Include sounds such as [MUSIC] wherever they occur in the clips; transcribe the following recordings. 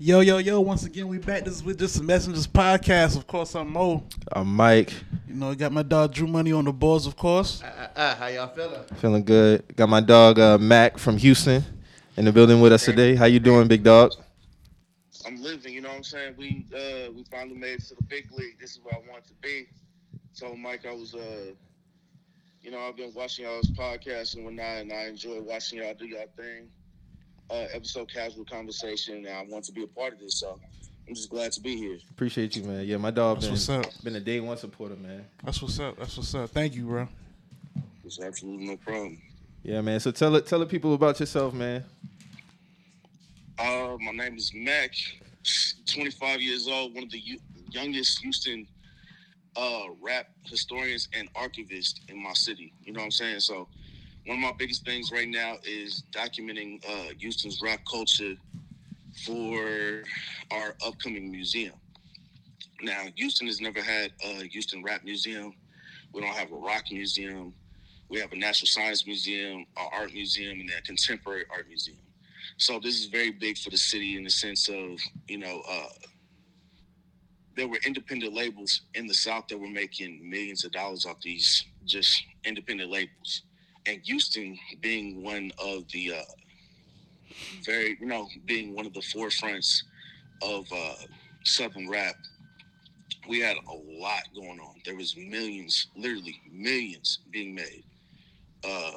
Yo, yo, yo, once again, we back. This is with Just the Messengers podcast. Of course, I'm Mo. I'm Mike. You know, I got my dog Drew Money on the boards, of course. Uh, uh, how y'all feeling? Feeling good. Got my dog uh, Mac from Houston in the building with us today. How you doing, big dog? I'm living, you know what I'm saying? We uh we finally made it to the big league. This is where I want to be. So Mike, I was uh you know, I've been watching y'all's podcast and whatnot, and I enjoy watching y'all do y'all thing. Uh episode casual conversation and I want to be a part of this, so I'm just glad to be here. Appreciate you, man. Yeah, my dog That's been what's up. been a day one supporter, man. That's what's up. That's what's up. Thank you, bro. It's absolutely no problem. Yeah, man. So tell it tell the people about yourself, man. Uh, my name is Mac, 25 years old, one of the yo- youngest Houston uh, rap historians and archivists in my city. You know what I'm saying? So, one of my biggest things right now is documenting uh, Houston's rap culture for our upcoming museum. Now, Houston has never had a Houston Rap Museum. We don't have a rock museum. We have a natural science museum, an art museum, and a contemporary art museum. So this is very big for the city in the sense of, you know, uh, there were independent labels in the South that were making millions of dollars off these just independent labels. And Houston being one of the uh, very, you know, being one of the forefronts of uh, Southern rap, we had a lot going on. There was millions, literally millions being made. Uh,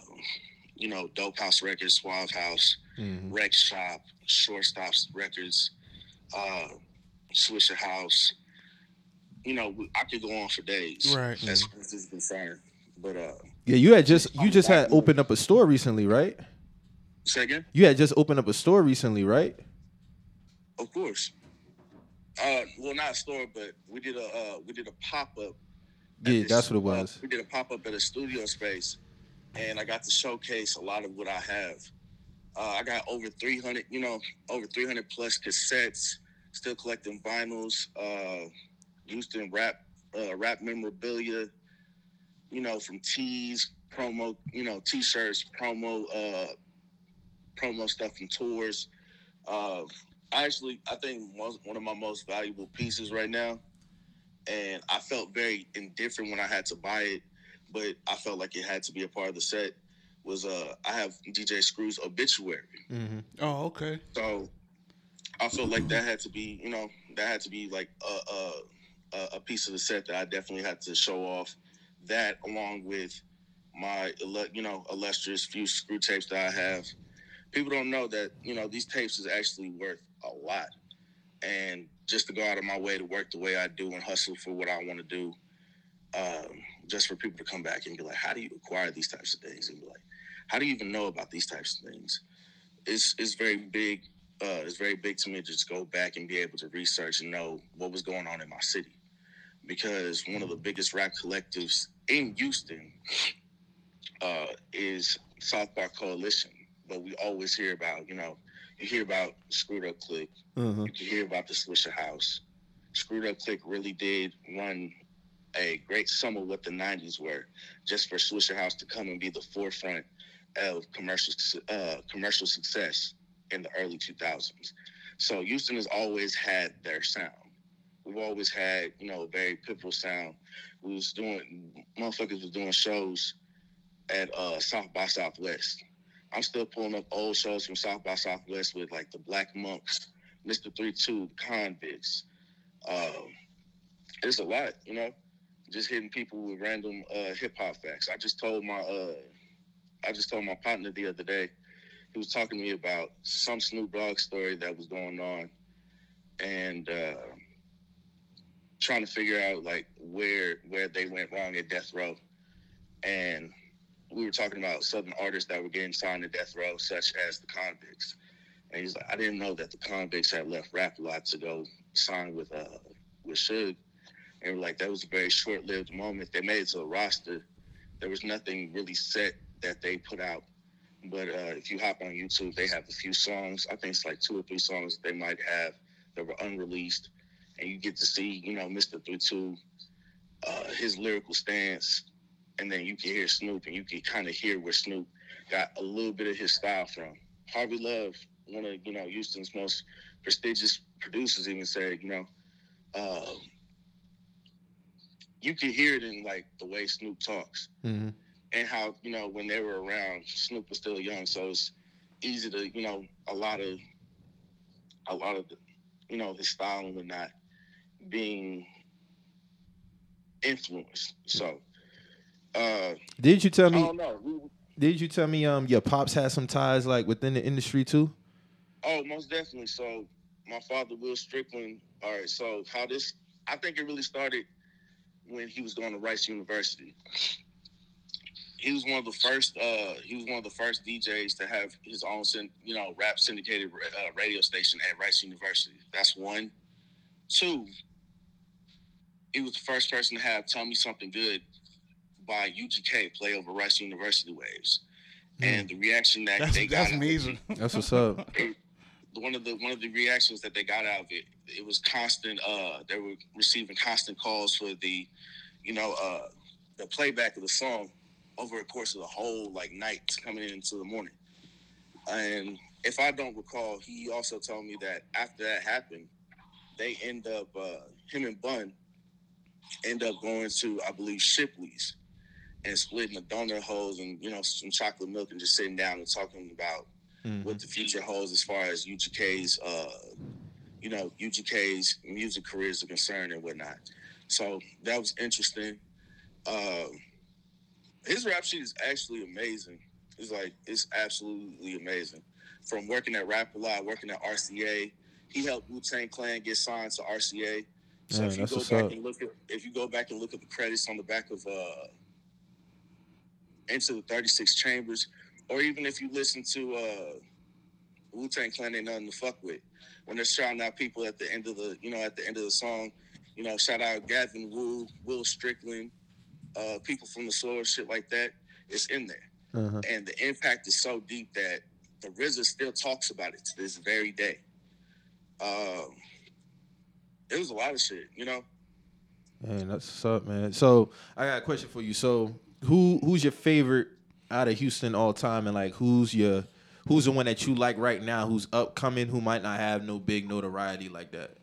you know, Dope House Records, Suave House, Mhm. Rec Shop, Shortstops Records, uh, Swishahouse. You know, I could go on for days. Right. As far as this is concerned. But uh, Yeah, you had just you just had opened up a store recently, right? again? You had just opened up a store recently, right? Of course. Uh, well, not a store, but we did a uh, we did a pop up. Yeah, that's what it was. we did a pop up at a studio space, and I got to showcase a lot of what I have. Uh, I got over 300, you know, over 300 plus cassettes. Still collecting vinyls. Uh, Houston rap, uh, rap memorabilia. You know, from tees, promo, you know, t-shirts, promo, uh, promo stuff from tours. Uh, actually, I think one of my most valuable pieces right now, and I felt very indifferent when I had to buy it, but I felt like it had to be a part of the set. Was uh, I have DJ Screw's obituary, Mm-hmm. Oh, okay. so I felt like that had to be, you know, that had to be like a a, a- a piece of the set that I definitely had to show off. That along with my, you know, illustrious few screw tapes that I have. People don't know that, you know, these tapes is actually worth a lot. And just to go out of my way to work the way I do and hustle for what I want to do, um, just for people to come back and be like, how do you acquire these types of things? And be like, how do you even know about these types of things? It's, it's very big uh, it's very big to me to just go back and be able to research and know what was going on in my city. Because one of the biggest rap collectives in Houston uh, is South Park Coalition. But we always hear about, you know, you hear about Screwed Up Click, Mm-hmm. you hear about the Swishahouse. Screwed Up Click really did run a great sum of what the 90s were, just for Swishahouse to come and be the forefront of commercial uh, commercial success in the early 2000s. So Houston has always had their sound. We've always had, you know, a very pivotal sound. We was doing, motherfuckers was doing shows at uh, South by Southwest. I'm still pulling up old shows from South by Southwest with like the Blac Monks, Mr. 32, Convicts. Um, it's a lot, you know, just hitting people with random uh, hip hop facts. I just told my, uh, I just told my partner the other day, he was talking to me about some Snoop Dogg story that was going on, and uh, trying to figure out like where where they went wrong at Death Row, and we were talking about Southern artists that were getting signed to Death Row, such as the Convicts, and he's like, I didn't know that the Convicts had left Rap a lot to go sign with uh with Suge, and we're like that was a very short lived moment. They made it to a roster. There was nothing really set that they put out but uh, if you hop on YouTube, they have a few songs. I think it's like two or three songs they might have that were unreleased, and you get to see, you know, Mr. Three Two, uh, his lyrical stance, and then you can hear Snoop, and you can kind of hear where Snoop got a little bit of his style from. Harvey Love, one of you know Houston's most prestigious producers even said, you know, uh, you can hear it in like the way Snoop talks hmm and how you know when they were around, Snoop was still young, so it's easy to you know a lot of a lot of the, you know his style and whatnot being influenced. So uh, Did you tell I me? don't know. Did you tell me? Um, your pops had some ties like within the industry too. Oh, most definitely. So my father, Will Strickland. All right. So how this? I think it really started when he was going to Rice University. He was one of the first. Uh, he was one of the first DJs to have his own, you know, rap syndicated uh, radio station at Rice University. That's one. Two. He was the first person to have "Tell Me Something Good" by UGK play over Rice University waves, and the reaction that That's they got that's amazing. [LAUGHS] That's what's up. one of the one of the reactions that they got out of it it was constant uh they were receiving constant calls for the you know uh the playback of the song over the course of the whole like night coming into the morning and if i don't recall he also told me that after that happened they end up uh him and bun end up going to i believe shipley's and splitting the donut holes and you know some chocolate milk and just sitting down and talking about Mhm. what the future holds as far as UGK's, uh, you know, UGK's music careers are concerned and whatnot. So that was interesting. Um, his rap sheet is actually amazing. It's like it's absolutely amazing. From working at Rap a Lot, working at RCA, he helped Wu Tang Clan get signed to RCA. So Yeah, if you go back up. and look at if you go back and look at the credits on the back of uh, Enter the Thirty Six Chambers, or even if you listen to uh, Wu Tang Clan, ain't nothing to fuck with. When they're shouting out people at the end of the, you know, at the end of the song, you know, shout out Gavin Wu, Will Strickland, uh, people from the source, shit like that. It's in there, Uh-huh. and the impact is so deep that the RZA still talks about it to this very day. Um, it was a lot of shit, you know. Man, that's what's up, man. So I got a question for you. So who who's your favorite out of Houston all time, and like who's your who's the one that you like right now, who's upcoming, who might not have no big notoriety like that?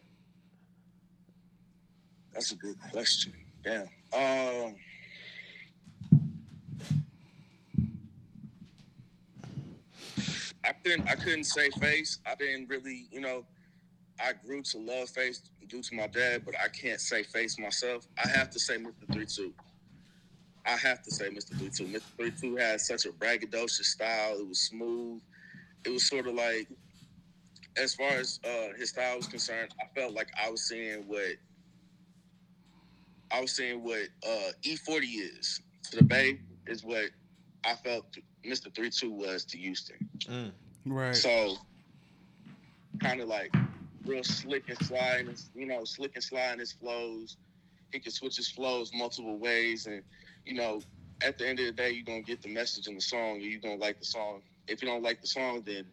That's a good question. Damn. Um, I couldn't. I couldn't say face. I didn't really. You know, I grew to love face due to my dad, but I can't say face myself. I have to say Mr. Three Two. I have to say Mr. Three Two. Mr. Three Two had such a braggadocious style. It was smooth. It was sort of like, as far as uh, his style was concerned, I felt like I was seeing what I was saying what uh, E40 is to the Bay is what I felt Mr. 3-2 was to Houston. Mm. Right. So kind of like real slick and slide, and you know, slick and slide in his flows. He can switch his flows multiple ways, and you know, at the end of the day, you're gonna get the message in the song, and you're gonna like the song. If you don't like the song, then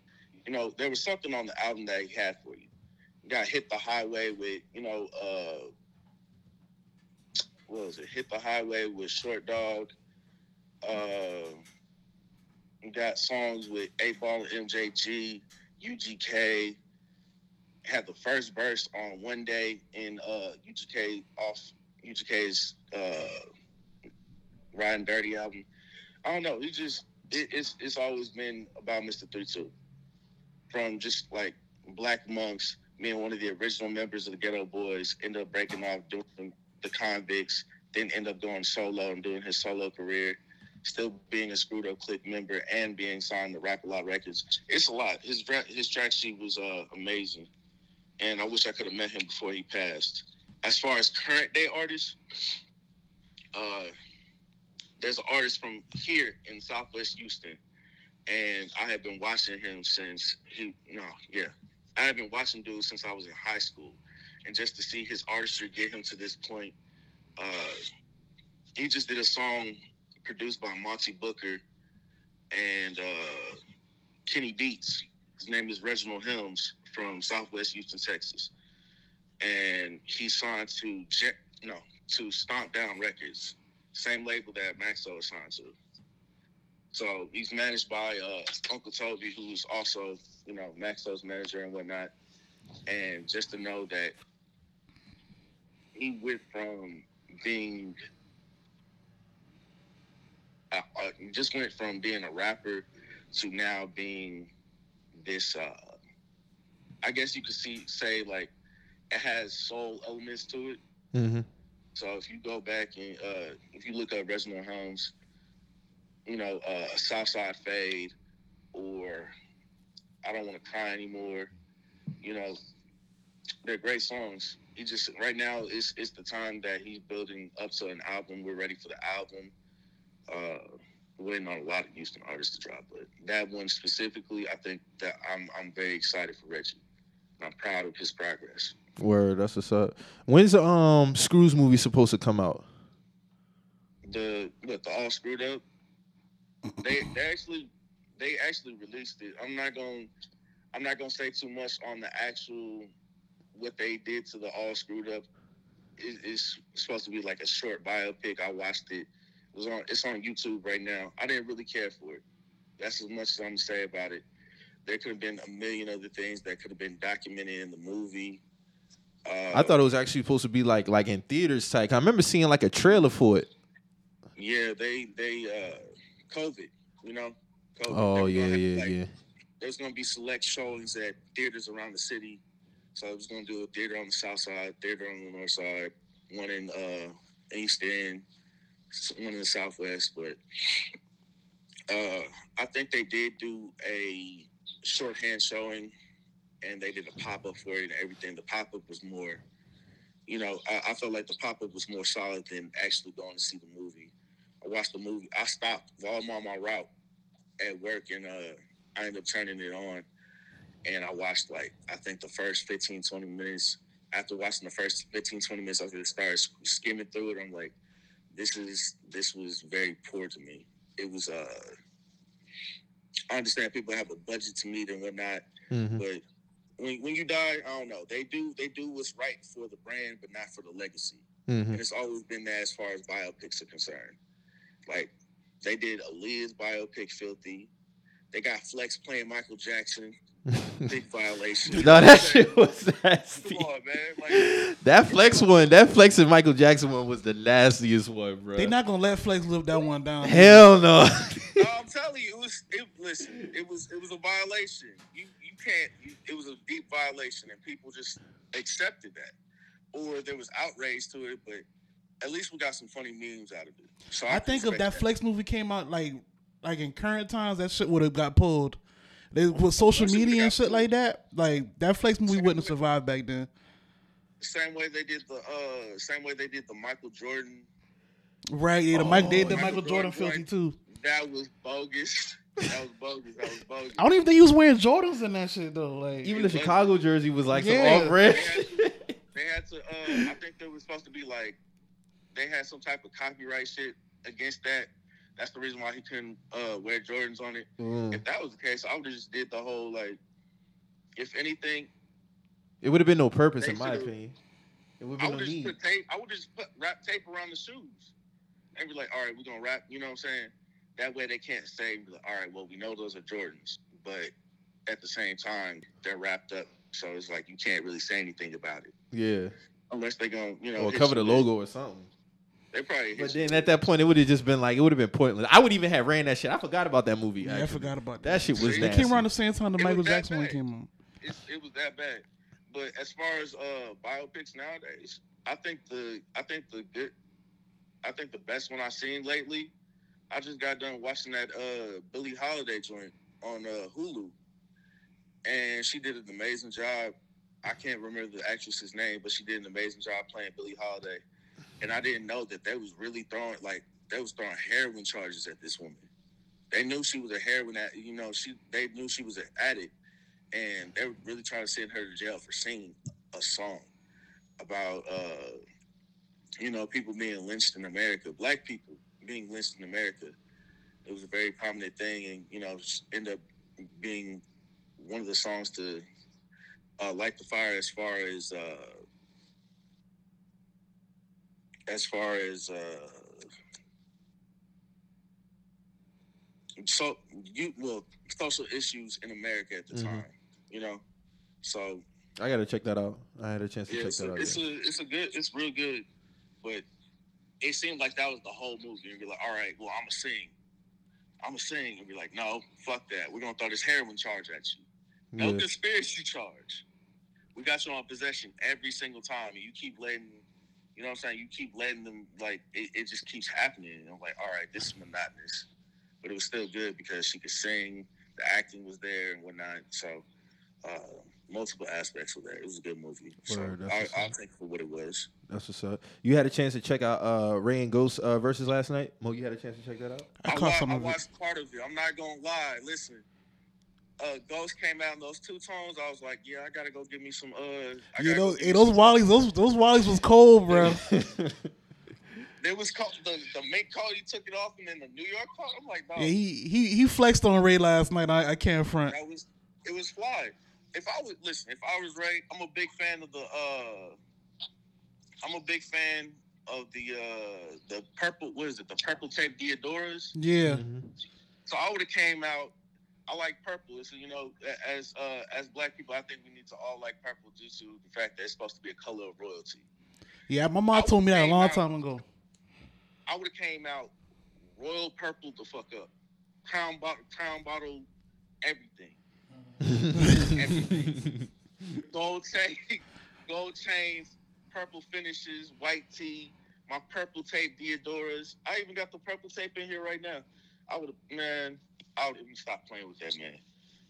you know there was something on the album that he had for you. You got hit the highway with, you know, uh, what was it? Hit the highway with Short Dog. Uh, got songs with 8 Ball and MJG, UGK. Had the first burst on one day in uh, UGK off UGK's uh, Riding Dirty album. I don't know. He just it, it's it's always been about Mr. Three Two. From just like Blac Monks, me and one of the original members of the Geto Boys end up breaking off doing the Convicts, then end up going solo and doing his solo career. Still being a Screwed Up Click member and being signed to Rap a Lot Records. It's a lot. His his track sheet was uh, amazing, and I wish I could have met him before he passed. As far as current day artists, uh, there's an artist from here in Southwest Houston, and I have been watching him since he no yeah I have been watching dude since I was in high school, and just to see his artistry get him to this point, uh, he just did a song produced by Monte Booker and uh, Kenny Beats. His name is Reginald Helms from Southwest Houston, Texas, and he signed to Je- no to Stomp Down Records, same label that Maxo is signed to. So he's managed by uh, Uncle Toby, who's also, you know, Maxo's manager and whatnot. and just to know that he went from being uh, uh, just went from being a rapper to now being this uh I guess you could see say like it has soul elements to it. Mm-hmm. So if you go back and uh if you look up Reginald Holmes, you know, uh Southside Fade or I don't want to cry anymore, you know, they're great songs. He just right now is it's the time that he's building up to an album. We're ready for the album. Uh waiting on a lot of Houston artists to drop, but that one specifically, I think that I'm I'm very excited for Reggie. I'm proud of his progress. Word, that's what's up. When's the um Screws movie supposed to come out? The what the all screwed up. They they actually they actually released it. I'm not gonna I'm not gonna say too much on the actual what they did to the all screwed up. It, it's supposed to be like a short biopic. I watched it. It was on it's on YouTube right now. I didn't really care for it. That's as much as I'm gonna say about it. There could have been a million other things that could have been documented in the movie. Uh, I thought it was actually supposed to be like like in theaters type. I remember seeing like a trailer for it. Yeah, they they uh COVID, you know. COVID. Oh yeah, yeah, like, yeah. There's gonna be select showings at theaters around the city. So I was gonna do a theater on the south side, theater on the north side, one in uh East End, one in the southwest. But uh I think they did do a shorthand showing and they did a pop up for it and everything. The pop up was more you know, I, I felt like the pop up was more solid than actually going to see the movie. I watched the movie. I stopped while I'm on my route at work and uh, I ended up turning it on. And I watched like, I think the first 15, 20 minutes. After watching the first 15, 20 minutes, I just started skimming through it. I'm like, this is, this was very poor to me. It was, uh, I understand people have a budget to meet and whatnot, Mhm. but when, when you die, I don't know. They do they do what's right for the brand, but not for the legacy. Mhm. And it's always been that as far as biopics are concerned. Like they did Aaliyah's biopic, Filthy. They got Flex playing Michael Jackson, [LAUGHS] big violation. no, that shit was nasty. Come on, man. Like, That flex one, that flex and Michael Jackson one was the nastiest one, bro. They're not gonna let Flex live that one down. Hell no. No, telling you, it was. It, listen, it was. It was a violation. You you can't. You, it was a deep violation, and people just accepted that, or there was outrage to it. But at least we got some funny memes out of it. So I think if respect that Flex movie came out like like in current times, that shit would have got pulled. They, with social media and shit pulled. like that, like that Flex movie Same wouldn't have survived back then. Same way they did the uh same way they did the Michael Jordan. Right? Yeah, the Mike, they Oh, did Michael Michael Jordan Jordan, filthy too. That was bogus. [LAUGHS] That was bogus. That was bogus. I don't even think he was wearing Jordans in that shit though. Like, Even the Chicago jersey was like Yeah. some off red. They had to uh I think there was supposed to be like they had some type of copyright shit against that. That's the reason why he couldn't uh wear Jordans on it. Mm. If that was the case, I would have just did the whole like if anything, It would have been no purpose in my opinion. It would I have would been no just need. put tape I would just put wrap tape around the shoes. And be like, all right, we're gonna wrap, you know what I'm saying? That way they can't say, all right, well, we know those are Jordans, but at the same time, they're wrapped up. So it's like you can't really say anything about it. Yeah. Unless they're gonna, you know, Or cover the with- logo or something. They probably But then at that point, it would have just been like it would have been pointless. I would even have ran that shit. I forgot about that movie. yeah, I forgot about that. That shit was See, It came around the same time the It Michael that Jackson one came on. it's, it was that bad. But as far as uh biopics nowadays, I think the I think the good I think the best one I've seen lately, I just got done watching that uh Billie Holiday joint on uh Hulu. And she did an amazing job. I can't remember the actress's name, but she did an amazing job playing Billie Holiday. And I didn't know that they was really throwing like they was throwing heroin charges at this woman. They knew she was a heroin at you know, she they knew she was an addict and they were really trying to send her to jail for singing a song about uh you know people being lynched in America, black people being lynched in America. It was a very prominent thing, and you know ended up being one of the songs to uh, light the fire as far as uh, as far as uh, so you well social issues in America at the Mhm. time, you know. So I gotta check that out. I had a chance to Yeah, check that a, out. it's yeah. a it's a good it's real good, but it seemed like that was the whole movie. And be like, all right, well, I'm gonna sing, I'm gonna sing, and be like, no, fuck that. We're gonna throw this heroin charge at you. No Yeah. conspiracy charge. We got you on possession every single time, and you keep letting, you know what I'm saying? You keep letting them like it, it just keeps happening. And I'm like, all right, this is monotonous, but it was still good because she could sing, the acting was there and whatnot. So uh, multiple aspects of that. It was a good movie. Word, that's I, what's I'll take it for what it was. That's what's up. You had a chance to check out uh, Ray and Ghost uh, versus last night. Mo, you had a chance to check that out. I I, caught wa- some I of it. watched part of it. I'm not gonna lie. Listen, uh, Ghost came out in those two tones. I was like, yeah, I gotta go get me some. Uh, I You know, hey, those some- Wallies, those those Wallies was cold, bro. [LAUGHS] There was co- the the make call. He took it off, and then the New York call. I'm like, no, Yeah, he he he flexed on Ray last night. I, I can't front. that was it was fly. If I was listen, if I was Ray, I'm a big fan of the. uh I'm a big fan of the uh the purple. What is it? The purple tape Diadoras. Yeah, Mhm. So I would have came out. I like purple. So you know, as uh, as black people, I think we need to all like purple due to the fact that it's supposed to be a color of royalty. yeah. My mom told me that a long time ago. I would have came out royal purple the fuck up, crown bottle, crown bottle, everything. [LAUGHS] [LAUGHS] Gold chain, gold chains, purple finishes, white tee, my purple tape Diadoras. I even got the purple tape in here right now. I would have, man. I would have stop playing with that man.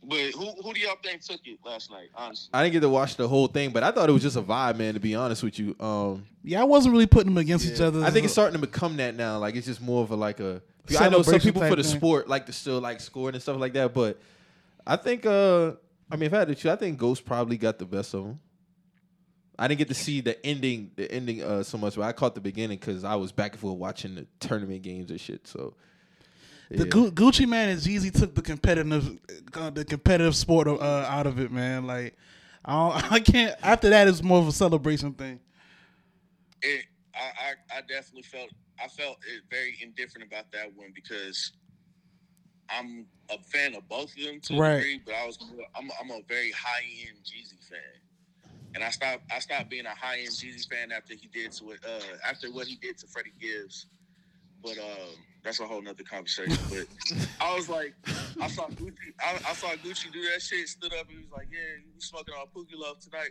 But who who do y'all think took it last night? Honestly, I didn't get to watch the whole thing, but I thought it was just a vibe, man. To be honest with you, um, Yeah, I wasn't really putting them against each other. I think it's starting to become that now. Like it's just more of a like a. I know some people for the thing. sport like to still like scoring and stuff like that, but I think. uh I mean, if I had to choose, I think Ghost probably got the best of them. I didn't get to see the ending, the ending uh, so much, but I caught the beginning because I was back and forth watching the tournament games and shit. So The. Gu- Gucci man and Jeezy took the competitive, uh, the competitive sport uh, out of it, man. Like, I don't, [LAUGHS] I can't. After that, it's more of a celebration thing. it, I, I I definitely felt I felt it very indifferent about that one because I'm a fan of both of them to Right. a degree, but I was I'm I'm a very high end Jeezy fan, and I stopped I stopped being a high end Jeezy fan after he did to it uh after what he did to Freddie Gibbs, but um that's a whole nother conversation. But I was like, I saw Gucci I, I saw Gucci do that shit, stood up and he was like, yeah, you smoking on Pookie Loc tonight.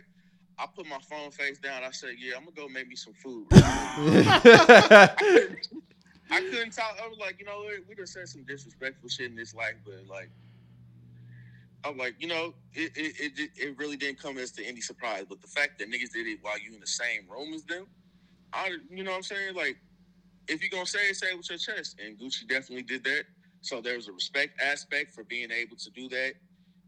I put my phone face down. I said, "Yeah, I'm gonna go make me some food." [LAUGHS] I couldn't talk. I was like, you know, we just said some disrespectful shit in this life, but like, I'm like, you know, it it, it it really didn't come as to any surprise. But the fact that niggas did it while you in the same room as them, I, you know, what I'm saying, like, if you gonna say it, say it with your chest. And Gucci definitely did that. So there was a respect aspect for being able to do that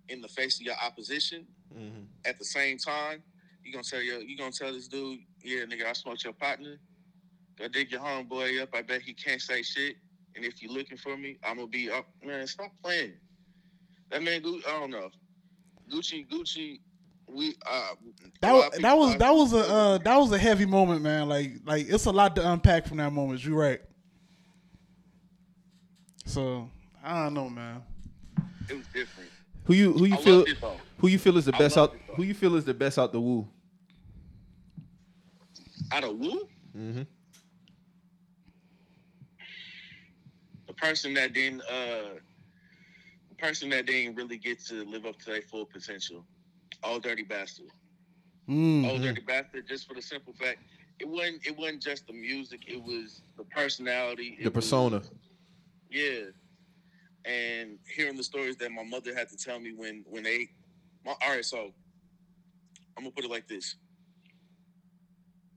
in the face of your opposition. Mhm. At the same time, you gonna tell your, you gonna tell this dude, yeah, nigga, I smoked your partner. Go dig your homeboy up. I bet he can't say shit. And if you're looking for me, I'm gonna be up. Man, stop playing. That man, Gucci, I don't know. Gucci, Gucci, we uh. That was that was that was a uh, that was a heavy moment, man. Like like it's a lot to unpack from that moment. You're right. So I don't know, man. It was different. Who you who you I feel loved it though. who you feel is the I best out who you feel is the best out the Wu? Out of Wu, Mm-hmm. Person that didn't uh, the person that didn't really get to live up to their full potential. Ol' Dirty Bastard. Mm. Old Dirty Bastard, just for the simple fact, it wasn't it wasn't just the music, it was the personality, it The was- persona. yeah. And hearing the stories that my mother had to tell me when when they my, all right, so I'm gonna put it like this.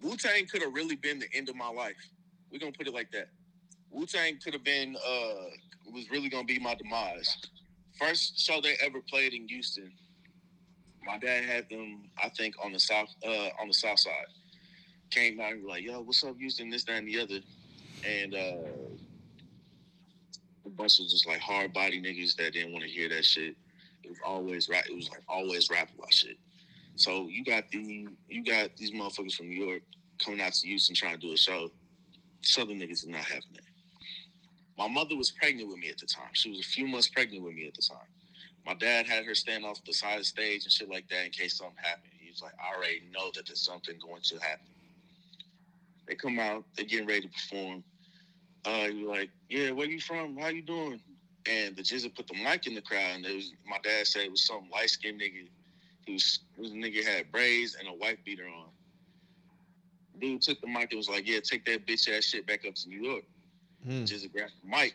Wu Tang could have really been the end of my life. We're gonna put it like that. Wu Tang could have been uh was really gonna be my demise. First show they ever played in Houston. My dad had them, I think, on the south uh on the south side. Came out and was like, yo, what's up, Houston? This, that, and the other. And uh a bunch of just like hard body niggas that didn't want to hear that shit. It was always rap. It was like always rap about shit. So you got the you got these motherfuckers from New York coming out to Houston trying to do a show. Southern niggas are not having that. My mother was pregnant with me at the time. She was a few months pregnant with me at the time. My dad had her stand off the side of the stage and shit like that in case something happened. You He's like, I already know that there's something going to happen. They come out, they're getting ready to perform. Uh, you're like, yeah, where you from? How you doing? And the GZA put the mic in the crowd, and it was my dad said it was some light skinned nigga. He was this nigga had braids and a white beater on. Dude took the mic and was like, yeah, take that bitch ass shit back up to New York. Hmm. Just grabbed the mic.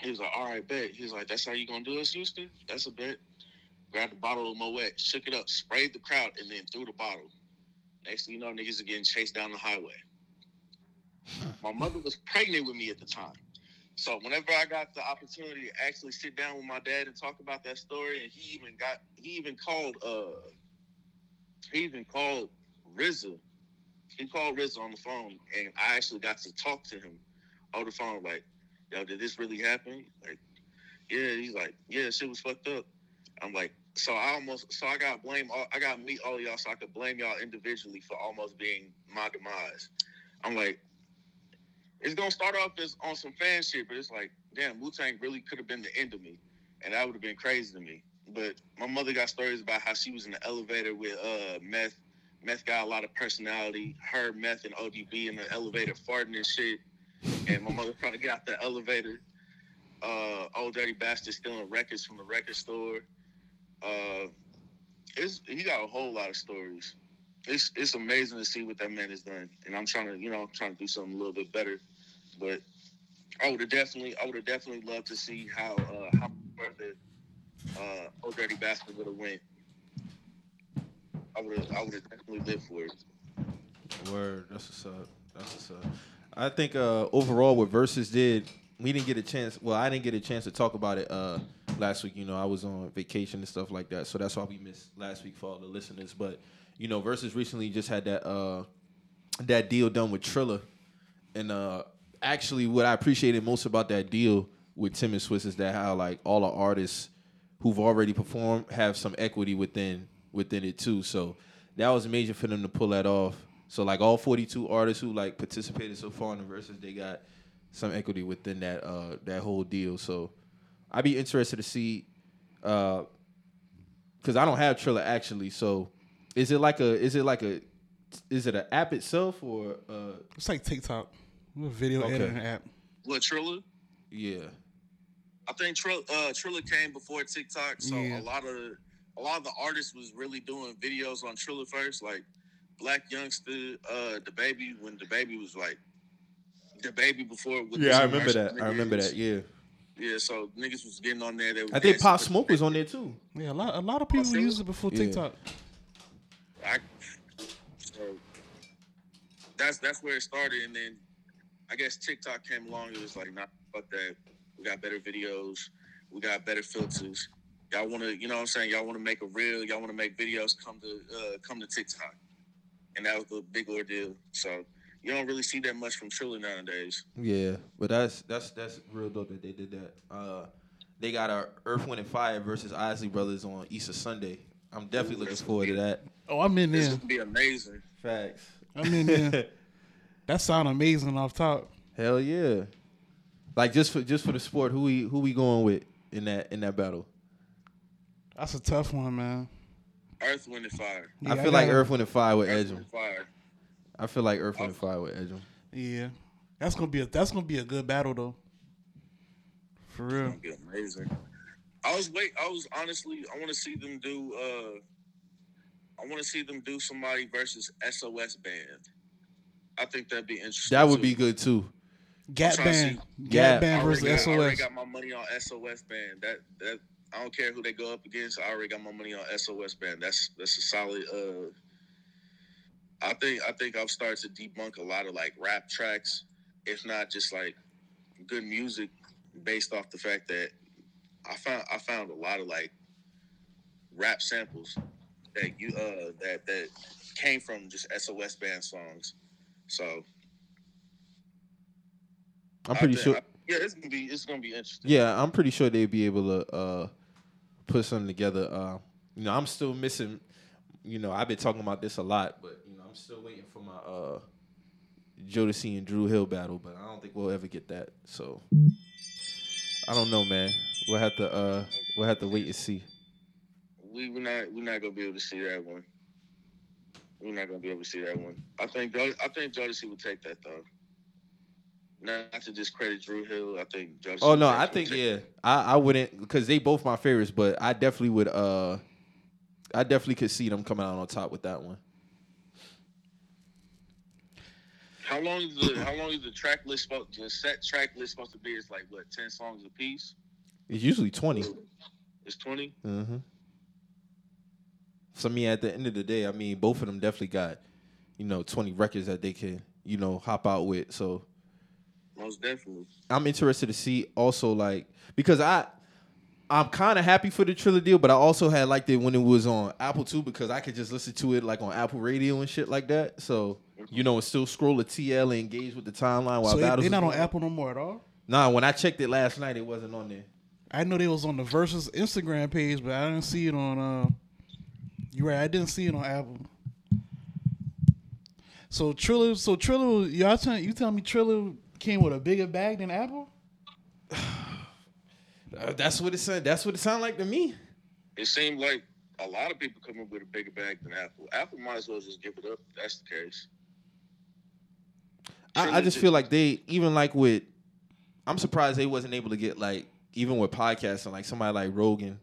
He was like, all right, bet. He was like, that's how you gonna do us, Houston? That's a bet. Grabbed the bottle of Moet, shook it up, sprayed the crowd, and then threw the bottle. Next thing you know, niggas are getting chased down the highway. My mother was pregnant with me at the time. So whenever I got the opportunity to actually sit down with my dad and talk about that story, and he even got he even called uh he even called RZA. He called RZA on the phone and I actually got to talk to him on the phone, like, yo, did this really happen? Like, yeah, he's like, yeah, shit was fucked up. I'm like, so I almost, so I got blame, all, I got meet all y'all, so I could blame y'all individually for almost being my demise. I'm like, it's gonna start off as on some fan shit, but it's like, damn, Wu Tang really could have been the end of me, and that would have been crazy to me. But my mother got stories about how she was in the elevator with uh meth. Meth got a lot of personality. Her meth and ODB in the elevator farting and shit. And my mother trying to get out the elevator. Uh, old dirty bastard stealing records from the record store. Uh, it's he got a whole lot of stories. It's it's amazing to see what that man has done, and I'm trying to you know I'm trying to do something a little bit better. But I would have definitely I would have definitely loved to see how uh, how further uh, old dirty bastard would have went. I would have I would have definitely lived for it. Word, that's what's up. That's what's up. I think uh, overall what Versus did, we didn't get a chance. Well, I didn't get a chance to talk about it uh, last week. You know, I was on vacation and stuff like that, so that's why we missed last week for all the listeners. But you know, Versus recently just had that uh, that deal done with Triller, and uh, actually, what I appreciated most about that deal with Tim and Swizz is that how like all the artists who've already performed have some equity within within it too. So that was major for them to pull that off. So like all 42 artists who like participated so far in the verses, they got some equity within that uh that whole deal. So I'd be interested to see uh cuz I don't have Triller actually. So is it like a is it like a is it an app itself or uh It's like TikTok, a video Okay. editing app. What Triller? yeah. I think Trill, uh, Triller came before TikTok, so Yeah. a lot of a lot of the artists was really doing videos on Triller first, like Blac Youngsta, uh, the baby when the baby was like the baby before. With Yeah, I remember commercial that. I remember that. Yeah. Yeah, so niggas was getting on there. They I think Pop Smoke was on there too. Yeah, a lot, a lot of people used it before Yeah. TikTok. I, so that's that's where it started, and then I guess TikTok came along. It was like, nah, fuck that. We got better videos. We got better filters. Y'all want to, you know what I'm saying? Y'all want to make a reel. Y'all want to make videos. Come to uh, come to TikTok, and that was a big ordeal. So you don't really see that much from Triller nowadays. Yeah, but that's that's that's real dope that they did that. Uh, they got a Earth, Wind, and Fire versus Isley Brothers on Easter Sunday. I'm definitely looking forward to that. Oh, I'm in This there. would be amazing. Facts. I'm in there. [LAUGHS] that sound amazing off top. Hell yeah! Like just for just for the sport, who we who we going with in that in that battle? That's a tough one, man. Earth, Wind, and Fire. Yeah, I feel like gotta- Earth, Wind, and Fire with Earth, Edgem. Fire. I feel like Earth, Wind, and Fire with Edgem. Yeah, that's gonna be a that's gonna be a good battle though. For real. gonna be amazing. I was wait. I was honestly. I want to see them do. uh I want to see them do somebody versus SOS band. I think that'd be interesting. That would too. be good too. Gap trying to Band, Gap Gap. Band versus got, I already SOS. got my money on SOS band. That that I don't care who they go up against. I already got my money on SOS band. That's that's a solid. uh I think I think I've started to debunk a lot of like rap tracks, if not just like good music, based off the fact that I found I found a lot of like rap samples that you uh that that came from just SOS band songs. So I'm pretty sure. I- yeah, it's gonna be it's gonna be interesting. Yeah, I'm pretty sure they'd be able to uh, put something together. Uh, you know, I'm still missing. You know, I've been talking about this a lot, but you know, I'm still waiting for my uh, Jodeci and Dru Hill battle, but I don't think we'll ever get that. So I don't know, man. We'll have to uh, we'll have to wait and see. we we're not we're not gonna be able to see that one. We're not gonna be able to see that one. I think I think Jodeci would take that though. Not to discredit Dru Hill, I think Jodeci. Oh no, I think yeah, I, I wouldn't because they both my favorites, but I definitely would. uh I definitely could see them coming out on top with that one. How long is the how long is the track list supposed the set track list supposed to be? It's like what ten songs a piece. It's usually twenty. It's twenty. Mm-hmm. So I mean, at the end of the day, I mean, both of them definitely got, you know, twenty records that they can, you know, hop out with. So Most definitely. I'm interested to see also like because I I'm kind of happy for the Triller deal, but I also had liked it when it was on Apple too because I could just listen to it like on Apple Radio and shit like that. So you know, and still scroll the TL and engage with the timeline while So they, battles. they not on. Apple no more at all. Nah, when I checked it last night, it wasn't on there. I know they was on the Versus Instagram page, but I didn't see it on. Uh, you right, I didn't see it on Apple. So Triller, so Triller, y'all tell you telling me Triller came with a bigger bag than Apple? [SIGHS] Uh, that's what it said. That's what it sounded like to me. It seemed like a lot of people come up with a bigger bag than Apple. Apple might as well just give it up. That's the case. I, I just feel like they even like with I'm surprised they wasn't able to get like even with podcasting like somebody like Rogan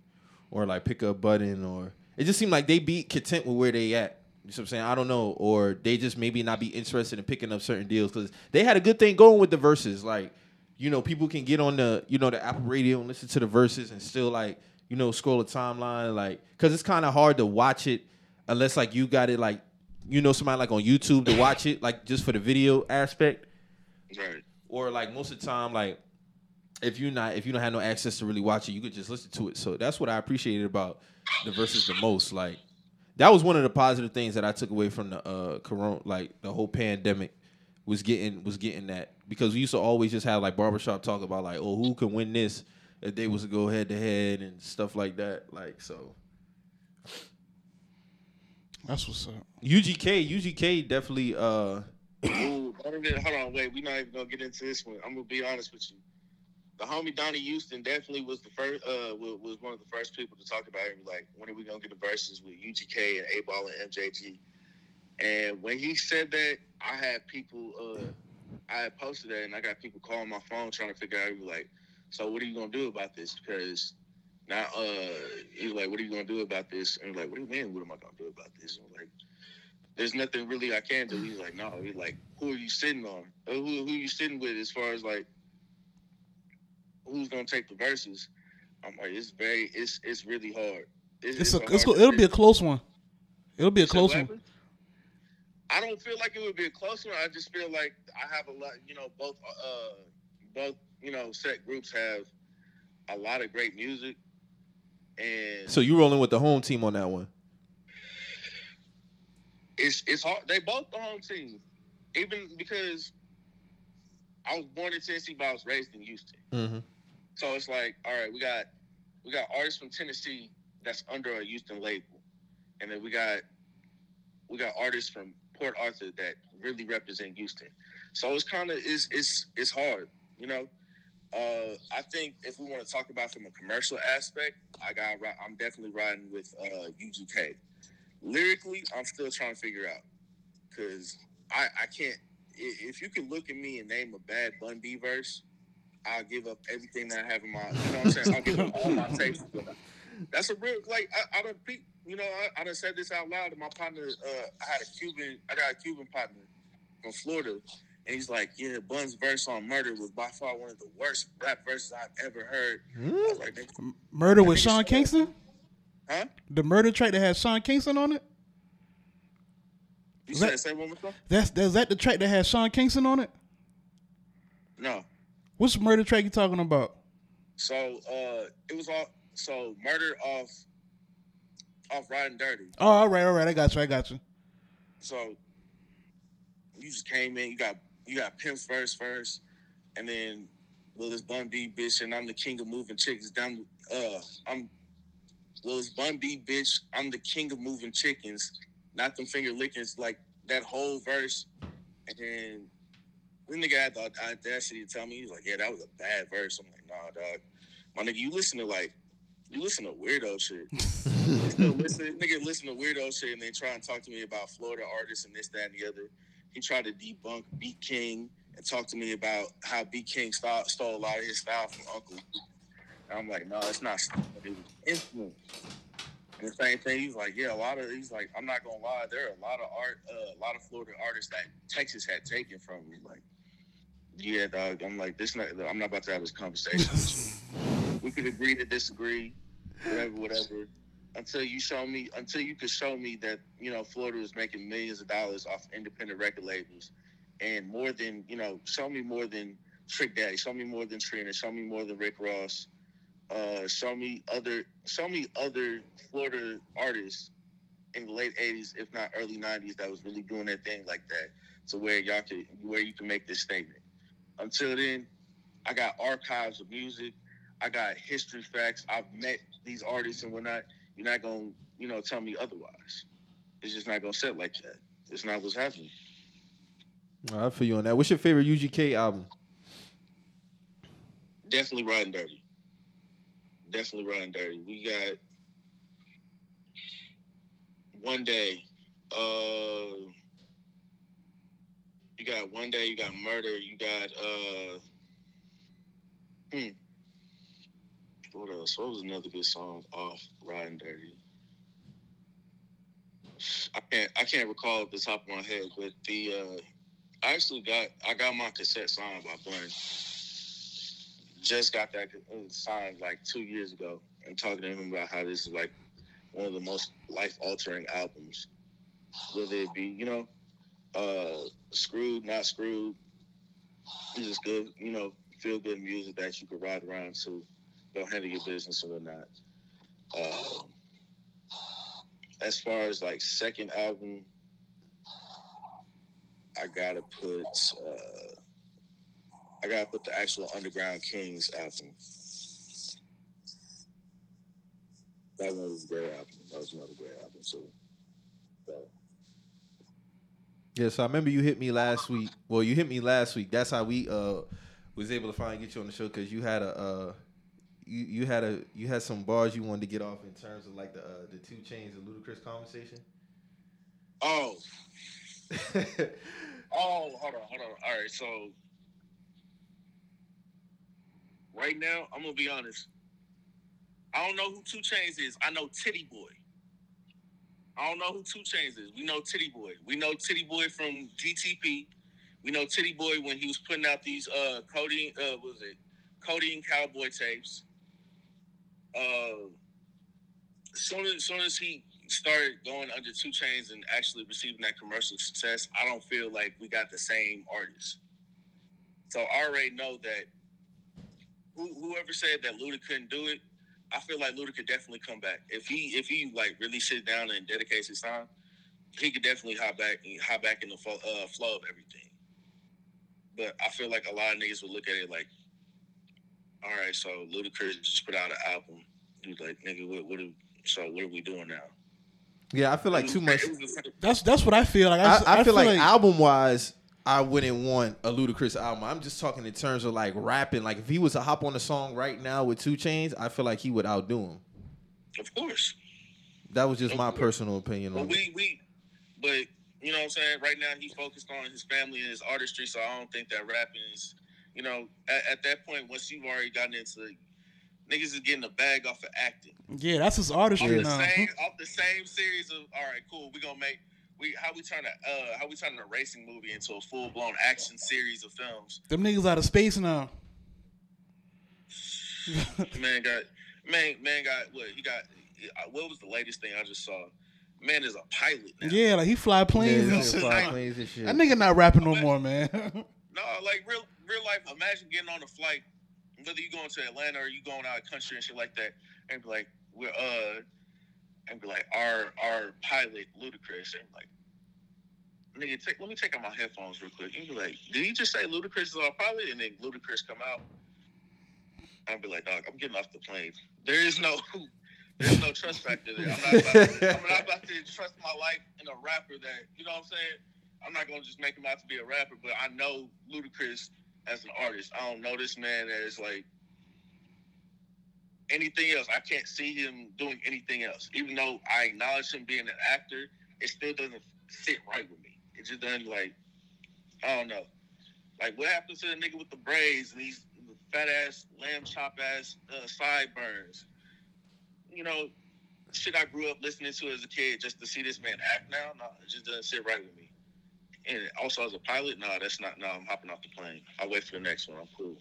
or like pick up button or it just seemed like they be content with where they at. You know what I'm saying? I don't know. Or they just maybe not be interested in picking up certain deals because they had a good thing going with the verses. Like, you know, people can get on the, you know, the Apple radio and listen to the verses and still like, you know, scroll a timeline. Like, cause it's kind of hard to watch it unless like you got it like, you know, somebody like on YouTube to watch it, like just for the video aspect Right. or like most of the time, like if you not if you don't have no access to really watch it, you could just listen to it. So that's what I appreciated about the verses the most. Like that was one of the positive things that I took away from the uh corona, like the whole pandemic was getting was getting that because we used to always just have like barbershop talk about like oh who can win this if they was to go head to head and stuff like that. Like so. That's what's up. UGK, UGK definitely uh Ooh, hold on, wait. We're not even gonna get into this one. I'm gonna be honest with you. The homie Donnie Houston definitely was the first. Uh, was, one of the first people to talk about it. Like, when are we gonna get the verses with UGK and 8 Ball and MJG? And when he said that, I had people. Uh, I had posted that, and I got people calling my phone trying to figure out. Like, so what are you gonna do about this? Because now, uh, he's like, what are you gonna do about this? And like, what do you mean? What am I gonna do about this? And I'm like there's nothing really I can do. He's like, no. He's like, who are you sitting on? Uh, Who are you sitting with as far as like who's gonna take the verses? I'm like, it's very, it's it's really hard. It's a, hard it's go, it'll be a close one. It'll be a close one. I don't feel like it would be a close one. I just feel like I have a lot. You know, both uh both you know set groups have a lot of great music, and so you're rolling with the home team on that one. it's it's hard. They both the home team, even because I was born in Tennessee, but I was raised in Houston. Mm-hmm. So it's like, all right, we got we got artists from Tennessee that's under a Houston label, and then we got we got artists from Port Arthur that really represent Houston. So it's kind of it's it's it's hard, you know. Uh, I think if we want to talk about from a commercial aspect, I got I'm definitely riding with uh, UGK. Lyrically, I'm still trying to figure out because I I can't. I- If you can look at me and name a bad Bun B verse, I'll give up everything that I have in my. You know what I'm saying? I'll give up all my [LAUGHS] tapes. That's a real like I, I don't be you know I, I done said this out loud to my partner. Uh, I had a Cuban I got a Cuban partner from Florida, and he's like, yeah, Bun's verse on Murder was by far one of the worst rap verses I've ever heard. I was like, "Nigga, Murder with Sean Kingston. huh? The murder track that has Sean Kingston on it. You said that- say one more time? That's that's that the track that has Sean Kingston on it. No. What's the murder track you talking about? So uh, it was all so Murder off off Riding Dirty. Oh, all right, all right. I got you. I got you. So you just came in, you got you got Pimp's first first, and then Will it's Bun B bitch, and I'm the king of moving chickens down. Uh, I'm Will it's Bun B bitch, I'm the king of moving chickens, not them finger lickings. Like that whole verse, and then the nigga had the audacity to tell me, he's like, yeah, that was a bad verse. I'm like, nah, dog. My nigga, you listen to like, you listen to weirdo shit. [LAUGHS] listen, nigga listen to weirdo shit and then try and talk to me about Florida artists and this, that, and the other. He tried to debunk Beat King and talk to me about how Beat King stole, stole a lot of his style from Uncle. And I'm like, no, it's not. It was influence. The same thing, he's like, yeah, a lot of. He's like, I'm not gonna lie, there are a lot of art, uh, a lot of Florida artists that Texas had taken from me. Like, yeah, dog. I'm like, this. Not, I'm not about to have this conversation. we could agree to disagree, whatever, whatever. Until you show me, until you could show me that you know Florida is making millions of dollars off independent record labels, and more than you know, show me more than Trick Daddy, show me more than Trina, show me more than Rick Ross, uh, show me other, show me other Florida artists in the late '80s, if not early '90s, that was really doing their thing like that, to where y'all could, where you can make this statement. Until then, I got archives of music. I got history facts. I've met these artists and whatnot. You're not gonna, you know, tell me otherwise. It's just not gonna set like that. It's not what's happening. I feel you on that. What's your favorite UGK album? Definitely riding dirty. Definitely riding dirty. We got one day. Uh, you got one day. You got murder. You got uh. Hmm. What else? What was another good song off Riding Dirty? I can't. I can't recall at the top of my head, but the uh, I actually got. I got my cassette signed by Bun. Just got that uh, signed like two years ago, and talking to him about how this is like one of the most life altering albums. Whether it be, you know, uh, screwed, not screwed, it's just good, you know, feel good music that you could ride around to, go handle your business and whatnot. Um, as far as like second album, I gotta put uh, I gotta put the actual Underground Kings album. That one was a great album. That was another great album. So, so Yeah, so I remember you hit me last week. Well, you hit me last week. That's how we uh was able to finally get you on the show because you had a uh you you had a you had some bars you wanted to get off in terms of like the uh, the 2 Chainz of Ludacris conversation. oh [LAUGHS] oh hold on hold on. All right, so right now I'm gonna be honest. I don't know who 2 Chainz is. I know Tity Boi. I don't know who 2 Chainz is. We know Tity Boi. We know Tity Boi from DTP. We know Tity Boi when he was putting out these uh Cody uh what was it Codeine Cowboy tapes. Uh, soon as soon as he started going under 2 Chainz and actually receiving that commercial success, I don't feel like we got the same artist. So I already know that who, whoever said that Luda couldn't do it, I feel like Luda could definitely come back if he if he like really sit down and dedicates his time. He could definitely hop back hop back in the flow, uh, flow of everything. But I feel like a lot of niggas would look at it like, all right, so Ludacris just put out an album. Dude, like nigga, what what are, so what are we doing now? Yeah, I feel like too much. it was a- That's that's what I feel like. I, I, feel, like, album wise, I wouldn't want a Ludacris album. I'm just talking in terms of like rapping. Like if he was to hop on a song right now with 2 Chainz, I feel like he would outdo him. Of course. That was just my personal opinion But on it. we we but you know what I'm saying? Right now he's focused on his family and his artistry, so I don't think that rapping is you know, at, at that point once you've already gotten into niggas is getting a bag off of acting. yeah, that's his artistry Off the now. same off the same series of all right, cool, we gonna make we how we turn a uh how we turn a racing movie into a full blown action series of films. Them niggas out of space now. [LAUGHS] man got man man got what he got uh, what was the latest thing I just saw? Man is a pilot now. Yeah, like he fly planes Yeah, and shit. fly planes and shit. that nigga not rapping no more, man. [LAUGHS] No, like real real life. Imagine getting on a flight, whether you going to Atlanta or you going out of country and shit like that, and be like, we're uh, and be like, our our pilot Ludacris, and like, nigga, take, let me take out my headphones real quick. And be like, did he just say Ludacris is our pilot? And then Ludacris come out. I'd be like, dog, I'm getting off the plane. There is no. [LAUGHS] There's no trust factor there. I'm not, to, I'm not about to trust my life in a rapper that, you know what I'm saying? I'm not gonna just make him out to be a rapper, but I know Ludacris as an artist. I don't know this man as like anything else. I can't see him doing anything else. Even though I acknowledge him being an actor, it still doesn't sit right with me. It just doesn't like I don't know. Like what happens to the nigga with the braids and these fat ass lamb chop ass uh, sideburns? You know, shit I grew up listening to as a kid just to see this man act now, no, it just doesn't sit right with me. And also as a pilot, no, that's not no, I'm hopping off the plane. I'll wait for the next one. I'm cool.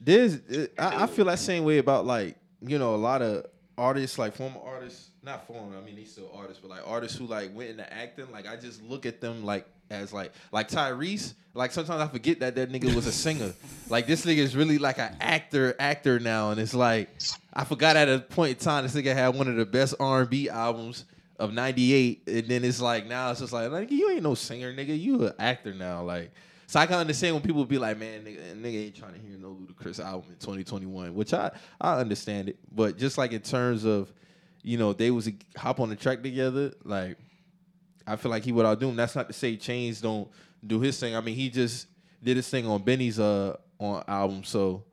There's, uh, I, I feel that same way about like you know a lot of artists, like former artists, not former. I mean, he's still artists, but like artists who like went into acting. Like I just look at them like as like like Tyrese. Like sometimes I forget that that nigga was a singer. [LAUGHS] like this nigga is really like an actor, actor now, and it's like I forgot at a point in time this nigga had one of the best R and B albums of '98, and then it's like now it's just like like you ain't no singer, nigga. You an actor now, like. So I can understand when people be like, "Man, nigga, nigga ain't trying to hear no Ludacris album in 2021," which I I understand it. But just like in terms of, you know, they was hop on the track together, like I feel like he would outdo him. That's not to say Chains don't do his thing. I mean, he just did his thing on Benny's uh on album. So,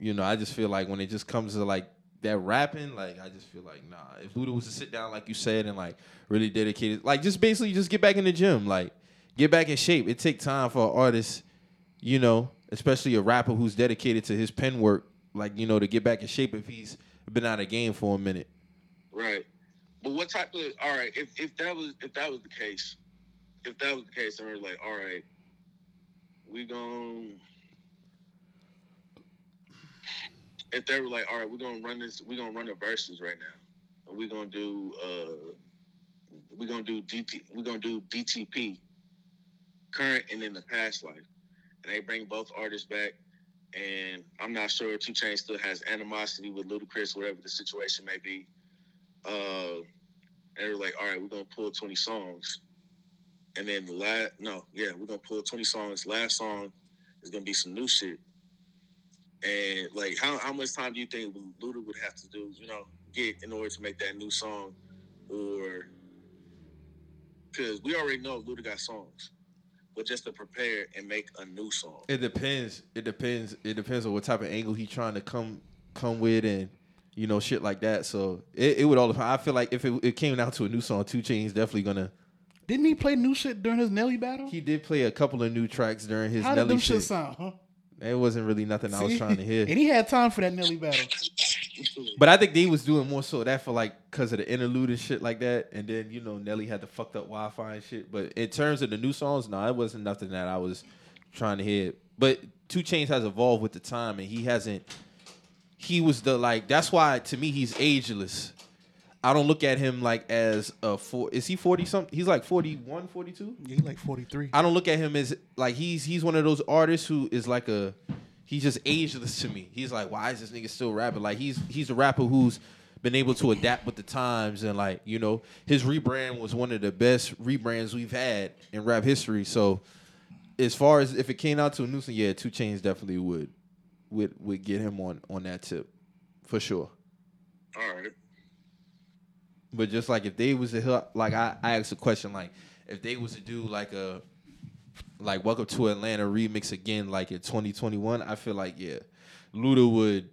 you know, I just feel like when it just comes to like that rapping, like I just feel like nah. If Luda was to sit down, like you said, and like really dedicated, like just basically just get back in the gym, like get back in shape. It take time for an artist, you know, especially a rapper who's dedicated to his pen work, like you know, to get back in shape if he's been out of game for a minute. Right. But what type of all right? If if that was if that was the case, if that was the case, and we're like, all right, we gonna. if they were like, all right, we're gonna run this, we're gonna run the verses right now, and we're gonna do uh, we're gonna do DT, we're gonna do DTP, current and in the past life, and they bring both artists back. And I'm not sure if 2 Chainz still has animosity with Ludacris, whatever the situation may be. Uh, and they're like, all right, we're gonna pull 20 songs. And then the last no, yeah, we're gonna pull 20 songs. Last song is gonna be some new shit. And like how, how much time do you think Luda would have to do, you know, get in order to make that new song? Or because we already know Luda got songs. But just to prepare and make a new song. It depends. It depends. It depends on what type of angle he trying to come come with and you know shit like that. So it, it would all. Depend. I feel like if it, it came down to a new song, 2 Chainz definitely gonna. Didn't he play new shit during his Nelly battle? He did play a couple of new tracks during his How Nelly did them shit. shit sound? Huh? It wasn't really nothing I was trying to hear. [LAUGHS] and he had time for that Nelly battle. But I think they was doing more so that for like because of the interlude and shit like that, and then you know Nelly had the fucked up Wi-Fi and shit. But in terms of the new songs, no, it wasn't nothing that I was trying to hear. But 2 Chainz has evolved with the time, and he hasn't. He was the like. That's why to me he's ageless. I don't look at him like as a four. Is he forty something? He's like 41, 42? Yeah, he like 43. I don't look at him as like he's he's one of those artists who is like a he's just ageless to me. He's like, why is this nigga still rapping? Like he's he's a rapper who's been able to adapt with the times and like you know his rebrand was one of the best rebrands we've had in rap history. So as far as if it came out to a new song, yeah, 2 Chainz definitely would would would get him on on that tip for sure. All right. But just like if they was to like I, I asked a question like if they was to do like a like Welcome to Atlanta remix again like in 2021, I feel like yeah, Luda would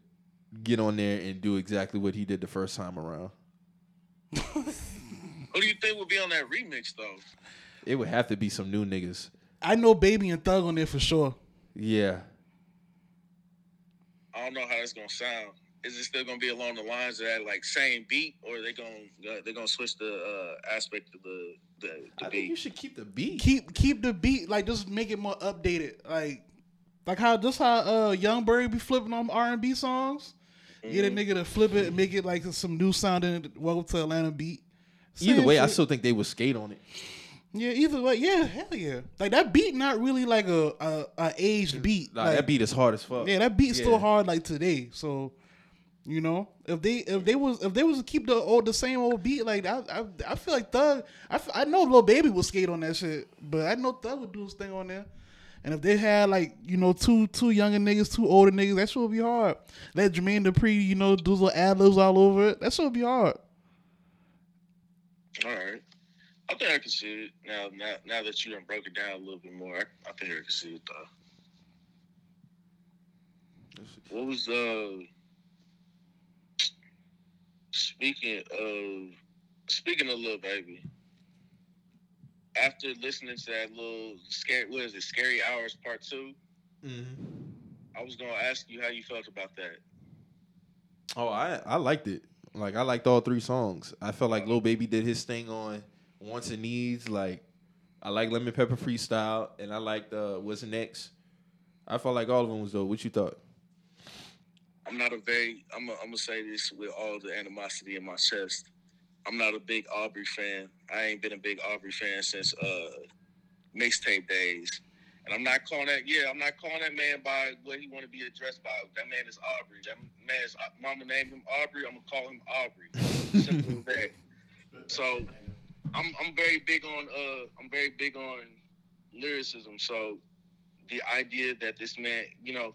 get on there and do exactly what he did the first time around. [LAUGHS] Who do you think would be on that remix though? It would have to be some new niggas. I know Baby and Thug on there for sure. Yeah. I don't know how it's gonna sound. Is it still gonna be along the lines of that like same beat, or are they gonna they're gonna switch the uh, aspect of the the, the I think you should keep the beat. Keep keep the beat like just make it more updated. Like like how just how uh Young Bird be flipping on R and B songs. Get a Mm-hmm. nigga to flip it and make it like some new sounding Welcome to Atlanta beat. Either Same way, I still think they would skate on it. yeah. Either way, yeah, hell yeah. Like that beat, not really like a a, a aged beat. Like, Like, that beat is hard as fuck. Yeah, that beat's Yeah. still hard like today. So, you know, if they if they was if they was to keep the old the same old beat, like I I, I feel like Thug, I, I know Lil Baby would skate on that shit, but I know Thug would do his thing on there. And if they had like you know two two younger niggas, two older niggas, that shit would be hard. Let Jermaine Dupri, you know, do little ad libs all over it. That shit would be hard. All right. I think I can see it now. Now, now that you done broke it down a little bit more, I, I think I can see it though. What was uh? Speaking of speaking of Lil Baby, after listening to that little scary, what is it, Scary Hours Part 2 Mm-hmm. I was gonna ask you how you felt about that. Oh, I I liked it. Like I liked all three songs. I felt like Lil Baby did his thing on Wants and Needs. Like I like Lemon Pepper Freestyle, and I liked uh, What's Next. I felt like all of them was dope. What you thought? I'm not a very. I'm. i I'm gonna say this with all the animosity in my chest. I'm not a big Aubrey fan. I ain't been a big Aubrey fan since uh mixtape days. And I'm not calling that. Yeah, I'm not calling that man by what he want to be addressed by. That man is Aubrey. That man man's mama named him Aubrey. I'm gonna call him Aubrey. Simple as that. So I'm I'm very big on uh I'm very big on lyricism. So the idea that this man, you know,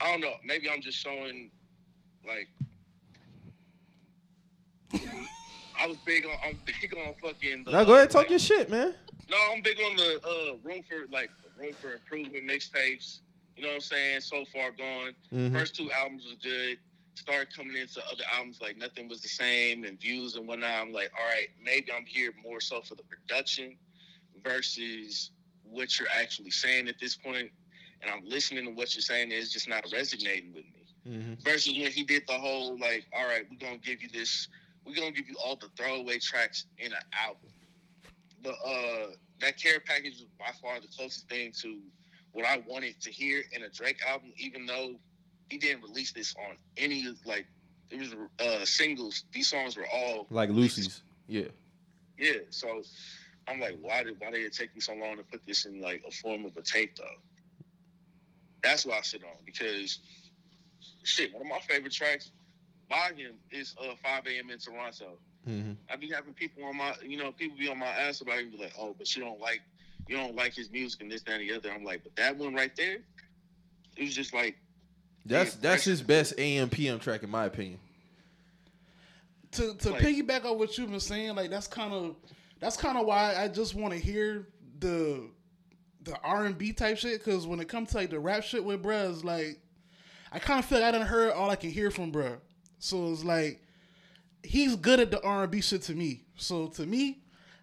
I don't know, maybe I'm just showing like I was big on I'm big on fucking the, Now go ahead talk like, your shit, man. No, I'm big on the uh room for like room for improvement mixtapes. You know what I'm saying? So far gone. Mm-hmm. First two albums was good. Started coming into other albums like nothing was the same and views and whatnot. I'm like, all right, maybe I'm here more so for the production versus what you're actually saying at this point. And I'm listening to what you're saying is just not resonating with me. Mm-hmm. Versus when he did the whole like, all right, we're gonna give you this, we're gonna give you all the throwaway tracks in an album. The uh that care package was by far the closest thing to what I wanted to hear in a Drake album, even though he didn't release this on any like it was uh singles. These songs were all like loosies. Yeah. Yeah. So I'm like, why did why did it take me so long to put this in like a form of a tape though? That's why I sit on because shit, one of my favorite tracks by him is uh 5 a.m. in Toronto. Mm-hmm. I be having people on my, you know, people be on my ass about it be like, oh, but you don't like, you don't like his music and this, that, and the other. I'm like, but that one right there, it was just like. That's that's his best AM PM track in my opinion. To to like, piggyback on what you've been saying, like that's kind of that's kind of why I just want to hear the the R and B type shit. Because when it comes to like the rap shit with bruh, it's like I kind of feel like I didn't heard all I can hear from bruh. So it's like he's good at the R and B shit to me. So to me,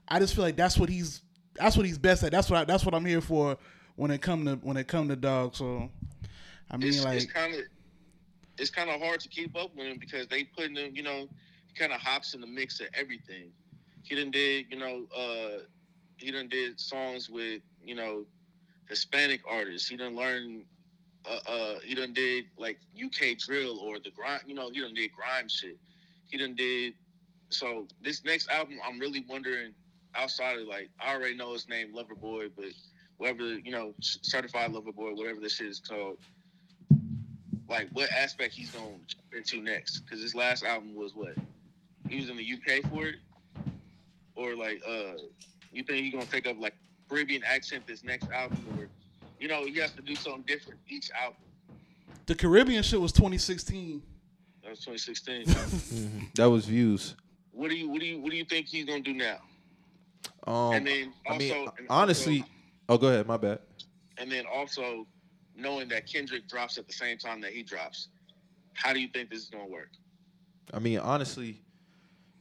I just feel like that's what he's that's what he's best at. That's what I, that's what I'm here for when it come to when it come to dog. So I mean, it's, like it's kind of it's kind of hard to keep up with him because they putting him, you know, kind of hops in the mix of everything. He done did, you know, uh, he done did songs with, you know, Hispanic artists. He done learn, uh, uh, he done did like UK drill or the grind, you know, he done did grime shit he done did. So this next album, I'm really wondering outside of like I already know his name, Lover Boy, but whatever you know, certified Lover Boy, whatever this shit is called. Like what aspect he's gonna into next? Because his last album was what he was in the UK for it, or like uh, you think he's gonna take up like Caribbean accent this next album, or you know he has to do something different each album. The Caribbean shit was 2016. That was 2016. [LAUGHS] mm-hmm. That was views. What do you what do you what do you think he's gonna do now? Um, and then also, I mean, honestly, also, oh, go ahead. My bad. And then also knowing that Kendrick drops at the same time that he drops, how do you think this is gonna work? I mean, honestly,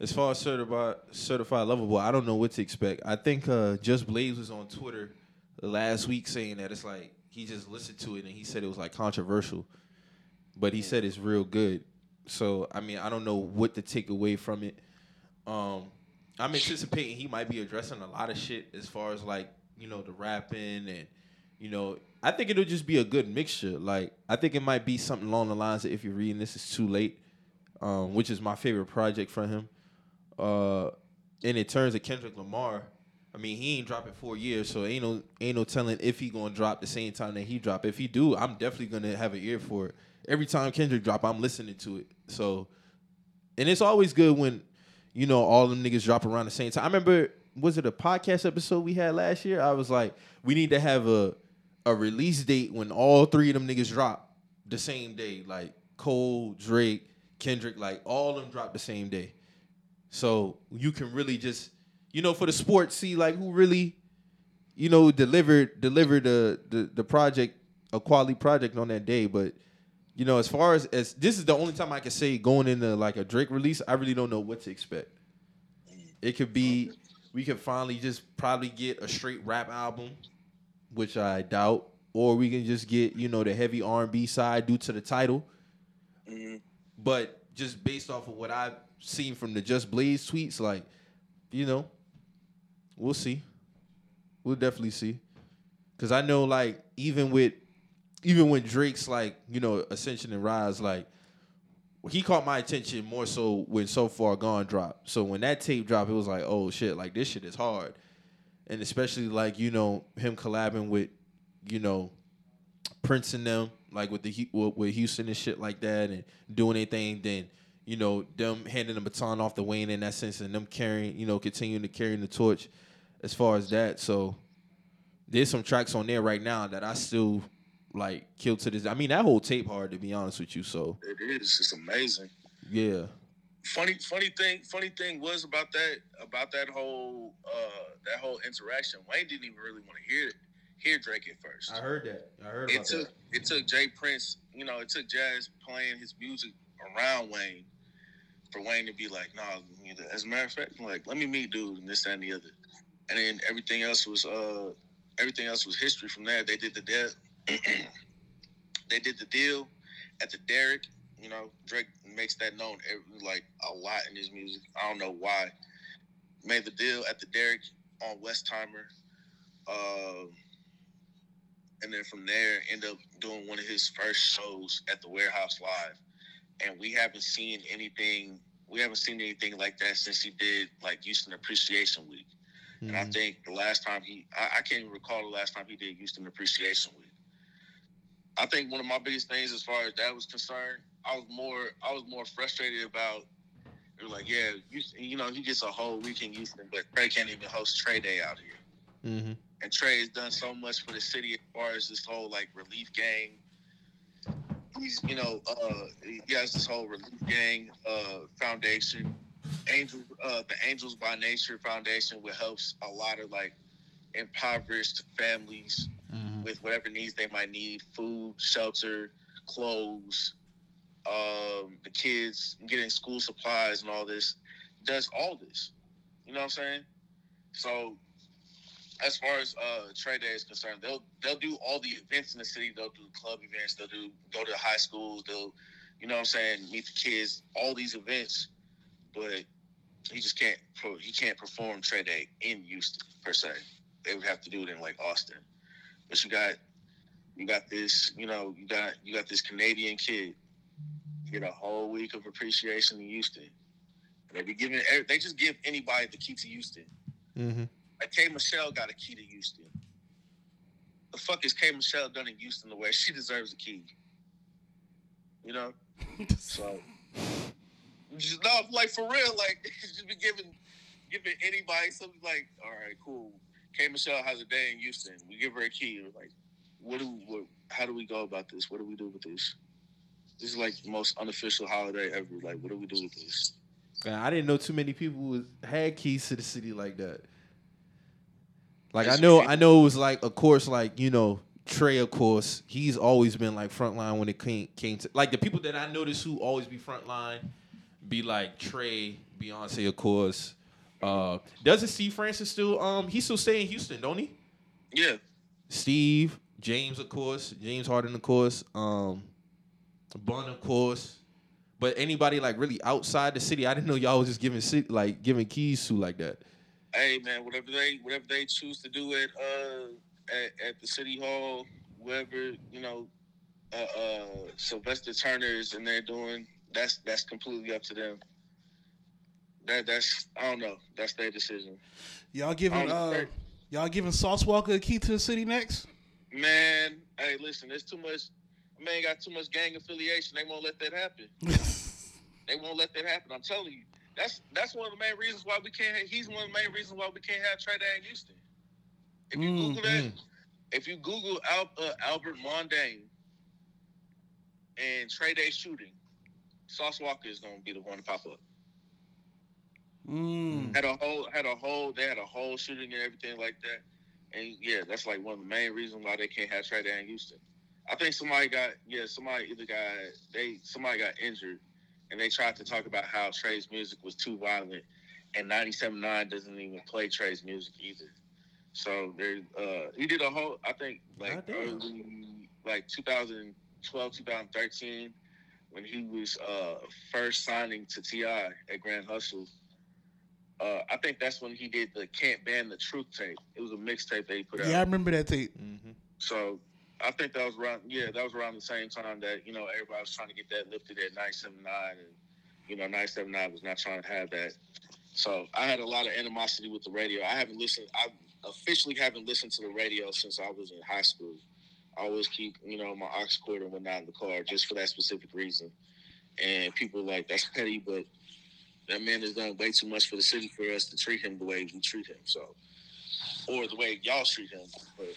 as far as certified certified Lover Boy, I don't know what to expect. I think uh, Just Blaze was on Twitter last week saying that it's like he just listened to it and he said it was like controversial, but he said it's real good. So I mean, I don't know what to take away from it. Um, I'm anticipating he might be addressing a lot of shit as far as like you know the rapping and you know I think it'll just be a good mixture. Like I think it might be something along the lines of if you're reading this is too late, um, which is my favorite project from him. Uh, and it turns to Kendrick Lamar, I mean he ain't dropping four years, so ain't no ain't no telling if he gonna drop the same time that he drop. If he do, I'm definitely gonna have an ear for it every time Kendrick drop, I'm listening to it. So, and it's always good when, you know, all them niggas drop around the same time. I remember, was it a podcast episode we had last year? I was like, we need to have a a release date when all three of them niggas drop the same day. Like Cole, Drake, Kendrick, like all of them drop the same day. So you can really just, you know, for the sport, see like who really, you know, delivered delivered the the, the project, a quality project on that day. But you know, as far as as this is the only time I can say going into like a Drake release, I really don't know what to expect. It could be we could finally just probably get a straight rap album, which I doubt, or we can just get you know the heavy R and B side due to the title. Mhm. But just based off of what I've seen from the Just Blaze tweets, like you know, we'll see. We'll definitely see. Cause I know like even with even when Drake's like, you know, Ascension and Rise, like he caught my attention more so when So Far Gone dropped. So when that tape dropped, it was like, oh shit, like this shit is hard. And especially like, you know, him collabing with, you know, Prince and them, like with the with with Houston and shit like that, and doing anything, then you know them handing the baton off to Wayne in that sense, and them carrying, you know, continuing to carry the torch as far as that. So there's some tracks on there right now that I still like kill to this. I mean, that whole tape hard to be honest with you. So It is. It's amazing. yeah, Funny, funny thing. Funny thing was about that about that whole uh that whole interaction. Wayne didn't even really want to hear hear Drake at first. I heard that. I heard it took it took J Prince, you know, it took Jas playing his music around Wayne for Wayne to be like, nah, as a matter of fact, like, let me meet dude and this that, and the other. And then everything else was uh everything else was history from there. They did the deal [CLEARS THROAT] they did the deal at the Derrick, you know, Drake makes that known every, like a lot in his music. I don't know why. Made the deal at the Derrick on Westheimer. Um and then from there end up doing one of his first shows at the warehouse live and we haven't seen anything we haven't seen anything like that since he did like houston appreciation week and Mm-hmm. i think the last time he I, I can't even recall the last time he did houston appreciation week i think one of my biggest things as far as that was concerned i was more i was more frustrated about it was like yeah you, you know he gets a whole week in houston but trae can't even host trae day out here mm-hmm. and Trae has done so much for the city as far as this whole like relief gang. He's you know uh, he has this whole relief gang uh, foundation, Angel uh, the Angels by Nature Foundation, which helps a lot of like impoverished families Mm-hmm. with whatever needs they might need: food, shelter, clothes, um, the kids getting school supplies and all this. Does all this, you know what I'm saying? So as far as uh Trae Day is concerned, they'll they'll do all the events in the city. They'll do club events. They'll do go to high schools. They'll, you know, what I'm saying, meet the kids. All these events, but he just can't. He can't perform Trae Day in Houston per se. They would have to do it in like Austin. But you got, you got this. You know, you got you got this Canadian kid. Get a whole week of appreciation in Houston. They be giving. They just give anybody the key to Houston. Mm-hmm. Like K Michelle got a key to Houston. The fuck is K Michelle done in Houston the way she deserves a key? You know? [LAUGHS] So just no, like for real, like [LAUGHS] just be giving giving anybody something like, all right, cool. K Michelle has a day in Houston. We give her a key. We're like, what do what how do we go about this? What do we do with this? This is like the most unofficial holiday ever. Like, what do we do with this? Man, I didn't know too many people was, had keys to the city like that. Like I know, I know it was like, of course, like you know, Trae, of course, he's always been like frontline when it came came to like the people that I noticed who always be frontline, be like Trae, Beyonce, of course. Uh, doesn't Steve Francis still? Um, he still stay in Houston, don't he? Yeah. Steve, James, of course, James Harden, of course, um, Bun, of course. But anybody like really outside the city, I didn't know y'all was just giving city, like giving keys to like that. Hey man, whatever they whatever they choose to do at uh at, at the city hall, wherever you know, uh, uh Sylvester Turner is in there doing, that's that's completely up to them. That that's I don't know. That's their decision. Y'all giving uh, y'all giving Sauce Walka a key to the city next? Man, hey, listen, there's too much. Man, got too much gang affiliation. They won't let that happen. [LAUGHS] They won't let that happen. I'm telling you. That's that's one of the main reasons why we can't. He's one of the main reasons why we can't have Trae Day in Houston. If you Mm, Google that, mm. if you Google Al, uh, Albert Mondane and Trae Day shooting, Sauce Walka is gonna be the one to pop up. mm. Had a whole, had a whole, they had a whole shooting and everything like that. And yeah, that's like one of the main reasons why they can't have Trae Day in Houston. I think somebody got yeah, somebody either got they somebody got injured, and they tried to talk about how Trae's music was too violent, and 97.9 doesn't even play Trae's music either. So there, uh, he did a whole. I think like Goddamn. early, like 2012, 2013, when he was uh, first signing to T.I. at Grand Hustle. Uh, I think that's when he did the "Can't Ban the Truth" tape. It was a mixtape that he put out. Yeah, I remember that tape. Mm-hmm. So I think that was around yeah, that was around the same time that, you know, everybody was trying to get that lifted at 979 and you know, 979 was not trying to have that. So I had a lot of animosity with the radio. I haven't listened I officially haven't listened to the radio since I was in high school. I always keep, you know, my aux cord and whatnot in the car just for that specific reason. And people like, that's petty, but that man has done way too much for the city for us to treat him the way we treat him. So or the way y'all treat him. But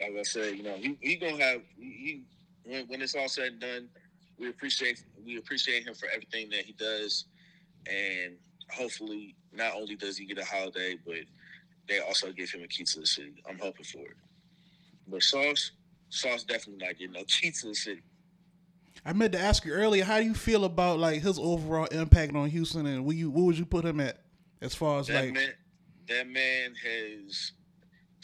like I said, you know, he, he gonna have he, he when, when it's all said and done, we appreciate we appreciate him for everything that he does, and hopefully, not only does he get a holiday, but they also give him a key to the city. I'm hoping for it. But Sauce, Sauce definitely not getting no [LAUGHS] key to the city. I meant to ask you earlier, how do you feel about like his overall impact on Houston, and where you what would you put him at as far as That like man, that man has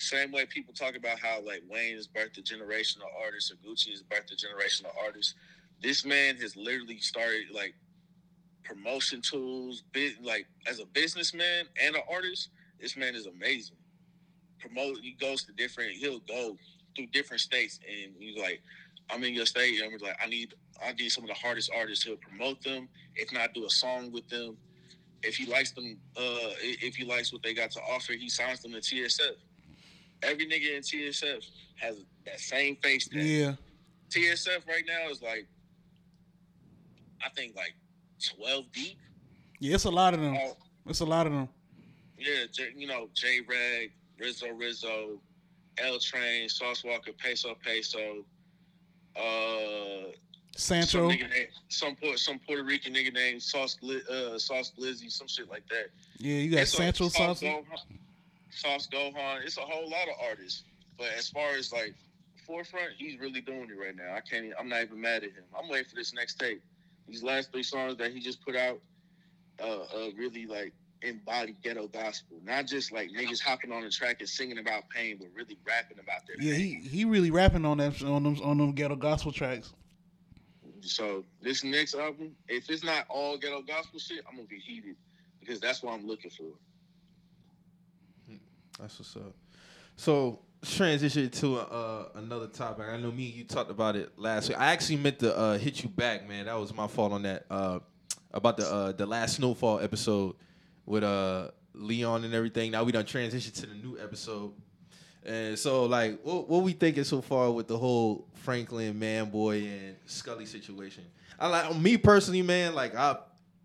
same way people talk about how like Wayne has birthed a generational artist or Gucci has birthed a generational artist. This man has literally started like promotion tools, bit like as a businessman and an artist. This man is amazing. Promote. He goes to different. He'll go through different states, and he's like, "I'm in your state." And I'm like, "I need, I need some of the hardest artists." He'll promote them. If not, do a song with them. If he likes them, uh, if he likes what they got to offer, he signs them to TSF. Every nigga in TSF has that same face yeah, TSF right now is like, I think like twelve deep. yeah, it's a lot of them. Oh, It's a lot of them. yeah, you know J Rag, Rizzo Rizzo, L Train, Sauce Walka, Peso Peso, uh, some Sancho. nigga named, some Puerto, some Puerto Rican nigga named Sauce uh, Sauce Glizzy, some shit like that. Yeah, you got It's Sancho Sauce sauce. Sauce Gohan. It's a whole lot of artists, but as far as like forefront, he's really doing it right now. I can't. I'm not even mad at him. I'm waiting for this next tape. These last three songs that he just put out, uh, uh really like embody ghetto gospel, not just like niggas hopping on the track and singing about pain, but really rapping about their Yeah, pain. he he really rapping on that on them on them ghetto gospel tracks. So this next album, if it's not all ghetto gospel shit, I'm gonna be heated because that's what I'm looking for. That's what's up. So transition to uh, another topic. I know me and you talked about it last week. I actually meant to uh, hit you back, man. That was my fault on that. Uh, about the uh, the last snowfall episode with uh, Leon and everything. Now we done transition to the new episode. And so, like, what, what we thinking so far with the whole Franklin, Manboy, and Scully situation? I like me personally, man. Like, I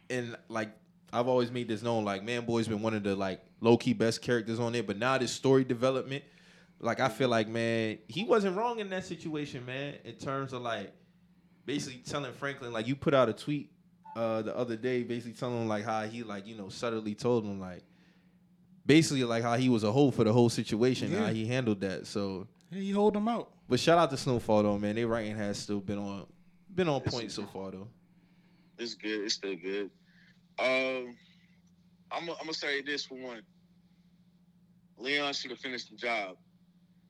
and like I've always made this known. Like, Manboy's been one of the like low key best characters on it. But now this story development, like, I feel like, man, he wasn't wrong in that situation, man. In terms of like basically telling Franklin, like, you put out a tweet uh the other day, basically telling him like how he like you know subtly told him like basically like how he was a hoe for the whole situation, Yeah. how he handled that. So, Yeah, he hold them out. but shout out to Snowfall though, man. They writing has still been on been on It's- point so far though. It's good. It's still good. Um, I'm gonna say this for one. Leon should have finished the job.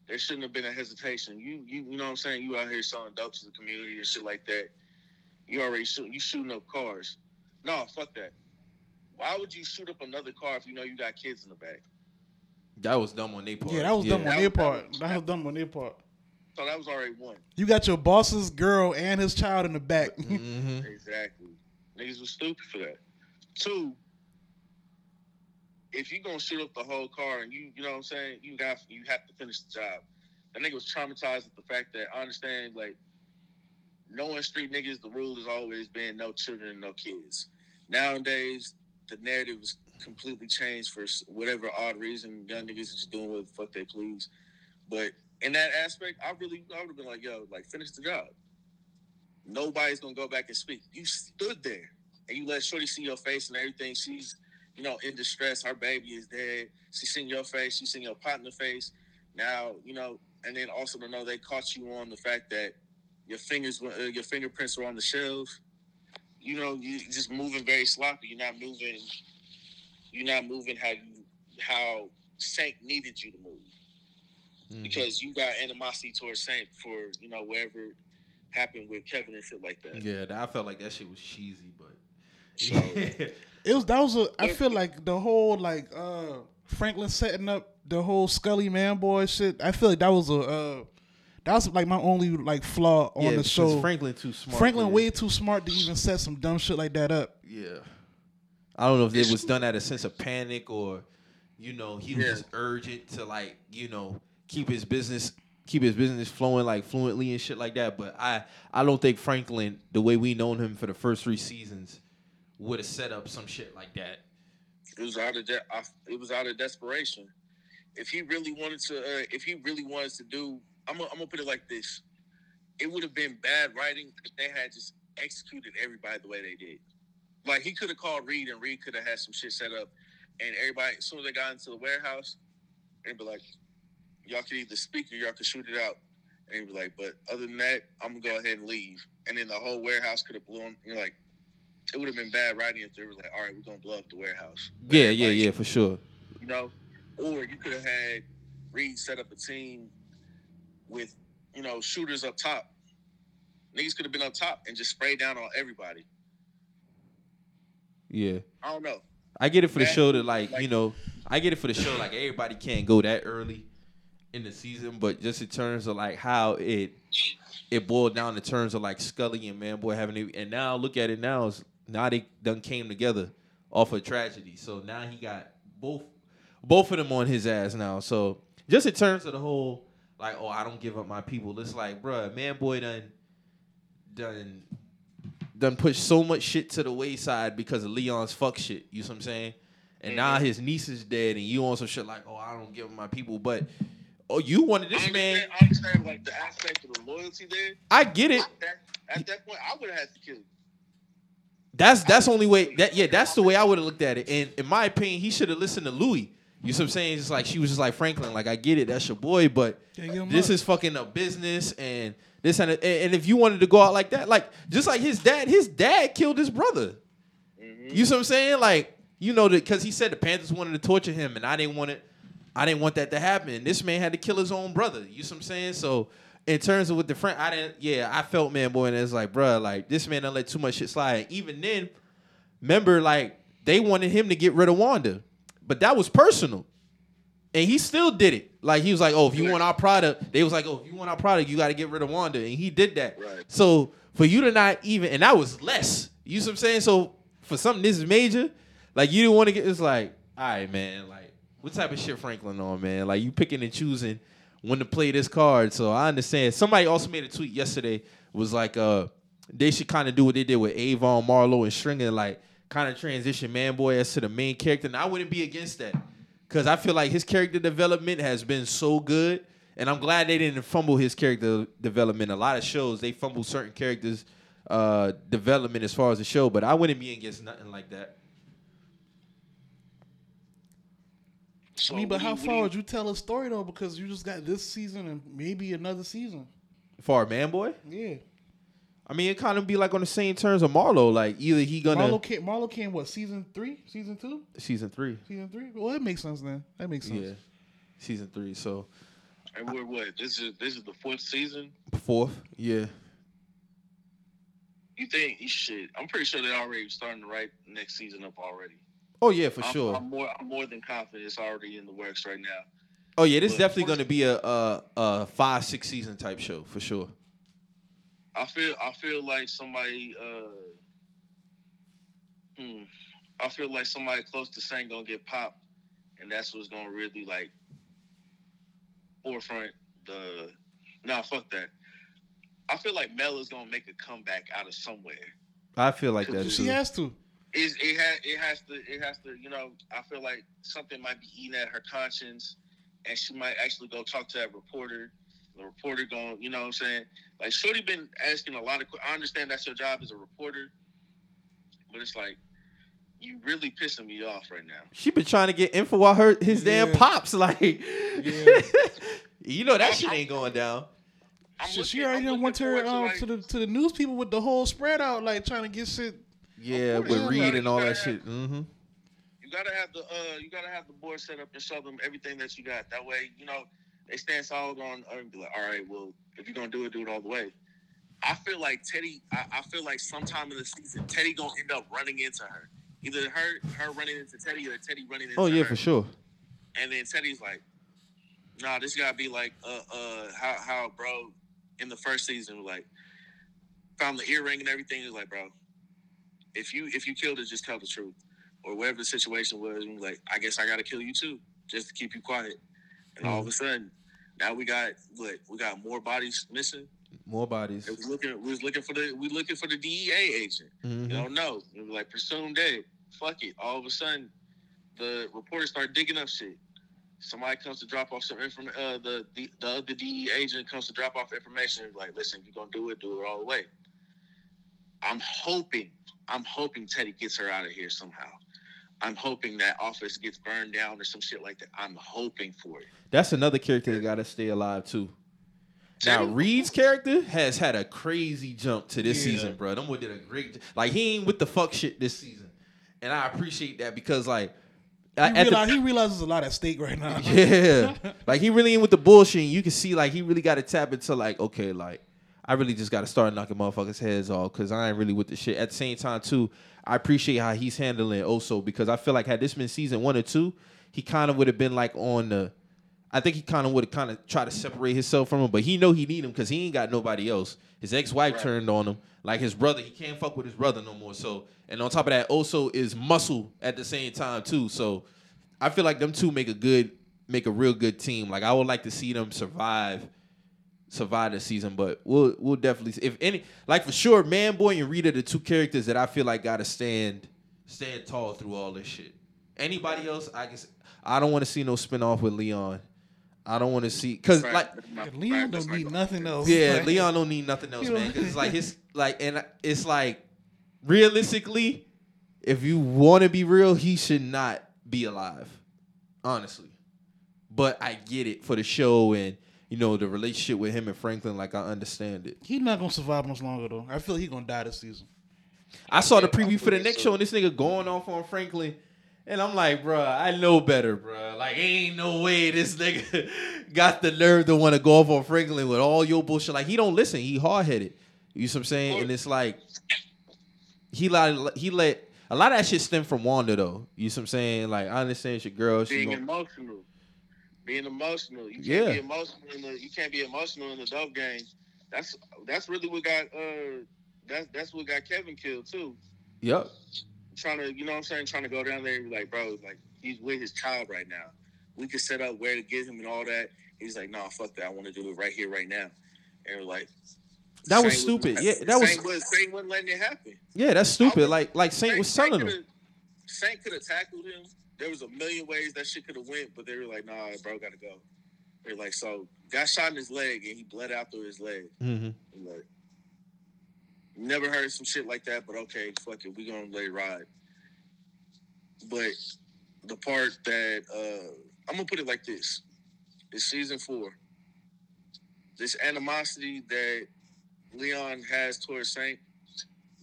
There shouldn't have been a hesitation. You you you know what I'm saying? You out here selling dope to the community and shit like that. You already shoot you shooting up cars. No, fuck that. Why would you shoot up another car if you know you got kids in the back? That was dumb on their part. Yeah, that was dumb on That their was- part. That was dumb on their part. So that was already one. You got your boss's girl and his child in the back. hmm Exactly. Niggas was stupid for that. Two, if you're gonna shoot up the whole car and you you know what I'm saying, you got you have to finish the job. That nigga was traumatized at the fact that I understand like knowing street niggas, the rule has always been no children and no kids. Nowadays, the narrative is completely changed for whatever odd reason. Young niggas is just doing what the fuck they please. But in that aspect, I really I would have been like, yo, like finish the job. Nobody's gonna go back and speak. You stood there and you let Shorty see your face and everything. She's, you know, in distress. Her baby is dead. She's seen your face. She's seen your partner face. Now, you know, and then also to know they caught you on the fact that your fingers, uh, your fingerprints were on the shelf. You know, you just moving very sloppy. You're not moving. You're not moving how you how Saint needed you to move Mhm. because you got animosity towards Saint for you know wherever happened with Kevin and shit like that. Yeah, I felt like that shit was cheesy, but So It was that was a. I feel like the whole like uh Franklin setting up the whole Scully man boy shit. I feel like that was a uh that was like my only like flaw on yeah, the show. Franklin too smart. Franklin for way too smart to even set some dumb shit like that up. Yeah. I don't know if it was done out of sense of panic or, you know, he was Yeah. urgent to like, you know, keep his business keep his business flowing like fluently and shit like that. But I I don't think Franklin, the way we known him for the first three seasons, would have set up some shit like that. it was out of de- I, it was out of desperation. If he really wanted to, uh, if he really wanted to do, I'm gonna, I'm put it like this: it would have been bad writing if they had just executed everybody the way they did. Like he could have called Reed, and Reed could have had some shit set up, and everybody as soon as they got into the warehouse, they'd be like, "Y'all could either speak or y'all could shoot it out." And he'd be like, "But other than that, I'm gonna go ahead and leave." And then the whole warehouse could have blown. You're like, it would have been bad writing if they were like, "All right, we're gonna blow up the warehouse." Yeah, yeah, Like, yeah, for sure. you know, or you could have had Reed set up a team with, you know, shooters up top. Niggas could have been up top and just sprayed down on everybody. Yeah. I don't know. I get it for the show to like, like- you know, I get it for the show like everybody can't go that early in the season, but just in terms of like how it it boiled down in terms of like Scully and Manboy having it, and now look at it now is now they done came together off a tragedy. So now he got both both of them on his ass now. So just in terms of the whole like, oh, I don't give up my people. It's like, bruh, Manboy done done done pushed so much shit to the wayside because of Leon's fuck shit. You know what I'm saying? And mm-hmm. now his niece is dead, and you on some shit like, oh, I don't give up my people, but oh, you wanted I this man. understand, I understand like the aspect of the loyalty there. I get it. At that, at that point, I would have had to kill him. That's that's the only way. That yeah, that's the way I would have looked at it. And in my opinion, he should have listened to Louie. You know what I'm saying? It's like she was just like Franklin. Like I get it, that's your boy, but Can't get him this up. is fucking a business and this and, and if you wanted to go out like that, like just like his dad, his dad killed his brother. Mm-hmm. You see what I'm saying? Like you know that because he said the Panthers wanted to torture him, and I didn't want it. I didn't want that to happen. This man had to kill his own brother. You see what I'm saying? So in terms of with the friend, I didn't. Yeah, I felt man boy, and it's like, bruh, like this man done let too much shit slide. Even then, remember, like they wanted him to get rid of Wanda, but that was personal, and he still did it. Like he was like, oh, if you want our product, they was like, oh, if you want our product, you got to get rid of Wanda, and he did that. Right. So for you to not even, and that was less. You see what I'm saying? So for something this is major, like you didn't want to get. It's like, all right, man. Like what type of shit Franklin on, man? Like you picking and choosing when to play this card. So I understand. Somebody also made a tweet yesterday. Was like, uh, they should kind of do what they did with Avon, Marlo, and Stringer, like kind of transition Man Boy as to the main character. And I wouldn't be against that because I feel like his character development has been so good. And I'm glad they didn't fumble his character development. A lot of shows they fumble certain characters' uh, development as far as the show, but I wouldn't be against nothing like that. So I mean, but how you- far you- would you tell a story though? Because you just got this season and maybe another season. For a Man Boy, Yeah, I mean, it kind of be like on the same terms of Marlo. Like either he gonna Marlo came. Marlo came what season three, season two, season three, season three. Well, that makes sense then. That makes sense. yeah, season three. So And we're what? This is this is the fourth season. fourth, yeah. You think shit? I'm pretty sure they're already starting to write next season up already. Oh yeah, for I'm, sure. I'm more I'm more than confident it's already in the works right now. Oh yeah, this is definitely going to be a, a a five six season type show for sure. I feel I feel like somebody uh hmm, I feel like somebody close to Saint gonna get popped and that's what's gonna really like forefront the nah fuck that. I feel like Mel is gonna make a comeback out of somewhere. I feel like that She too. has to. Is it has it has to it has to you know I feel like something might be eating at her conscience, and she might actually go talk to that reporter. The reporter going, you know what I'm saying? Like Shorty been asking a lot of. que- I understand that's your job as a reporter, but it's like you really pissing me off right now. She been trying to get info on her his damn pops. Like, Yeah. [LAUGHS] you know that shit ain't going down. I'm Shit, she looking- already I'm done went to, her, forward um, like- to the to the news people with the whole spread out, like trying to get shit. Yeah, with Reed and all that Yeah. shit. Mm-hmm. You gotta have the uh, you gotta have the board set up and show them everything that you got. That way, you know, they stand solid on uh, and be like, all right, well, if you're gonna do it, do it all the way. I feel like Teddy. I, I feel like sometime in the season, Teddy gonna end up running into her. Either her her running into Teddy or Teddy running into Oh yeah, her. for sure. And then Teddy's like, "Nah, this gotta be like uh uh how how bro in the first season like found the earring and everything." He's like, "Bro, if you if you killed it, just tell the truth, or whatever the situation was." And like, "I guess I gotta kill you too, just to keep you quiet." And all of a sudden, now we got what we got more bodies missing. More bodies. It was looking we was looking for the we looking for the DEA agent. Mhm. You don't know. We were like presumed dead. Fuck it. All of a sudden, the reporters start digging up shit. Somebody comes to drop off some information. Uh, the, the the other DE agent comes to drop off information. Like, listen, if you're gonna do it, do it all the way. I'm hoping, I'm hoping Teddy gets her out of here somehow. I'm hoping that office gets burned down or some shit like that. I'm hoping for it. That's another character that gotta stay alive too. Now Reed's character has had a crazy jump to this Yeah. season, bro. Them boy did a great like he ain't with the fuck shit this season, and I appreciate that because like He, at the- he realizes a lot at stake right now. [LAUGHS] yeah, like he really in with the bullshit. And you can see like he really got to tap into like okay, like I really just got to start knocking motherfuckers' heads off because I ain't really with the shit. At the same time too, I appreciate how he's handling also because I feel like had this been season one or two, he kind of would have been like on the. I think he kind of would have kind of tried to separate himself from him, but he know he need him because he ain't got nobody else. His ex wife Right. turned on him, like his brother. He can't fuck with his brother no more. So, and on top of that, also is muscle at the same time too. So, I feel like them two make a good, make a real good team. Like I would like to see them survive, survive the season. But we'll we'll definitely if any like for sure, Man Boy and Rita the two characters that I feel like gotta stand stand tall through all this shit. Anybody else, I guess I don't want to see no spinoff with Leon. I don't want to see because Right. like That's Leon don't my need nothing else. yeah, Like, Leon don't need nothing else, man. Because it's like his like, and it's like realistically, if you want to be real, he should not be alive, honestly. But I get it for the show and you know the relationship with him and Franklin. Like I understand it. He's not gonna survive much longer though. I feel he gonna die this season. I saw the preview for the next so. show and this nigga going off on Franklin. And I'm like, bruh, I know better, bruh. Like, ain't no way this nigga [LAUGHS] got the nerve to want to go off on Franklin with all your bullshit. Like, he don't listen. He hard headed. You know what I'm saying? And it's like, he let he let a lot of that shit stem from Wanda though. You know what I'm saying? Like, I understand it's your girl. She being gon- emotional. Being emotional. You can't Yeah. be emotional in the you can't be emotional in the dope game. That's that's really what got uh that's that's what got Kevin killed too. Yep. Trying to you know what I'm saying, trying to go down there and be like, bro, like he's with his child right now. We could set up where to get him and all that. He's like, nah, fuck that. I want to do it right here, right now. And we're like That was stupid. Yeah, that was Saint was Saint wasn't letting it happen. yeah, that's stupid. would- Like like Saint was telling him. Saint could have tackled him. There was a million ways that shit could have went, but they were like, "Nah, bro, gotta go." They're like, so got shot in his leg and he bled out through his leg. hmm like, never heard some shit like that, but okay, fuck it, we gonna let it ride. But the part that uh, I'm gonna put it like this: it's season four. This animosity that Leon has towards Saint,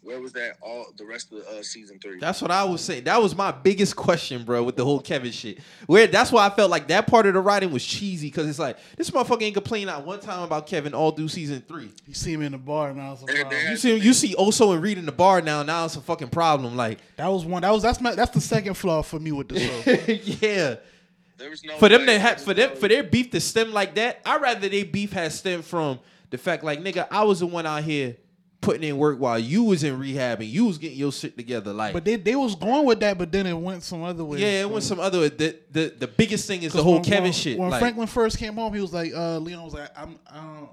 where was that all the rest of uh, season three? That's what I was saying. That was my biggest question, bro, with the whole Kevin shit. Where that's why I felt like that part of the writing was cheesy because it's like this motherfucker ain't complaining not one time about Kevin all through season three. You see him in the bar now. It's a They're- problem. You see, you see Oso and Reed in the bar now. Now it's a fucking problem. Like, That was one. That was that's my that's the second flaw for me with the show. [LAUGHS] yeah, there was no for them way- to have for them for their beef to stem like that, I would rather their beef has stemmed from the fact like nigga, I was the one out here putting in work while you was in rehab and you was getting your shit together. Like, but they they was going with that, but then it went some other way. yeah, it went some other. The, the the biggest thing is the whole when- Kevin when, shit. When like, Franklin first came home, he was like, uh, Leon was like, I'm, um,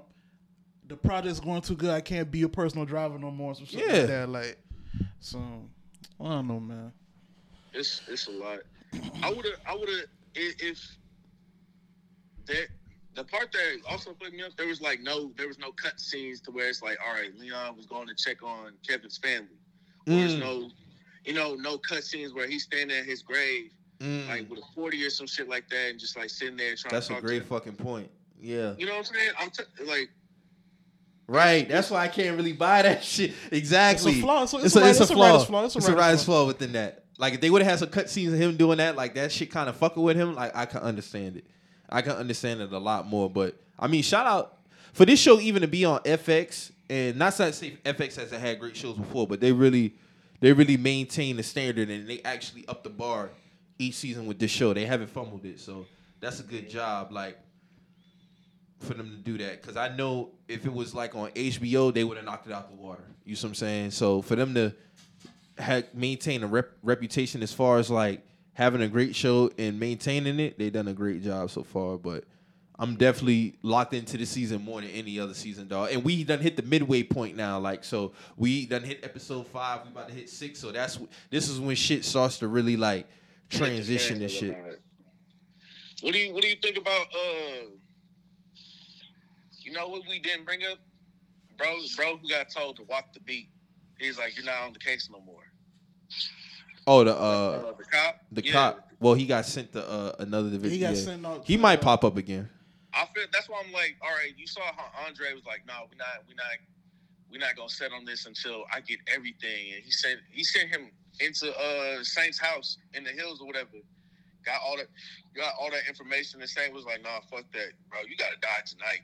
the project's going too good. I can't be a personal driver no more. Some shit Yeah. like that. Like, so I don't know, man. It's it's a lot. I would have I would have if that the part that also put me up there was like no there was no cut scenes to where it's like all right Leon was going to check on Kevin's family. Or There's Mm. no you know, no cut scenes where he's standing at his grave, Mm, like with a forty or some shit like that, and just like sitting there trying that's to a great to. fucking point. Yeah. You know what I'm saying? I'm t- like, Right. That's why I can't really buy that [LAUGHS] shit. Exactly. It's a flaw. It's a- It's it's a, a- it's a it's a flaw. writer's flaw. It's a It's a writer's writer's flaw within that. Like if they would have had some cut scenes of him doing that, like that shit kind of fucking with him. Like I can understand it. I can understand it a lot more. But I mean, shout out for this show even to be on FX and not to say FX hasn't had great shows before, but they really they really maintain the standard and they actually up the bar each season with this show. They haven't fumbled it, so that's a good job. Like for them to do that because I know if it was like on HBO, they would have knocked it out the water. You see what I'm saying? So for them to ha- maintain a rep- reputation as far as like having a great show and maintaining it, They've done a great job so far. But I'm definitely locked into the season more than any other season, dog. And we done hit the midway point now, like so we done hit episode five. We about to hit six, so that's this is when shit starts to really like transition and shit. What do you What do you think about? uh You know what we didn't bring up, bro? Bro, who got told to walk the beat? He's like, you're not on the case no more. Oh, the uh, Uh, the cop. the Yeah. cop. Well, he got sent to uh, another division. He got yeah. sent out. He to, might uh, pop up again. I feel that's why I'm like, all right. You saw how Andre was like, no, we're not, we're not, we're not gonna set on this until I get everything. And he said he sent him into uh Saint's house in the hills or whatever. Got all that, got all that information. And Saint was like, nah, fuck that, bro. You gotta die tonight.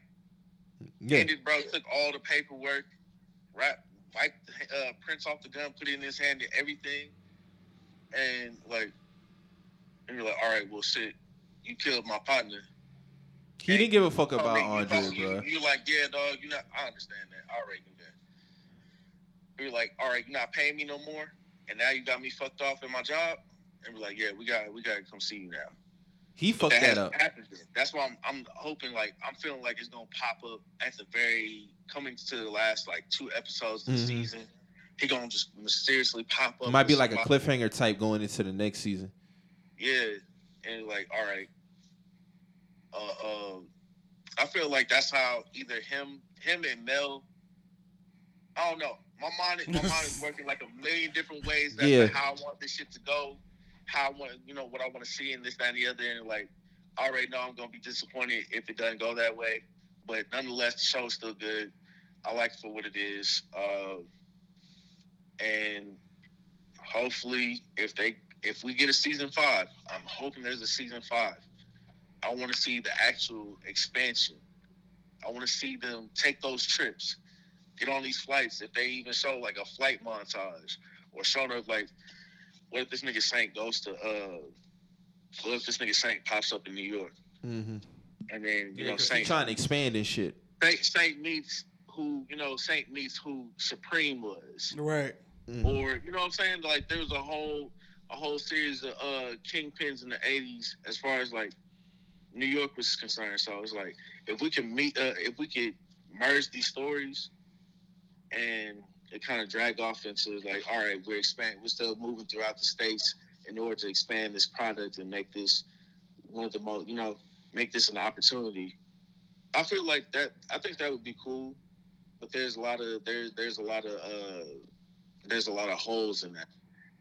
Yeah, Ended, bro. Took all the paperwork, wrap, wiped the uh, prints off the gun, put it in his hand, did everything, and like, and you're like, all right, well, shit, you killed my partner. he didn't give a fuck about Andre, you, bro. You, are like, yeah, dog. You not. I understand that. I already knew that. You're like, all right, you're not paying me no more, and now you got me fucked off in my job. And we're like, yeah, we got, we got to come see you now. He fucked that hasn't up. happened. That's why I'm, I'm hoping, like, I'm feeling like it's gonna pop up at the very coming to the last like two episodes of the Mhm. season. He gonna just mysteriously pop up. It might be like a cliffhanger type going into the next season. Yeah, and like, all right. Uh, uh, I feel like that's how either him, him and Mel. I don't know. My mind, is, my mind is [LAUGHS] working like a million different ways. That's Yeah. like how I want this shit to go. How I want, you know, what I want to see in this, that, and the other. And like, I already know I'm gonna be disappointed if it doesn't go that way. But nonetheless, the show's still good. I like it for what it is. Uh, and hopefully, if they if we get a season five, I'm hoping there's a season five. I want to see the actual expansion. I want to see them take those trips, get on these flights. If they even show like a flight montage or show them like, what if this nigga Saint goes to uh, what if this nigga Saint pops up in New York Mm-hmm. and then you Yeah, know 'cause he Saint trying to expand and shit. Saint, Saint meets who you know Saint meets who Supreme was. Right. Mhm. or you know what I'm saying? Like there was a whole a whole series of uh kingpins in the '80s as far as like New York was concerned. So it's like if we can meet, uh, if we could merge these stories, and it kind of drag off into like, all right, we're expanding, we're still moving throughout the states in order to expand this product and make this one of the most, you know, make this an opportunity. I feel like that. I think that would be cool, but there's a lot of there's there's a lot of uh there's a lot of holes in that.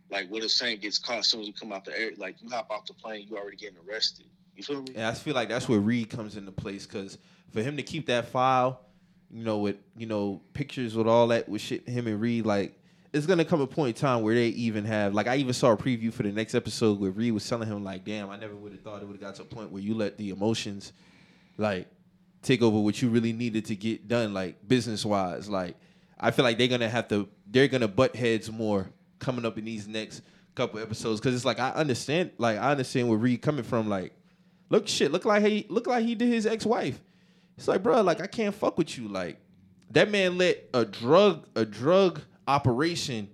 Like, what if Saint gets caught as soon as you come out the air? Like, you hop off the plane, you already getting arrested. You feel me? And I feel like that's where Reed comes into place because for him to keep that file, you know, with you know pictures with all that with shit, him and Reed, like it's gonna come a point in time where they even have like I even saw a preview for the next episode where Reed was telling him like, "Damn, I never would have thought it would have got to a point where you let the emotions like take over what you really needed to get done, like business wise. Like I feel like they're gonna have to they're gonna butt heads more coming up in these next couple episodes because it's like I understand like I understand where Reed coming from. Like, look shit, look like he look like he did his ex wife. It's like, bro, like I can't fuck with you. Like that man let a drug a drug operation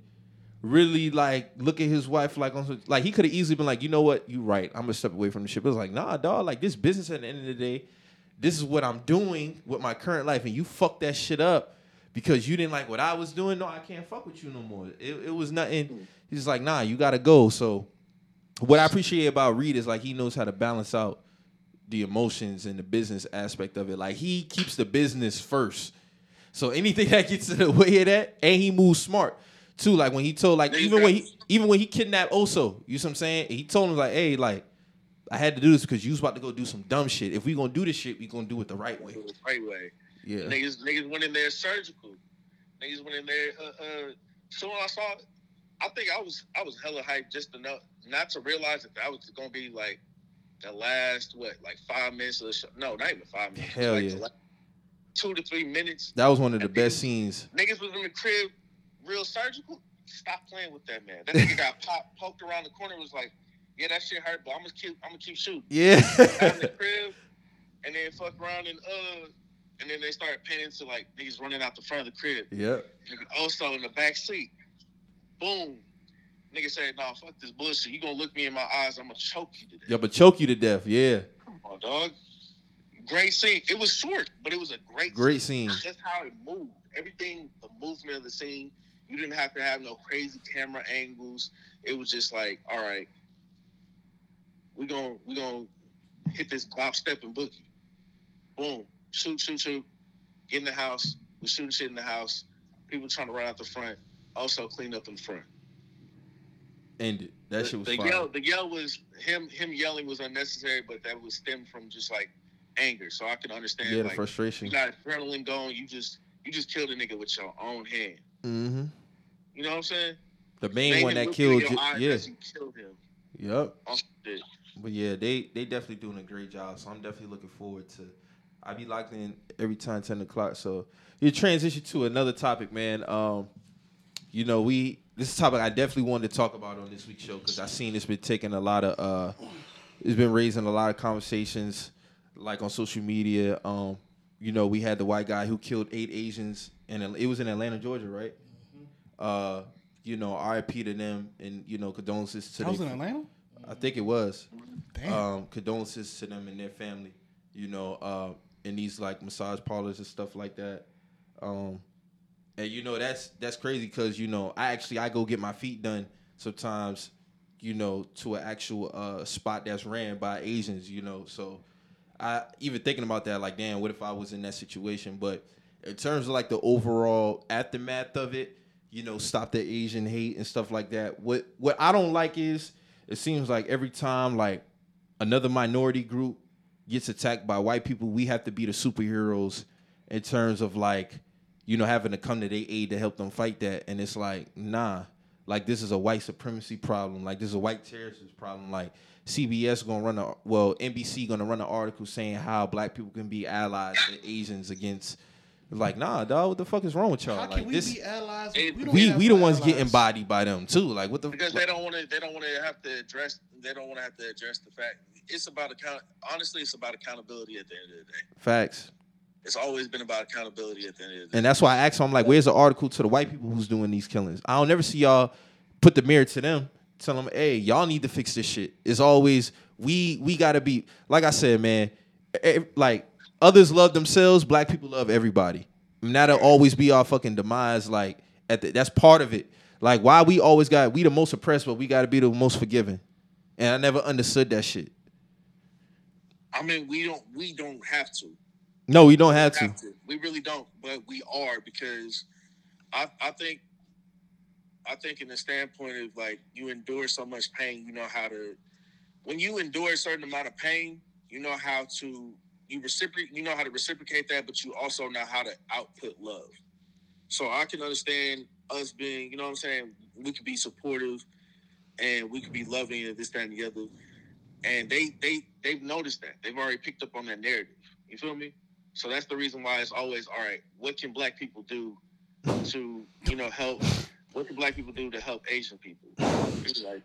really like look at his wife like on like he could have easily been like, you know what, you right, I'm gonna step away from the ship. It was like, nah, dog, like this business at the end of the day, this is what I'm doing with my current life, and you fuck that shit up because you didn't like what I was doing. No, I can't fuck with you no more. It, it was nothing. Mm. He's like, nah, you gotta go. So what I appreciate about Reed is like he knows how to balance out the emotions and the business aspect of it. Like he keeps the business first. So anything [LAUGHS] that gets in the way of that, and he moves smart too. Like when he told, like even when he even when he kidnapped Oso, you see what I'm saying? He told him like, hey, like I had to do this because you was about to go do some dumb shit. If we gonna do this shit, we gonna do it the right way. the right way. Yeah. Niggas, niggas went in there surgical. Niggas went in there. Uh, uh, soon I saw, it, I think I was I was hella hyped just enough not to realize that that was gonna be like the last what, like five minutes of the show. No, not even five minutes. Hell like yeah. the last two to three minutes. That was one of the best niggas- scenes. Niggas was in the crib, real surgical. Stop playing with that man. That nigga got [LAUGHS] popped, poked around the corner. Was like, yeah, that shit hurt, but I'm gonna keep, I'm gonna keep shooting. Yeah. In the crib, and then fuck around and uh, and then they started panning to like niggas running out the front of the crib. yep. Oso in the back seat. Boom. Nigga said, nah, fuck this bullshit. You gonna look me in my eyes, I'm gonna choke you to death. Yeah, but choke you to death. Yeah. Come on, dog. Great scene. It was short, but it was a great Great scene. Just how it moved. Everything, the movement of the scene, you didn't have to have no crazy camera angles. It was just like, all right, we gonna we gonna hit this Bob step and boogie. Boom. Shoot, shoot, shoot. Get in the house. We shooting shit in the house. People trying to run out the front. Oso clean up in the front. Ended. That the, shit was the fire. yell. The yell was him. Him yelling was unnecessary, but that was stemmed from just like anger. So I can understand. yeah, the like, frustration. you got adrenaline going. You just you just killed a nigga with your own hand. Mm-hmm. You know what I'm saying? The main Made one that killed. in Ju- your eyes yeah. you killed him. Yep. On some shit. But yeah, they they definitely doing a great job. So I'm definitely looking forward to. I be locked in every time ten o'clock. So you transition to another topic, man. Um, you know we this is a topic I definitely wanted to talk about on this week's show because I seen it's been taking a lot of uh, it's been raising a lot of conversations like on social media. Um, you know we had the white guy who killed eight Asians and it was in Atlanta, Georgia, right? Uh, you know, R.I.P. to them and you know condolences to I was in Atlanta. I think it was Damn. um, condolences to them and their family. You know, uh, in these like massage parlors and stuff like that. Um, and you know that's that's crazy because you know I actually I go get my feet done sometimes. You know, to an actual uh, spot that's ran by Asians. You know, so I even thinking about that like, damn, what if I was in that situation? But in terms of like the overall aftermath of it, you know, stop the Asian hate and stuff like that. What what I don't like is it seems like every time like another minority group gets attacked by white people, we have to be the superheroes in terms of like, you know, having to come to their aid to help them fight that. And it's like, nah, like this is a white supremacy problem. Like this is a white terrorist problem. Like CBS gonna run a well, NBC gonna run an article saying how black people can be allies to Asians against. Like, nah, dog, what the fuck is wrong with y'all? How like can we this, be allies? It- don't we we the ones allies. getting bodied by them too. Like, what the? because they don't want to. They don't want to have to address. They don't want to have to address the fact. It's about account. Honestly, it's about accountability at the end of the day. Facts. It's always been about accountability at the end of the day. And that's why I asked him, I'm like, where's the article to the white people who's doing these killings? I don't never see y'all put the mirror to them, tell them, hey, y'all need to fix this shit. It's always we we gotta be like I said, man. like others love themselves, black people love everybody. And that'll always be our fucking demise. Like at the, that's part of it. Like why we always got we the most oppressed, but we got to be the most forgiving. And I never understood that shit. I mean, we don't. We don't have to. No, we don't have to. have to. We really don't, but we are because I I think I think in the standpoint of like you endure so much pain, you know how to when you endure a certain amount of pain, you know how to you reciprocate you know how to reciprocate that, but you also know how to output love. So I can understand us being, you know what I'm saying, we could be supportive and we could be loving and this, that, and the other. And they they they've noticed that. They've already picked up on that narrative. You feel me? So that's the reason why it's always all right. What can Black people do to you know help? What can Black people do to help Asian people? Like,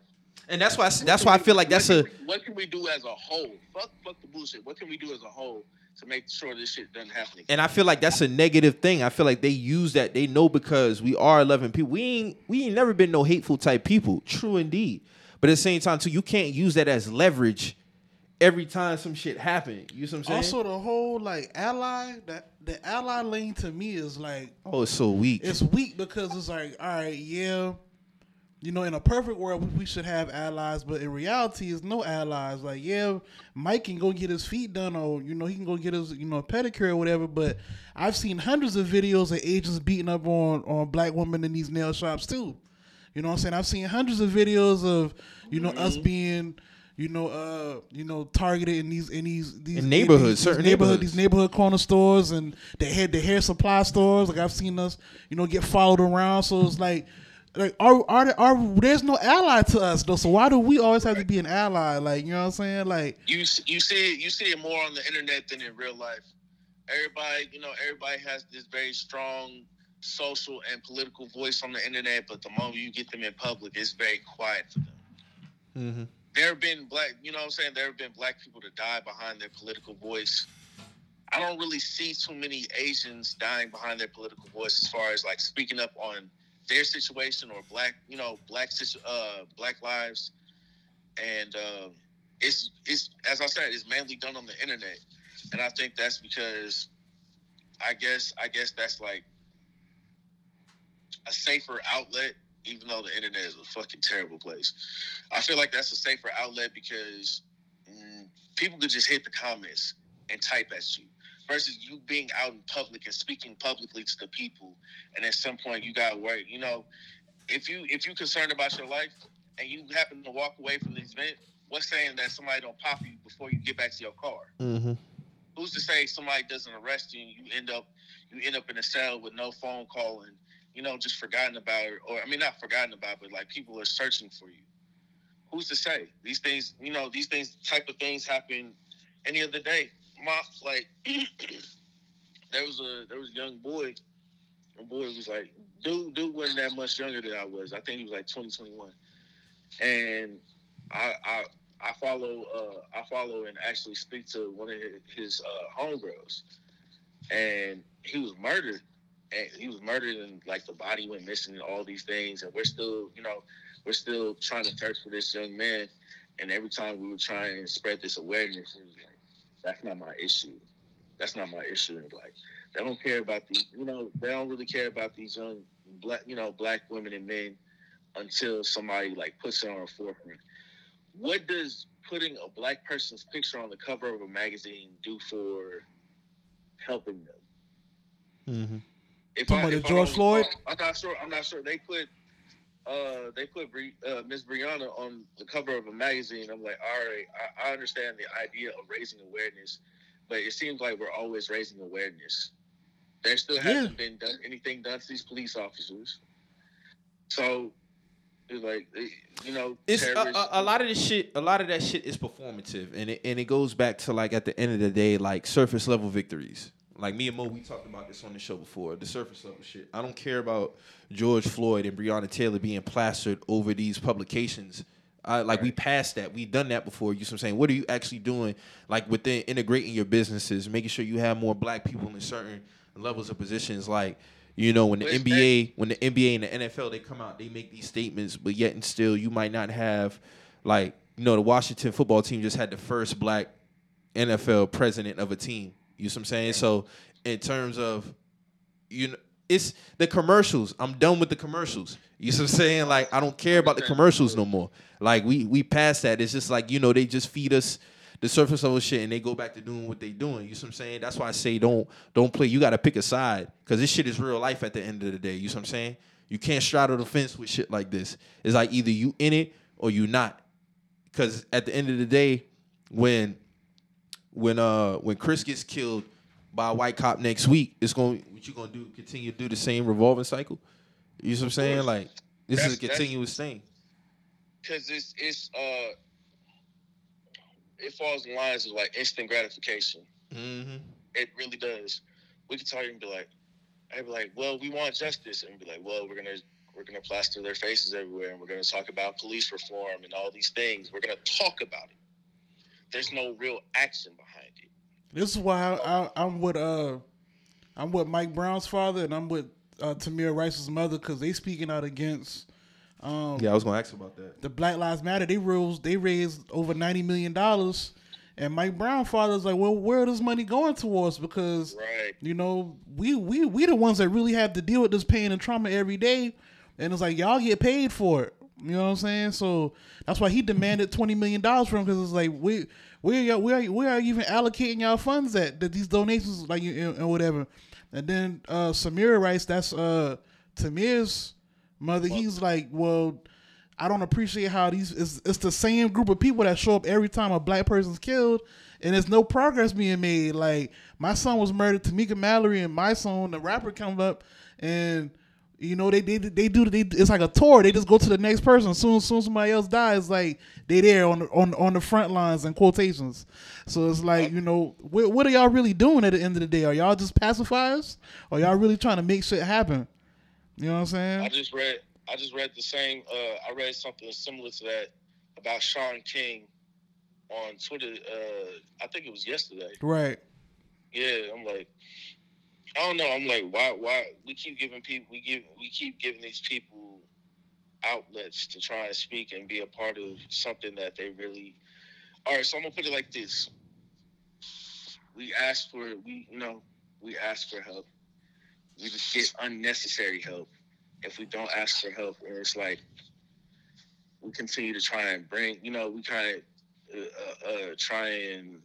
And that's why that's why I feel like that's a what can we do as a whole? Fuck, fuck the bullshit. What can we do as a whole to make sure this shit doesn't happen again? and I feel like that's a negative thing. I feel like they use that. They know because we are loving people. We ain't we ain't never been no hateful type people. True indeed. But at the same time, too, you can't use that as leverage every time some shit happen. You see what I'm saying? Also, the whole like ally that the ally lane to me is like oh, it's so weak. it's weak because it's like, all right, yeah, you know, in a perfect world, we- we should have allies, but in reality, it's no allies. Like, yeah, Mike can go get his feet done, or you know, he can go get his, you know, pedicure or whatever. But I've seen hundreds of videos of agents beating up on on black women in these nail shops too. You know what I'm saying? I've seen hundreds of videos of, you know, us being, you know, uh, you know, targeted in these in these these In neighborhoods, these, certain neighborhood, neighborhoods. these neighborhood corner stores and the hair the hair supply stores. Like I've seen us, you know, get followed around. So it's like, like are are, there, are there's no ally to us though. So why do we always have to be an ally? Like you know what I'm saying? Like you you see it you see it more on the internet than in real life. Everybody, you know, everybody has this very strong social and political voice on the internet, but the moment you get them in public, it's very quiet for them. Mm-hmm. There have been black, you know what I'm saying? There have been black people to die behind their political voice. I don't really see too many Asians dying behind their political voice as far as like speaking up on their situation or black, you know, black uh black lives. And uh, it's it's as I said, it's mainly done on the internet. And I think that's because I guess I guess that's like a safer outlet, even though the internet is a fucking terrible place. I feel like that's a safer outlet because mm, people could just hit the comments and type at you versus you being out in public and speaking publicly to the people. And at some point, you got to worry. You know, if you if you're concerned about your life and you happen to walk away from this event, what's saying that somebody don't pop you before you get back to your car? Mm-hmm. who's to say somebody doesn't arrest you and you end up you end up in a cell with no phone call and you know just forgotten about it or I mean not forgotten about but like people are searching for you. Who's to say these things? You know these things type of things happen any other day. My like [CLEARS THROAT] there was a there was a young boy. A boy was like dude dude wasn't that much younger than I was. I think he was like 20, 21. and I I I follow uh I follow and actually speak to one of his, uh homegirls and he was murdered he was murdered and like the body went missing and all these things. And we're still you know we're still trying to search for this young man. And every time we were trying to spread this awareness it was like that's not my issue. That's not my issue. And like they don't care about these you know they don't really care about these young black you know black women and men until somebody like puts it on a forefront. What does putting a black person's picture on the cover of a magazine do for helping them? Mm-hmm. If Talking about the if George don't- Floyd? I'm not sure. I'm not sure. They put uh they put Bri- uh, Miss Breonna on the cover of a magazine. I'm like, all right, I, I understand the idea of raising awareness, but it seems like we're always raising awareness. There still hasn't been done anything done to these police officers. So, it's like you know, It's a, a, a lot of this shit. A lot of that shit is performative, and it and it goes back to like at the end of the day, like surface level victories. Like me and Mo, we talked about this on the show before. The surface level shit. I don't care about George Floyd and Breonna Taylor being plastered over these publications. I, like we passed that. We done that before. You know what I'm saying? What are you actually doing? Like within integrating your businesses, making sure you have more black people in certain levels of positions. Like you know, when the it's NBA, when the NBA and the NFL, they come out, they make these statements, but yet and still, you might not have, like, you know, the Washington football team just had the first black NFL president of a team. You know what I'm saying? So, in terms of, you know, it's the commercials. I'm done with the commercials. You know what I'm saying? Like, I don't care about the commercials no more. Like, we we passed that. It's just like, you know, they just feed us the surface level shit and they go back to doing what they doing. You know what I'm saying? That's why I say don't don't play. You gotta pick a side. Cause this shit is real life at the end of the day. You know what I'm saying? You can't straddle the fence with shit like this. It's like either you in it or you not. Cause at the end of the day, when when uh when Chris gets killed by a white cop next week, it's going what you gonna do? Continue to do the same revolving cycle? You know what I'm saying? Like this is a That's- that's- continuous thing. because it's it's uh it falls in lines of like instant gratification. Mm-hmm. It really does. We could talk and be like, I'd be like, well, we want justice, and be like, well, we're gonna we're gonna plaster their faces everywhere, and we're gonna talk about police reform and all these things. We're gonna talk about it. There's no real action behind it. This is why I, I, I'm with uh, I'm with Mike Brown's father, and I'm with uh, Tamir Rice's mother because they speaking out against um, Yeah, I was gonna ask about that. the Black Lives Matter. They rose, they raised over ninety million dollars, and Mike Brown father's like, well, where is this money going towards? Because Right. you know, we we we the ones that really have to deal with this pain and trauma every day, and it's like y'all get paid for it. You know what I'm saying? So that's why he demanded twenty million dollars from because it's like we we are we are we are even allocating y'all funds at that these donations like and, and whatever. And then uh Samaria Rice that's uh Tamir's mother. He's like, well, I don't appreciate how these it's, it's the same group of people that show up every time a black person's killed, and there's no progress being made. Like my son was murdered, Tamika Mallory, and my son, the rapper, comes up and you know, they they they do they, it's like a tour. They just go to the next person. Soon as soon somebody else dies, like they there on the, on on the front lines and quotations. So it's like you know, what, what are y'all really doing at the end of the day? Are y'all just pacifiers? Or y'all really trying to make shit happen? You know what I'm saying? I just read I just read the same. Uh, I read something similar to that about Shaun King on Twitter. Uh, I think it was yesterday. Right. Yeah, I'm like, I don't know. I'm like, why? Why we keep giving people? We give. We keep giving these people outlets to try and speak and be a part of something that they really. All right, so I'm gonna put it like this. We ask for we you know we ask for help. We just get unnecessary help if we don't ask for help. And it's like we continue to try and bring you know we kind of uh, uh, try and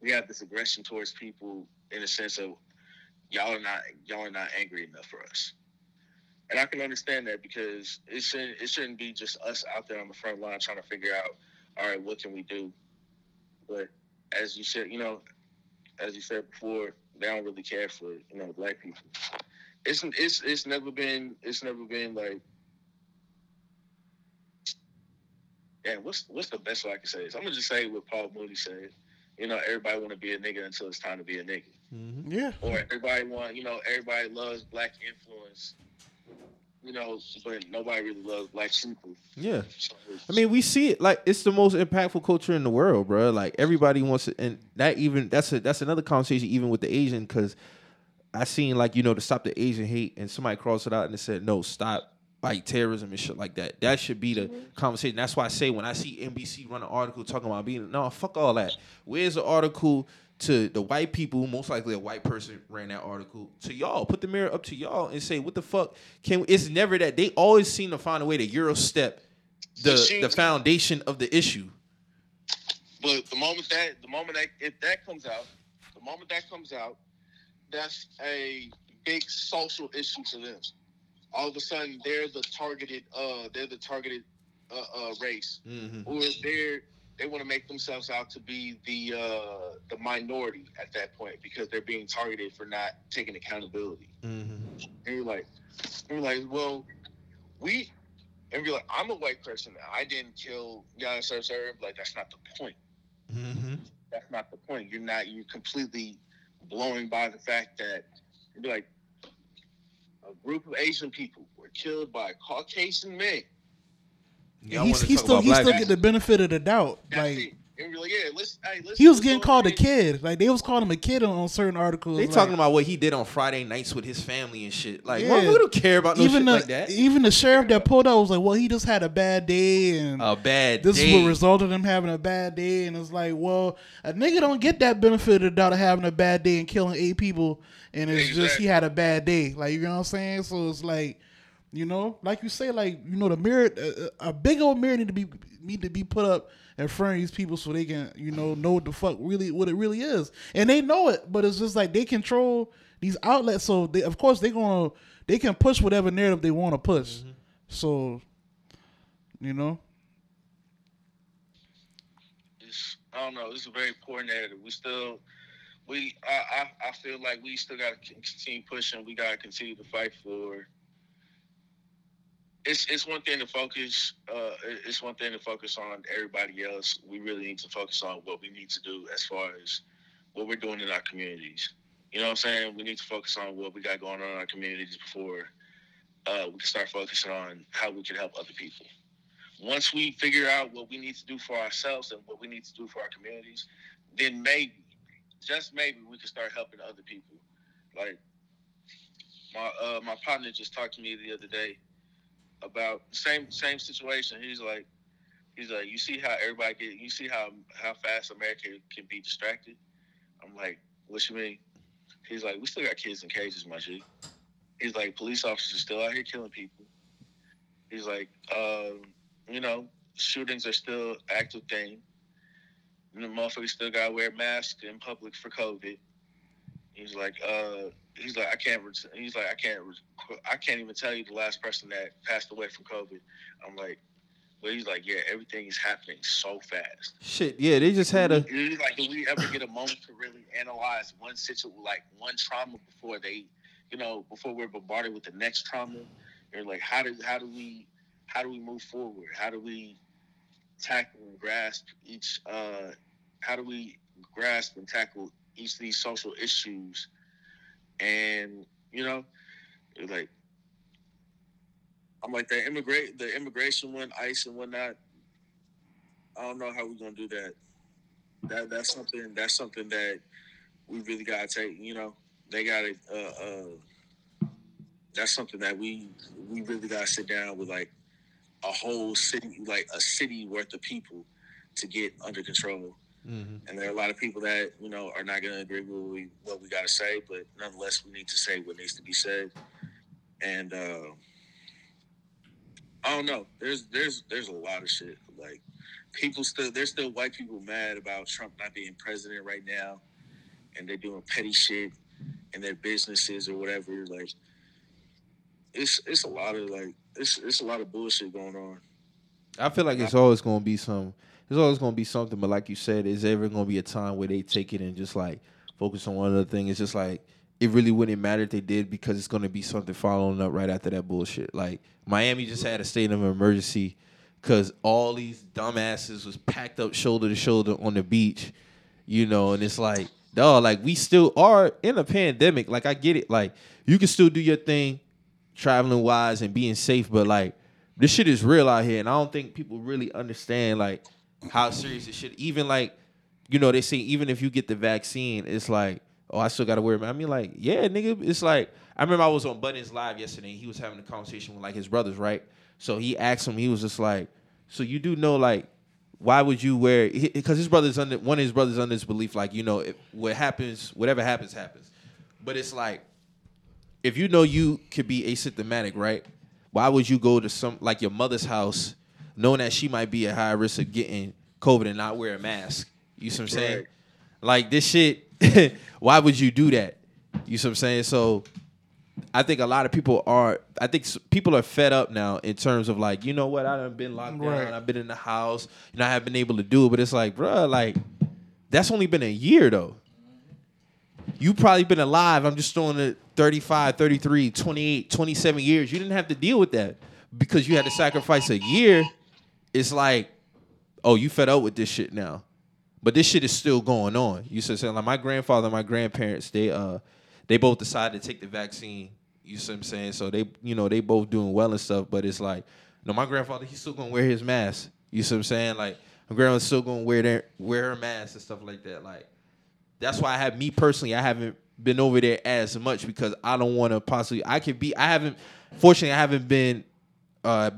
we have this aggression towards people in a sense of y'all are not y'all are not angry enough for us. And I can understand that because it shouldn't it shouldn't be just us out there on the front line trying to figure out, all right, what can we do? But as you said, you know, as you said before, they don't really care for you know black people. It's it's it's never been it's never been like yeah. What's what's the best way I can say this? I'm gonna just say what Paul Mooney said. You know, everybody want to be a nigga until it's time to be a nigga. Mm-hmm. Yeah. Or everybody want, you know, everybody loves black influence. You know, but nobody really loves black people. Yeah. So I mean, we see it like it's the most impactful culture in the world, bro. Like everybody wants it, and that even that's a that's another conversation even with the Asian because I seen like you know to stop the Asian hate, and somebody crossed it out and it said no, stop like terrorism and shit like that. That should be the mm-hmm. conversation. That's why I say when I see NBC run an article talking about being no, fuck all that. Where's the article? To the white people, most likely a white person ran that article. To y'all, put the mirror up to y'all and say, "What the fuck can?" We, it's never that they always seem to find a way to Eurostep the See- the foundation of the issue. But the moment that the moment that if that comes out, the moment that comes out, that's a big social issue to them. All of a sudden, they're the targeted. Uh, they're the targeted uh, uh, race, Mm-hmm. or they're they want to make themselves out to be the uh, the minority at that point because they're being targeted for not taking accountability. Mm-hmm. And you're like, and you're like, well, we, and you're like, I'm a white person. I didn't kill Sir Sir. Like that's not the point Mm-hmm. that's not the point. You're not. You're completely blowing by the fact that you'd be like a group of Asian people were killed by Caucasian men. he's he still he still get the benefit of the doubt. That's Like it. And you're like, yeah, let's. Hey, let's he was let's getting go called a kid. Like they was calling him a kid on, on certain articles. They like, talking about what he did on Friday nights with his family and shit. Like, Yeah. motherfucker don't care about no even shit the like that. even the sheriff that pulled up was like, well, he just had a bad day and. A bad this day. is what resulted in him having a bad day, and it's like, well, a nigga don't get that benefit of the doubt of having a bad day and killing eight people, and it's just he had a bad day, like you know what I'm saying. So it's like, you know, like you say, like you know, the mirror, a, a big old mirror need to be need to be put up in front of these people so they can, you know, know what the fuck really what it really is, and they know it, but it's just like they control these outlets, so they, of course they gonna they can push whatever narrative they want to push, mm-hmm. so you know. It's, I don't know. It's a very poor narrative. We still, we, I, I, I feel like we still got to continue pushing. We got to continue to fight for. It's it's one thing to focus. Uh, it's one thing to focus on everybody else. We really need to focus on what we need to do as far as what we're doing in our communities. You know what I'm saying? We need to focus on what we got going on in our communities before uh, we can start focusing on how we can help other people once we figure out what we need to do for ourselves and what we need to do for our communities, then maybe, just maybe, we can start helping other people. Like my uh, my partner just talked to me the other day about same same situation. He's like, he's like, you see how everybody get, you see how how fast America can be distracted. I'm like, what you mean? He's like, we still got kids in cages, my G. He's like, police officers still out here killing people He's like, uh, you know, shootings are still active thing. The motherfuckers still gotta wear masks in public for COVID. He's like, uh, he's like, I can't. He's like, I can't. I can't even tell you the last person that passed away from COVID. I'm like, but he's like, yeah, everything is happening so fast. Shit, yeah, they just had a. He's like, do we ever get a moment to really analyze one situation, like one trauma before they, you know, before we're bombarded with the next trauma? They're like, how do how do we how do we move forward? How do we tackle and grasp each? Uh, how do we grasp and tackle each of these social issues? And you know, like I'm like the immigrate the immigration one, ICE and whatnot. I don't know how we're gonna do that. That that's something that's something that we really gotta take. You know, they gotta. Uh, uh, that's something that we we really gotta sit down with like a whole city, like a city worth of people, to get under control. Mm-hmm. And there are a lot of people that you know are not going to agree with what we, what we got to say, but nonetheless, we need to say what needs to be said. And uh, I don't know. There's there's there's a lot of shit. Like people still there's still white people mad about Trump not being president right now, and they're doing petty shit in their businesses or whatever. Like it's it's a lot of like it's it's a lot of bullshit going on. I feel like it's always gonna be some. There's always gonna be something, but like you said, is ever gonna be a time where they take it and just like focus on one other thing? It's just like it really wouldn't matter if they did because it's gonna be something following up right after that bullshit. Like Miami just had a state of emergency because all these dumbasses was packed up shoulder to shoulder on the beach, you know, and it's like, dog, like we still are in a pandemic. Like I get it, like you can still do your thing traveling wise and being safe, but like this shit is real out here, and I don't think people really understand like how serious this shit. Even like, you know, they say even if you get the vaccine, it's like, oh, I still gotta wear. It. I mean, like, yeah, nigga, it's like I remember I was on Buttons Live yesterday. he was having a conversation with like his brothers, right? So he asked him, he was just like, so you do know like. Why would you wear? Because his brother's under one of his brothers under this belief, like you know, if, what happens, whatever happens, happens. But it's like if you know you could be asymptomatic, right? Why would you go to some like your mother's house, knowing that she might be at high risk of getting COVID and not wear a mask? You see what I'm saying? Right. Like this shit. [LAUGHS] why would you do that? You see what I'm saying? So I think a lot of people are. I think people are fed up now in terms of like, you know what? I've been locked right. down. I've been in the house. You know, I haven't been able to do it. But it's like, bro, like that's only been a year though you probably been alive. I'm just throwing it 35, 33, 28, 27 years. You didn't have to deal with that because you had to sacrifice a year. It's like, oh, you fed up with this shit now. But this shit is still going on. You said saying like my grandfather and my grandparents, they uh they both decided to take the vaccine. You see what I'm saying? So they, you know, they both doing well and stuff, but it's like, know, my grandfather, he's still gonna wear his mask. You see what I'm saying? Like my grandma's still gonna wear their wear her mask and stuff like that. Like that's why I have me personally. I haven't been over there as much because I don't want to possibly. I could be. I haven't. Fortunately, I haven't been. Uh,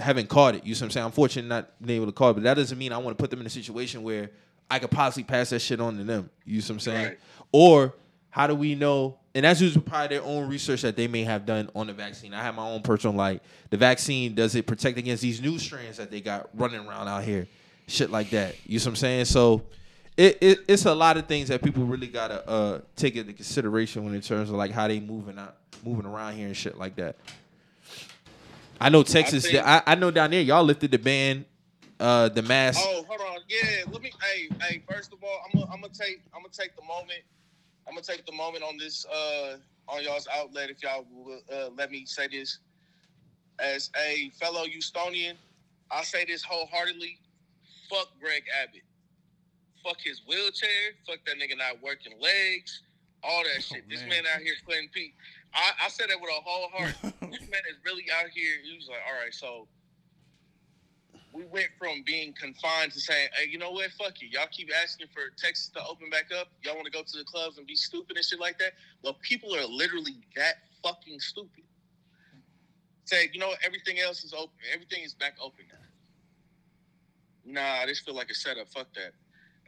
haven't caught it. You see what I'm saying? I'm fortunate not being able to call it, but that doesn't mean I want to put them in a situation where I could possibly pass that shit on to them. You see what I'm saying? Right. Or how do we know? And that's usually probably their own research that they may have done on the vaccine. I have my own personal like the vaccine. Does it protect against these new strands that they got running around out here? Shit like that. You see what I'm saying? So it, it, it's a lot of things that people really gotta uh, take into consideration when in terms of like how they moving out, moving around here and shit like that. I know Texas. I, think, I, I, know down there y'all lifted the ban, uh, the mask. Oh, hold on. Yeah, let me. Hey, hey. First of all, I'm gonna, I'm gonna take, I'm gonna take the moment. I'm gonna take the moment on this, uh, on y'all's outlet. If y'all will uh, let me say this, as a fellow Houstonian, I say this wholeheartedly. Fuck Greg Abbott fuck his wheelchair, fuck that nigga not working legs, all that shit. Oh, this man out here playing Pete. I, I said that with a whole heart. [LAUGHS] this man is really out here. He was like, all right, so we went from being confined to saying, hey, you know what? Fuck you. Y'all keep asking for Texas to open back up. Y'all want to go to the clubs and be stupid and shit like that. Well, people are literally that fucking stupid. Say, you know what? Everything else is open. Everything is back open now. Nah, this feel like a setup. Fuck that.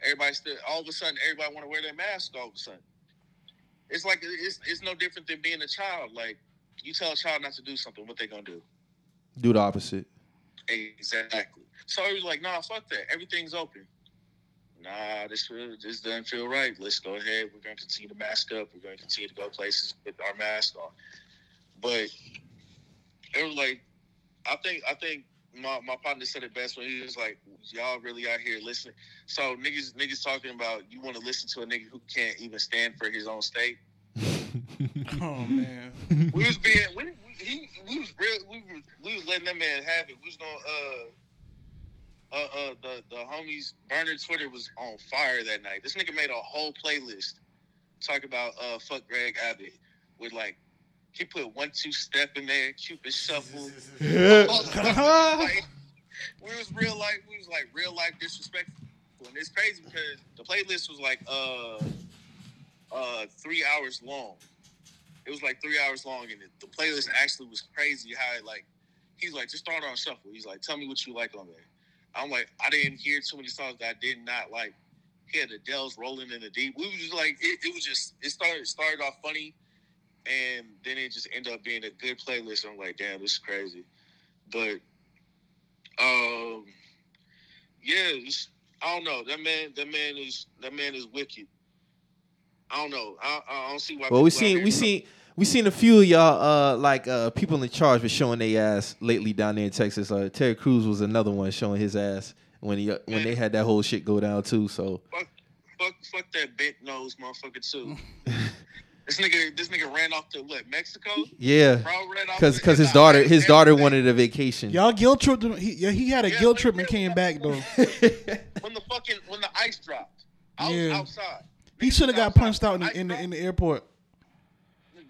Everybody still all of a sudden everybody want to wear their mask all of a sudden. It's like it's it's no different than being a child. Like you tell a child not to do something, what they gonna do? Do the opposite. Exactly. So he was like, nah, fuck that. Everything's open. Nah, this feel, this doesn't feel right. Let's go ahead. We're gonna continue to mask up. We're gonna continue to go places with our mask on. But it was like, I think I think my, my partner said it best when he was like, y'all really out here listening. So niggas niggas talking about you want to listen to a nigga who can't even stand for his own state. [LAUGHS] Oh man. We was being we, we, he, we was real we was we was letting that man have it. We was gonna uh uh, uh, the the homies burner Twitter was on fire that night. This nigga made a whole playlist talk about uh fuck Greg Abbott with like he put one two step in there, Cupid shuffle. like, [LAUGHS] we was real life. We was like real life disrespectful, and it's crazy because the playlist was like uh uh three hours long. It was like three hours long, and it, the playlist actually was crazy. How it like he's like just start on shuffle. He's like, tell me what you like on there. I'm like, I didn't hear too many songs that I did not like. He had Adele's rolling in the deep. We was just like, it, it was just it started started off funny, and then it just ended up being a good playlist. I'm like, damn, this is crazy. But um, yeah, it's, I don't know. That man, that man is that man is wicked. I don't know. I, I don't see why. Well, we people seen we don't- seen we seen a few of y'all uh like uh people in charge were showing their ass lately down there in Texas. Uh, Ted Cruz was another one showing his ass when he uh, when they had that whole shit go down too. So fuck, fuck, fuck that bent nose motherfucker too. [LAUGHS] this nigga, this nigga ran off to what Mexico? yeah, Bro ran off because because his daughter his daughter everything. wanted a vacation. Y'all guilt tripped him. He, yeah, he had a Yeah, guilt trip and yeah, came back though. [LAUGHS] when the fucking when the ice dropped. I was Yeah. outside. He should have got punched out in the, in the in the airport.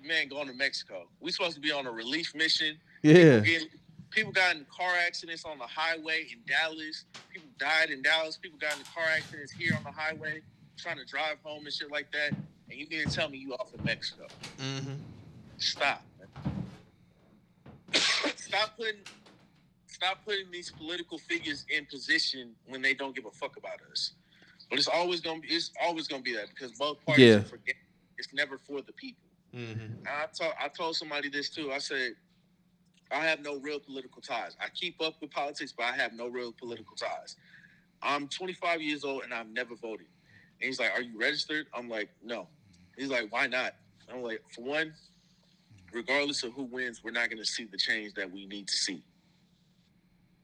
Man, going to Mexico. We supposed to be on a relief mission. yeah, Getting- people got in car accidents on the highway in Dallas. People died in Dallas. People got in car accidents here on the highway, trying to drive home and shit like that. And you didn't tell me you off in Mexico. hmm Stop. [COUGHS] stop putting stop putting these political figures in position when they don't give a fuck about us. But it's always gonna be it's always gonna be that because both parties Yeah. forget it's never for the people. hmm I told I told somebody this too. I said I have no real political ties. I keep up with politics, but I have no real political ties. I'm 25 years old and I've never voted. And he's like, "Are you registered?" I'm like, "No." He's like, "Why not?" I'm like, "For one, regardless of who wins, we're not going to see the change that we need to see.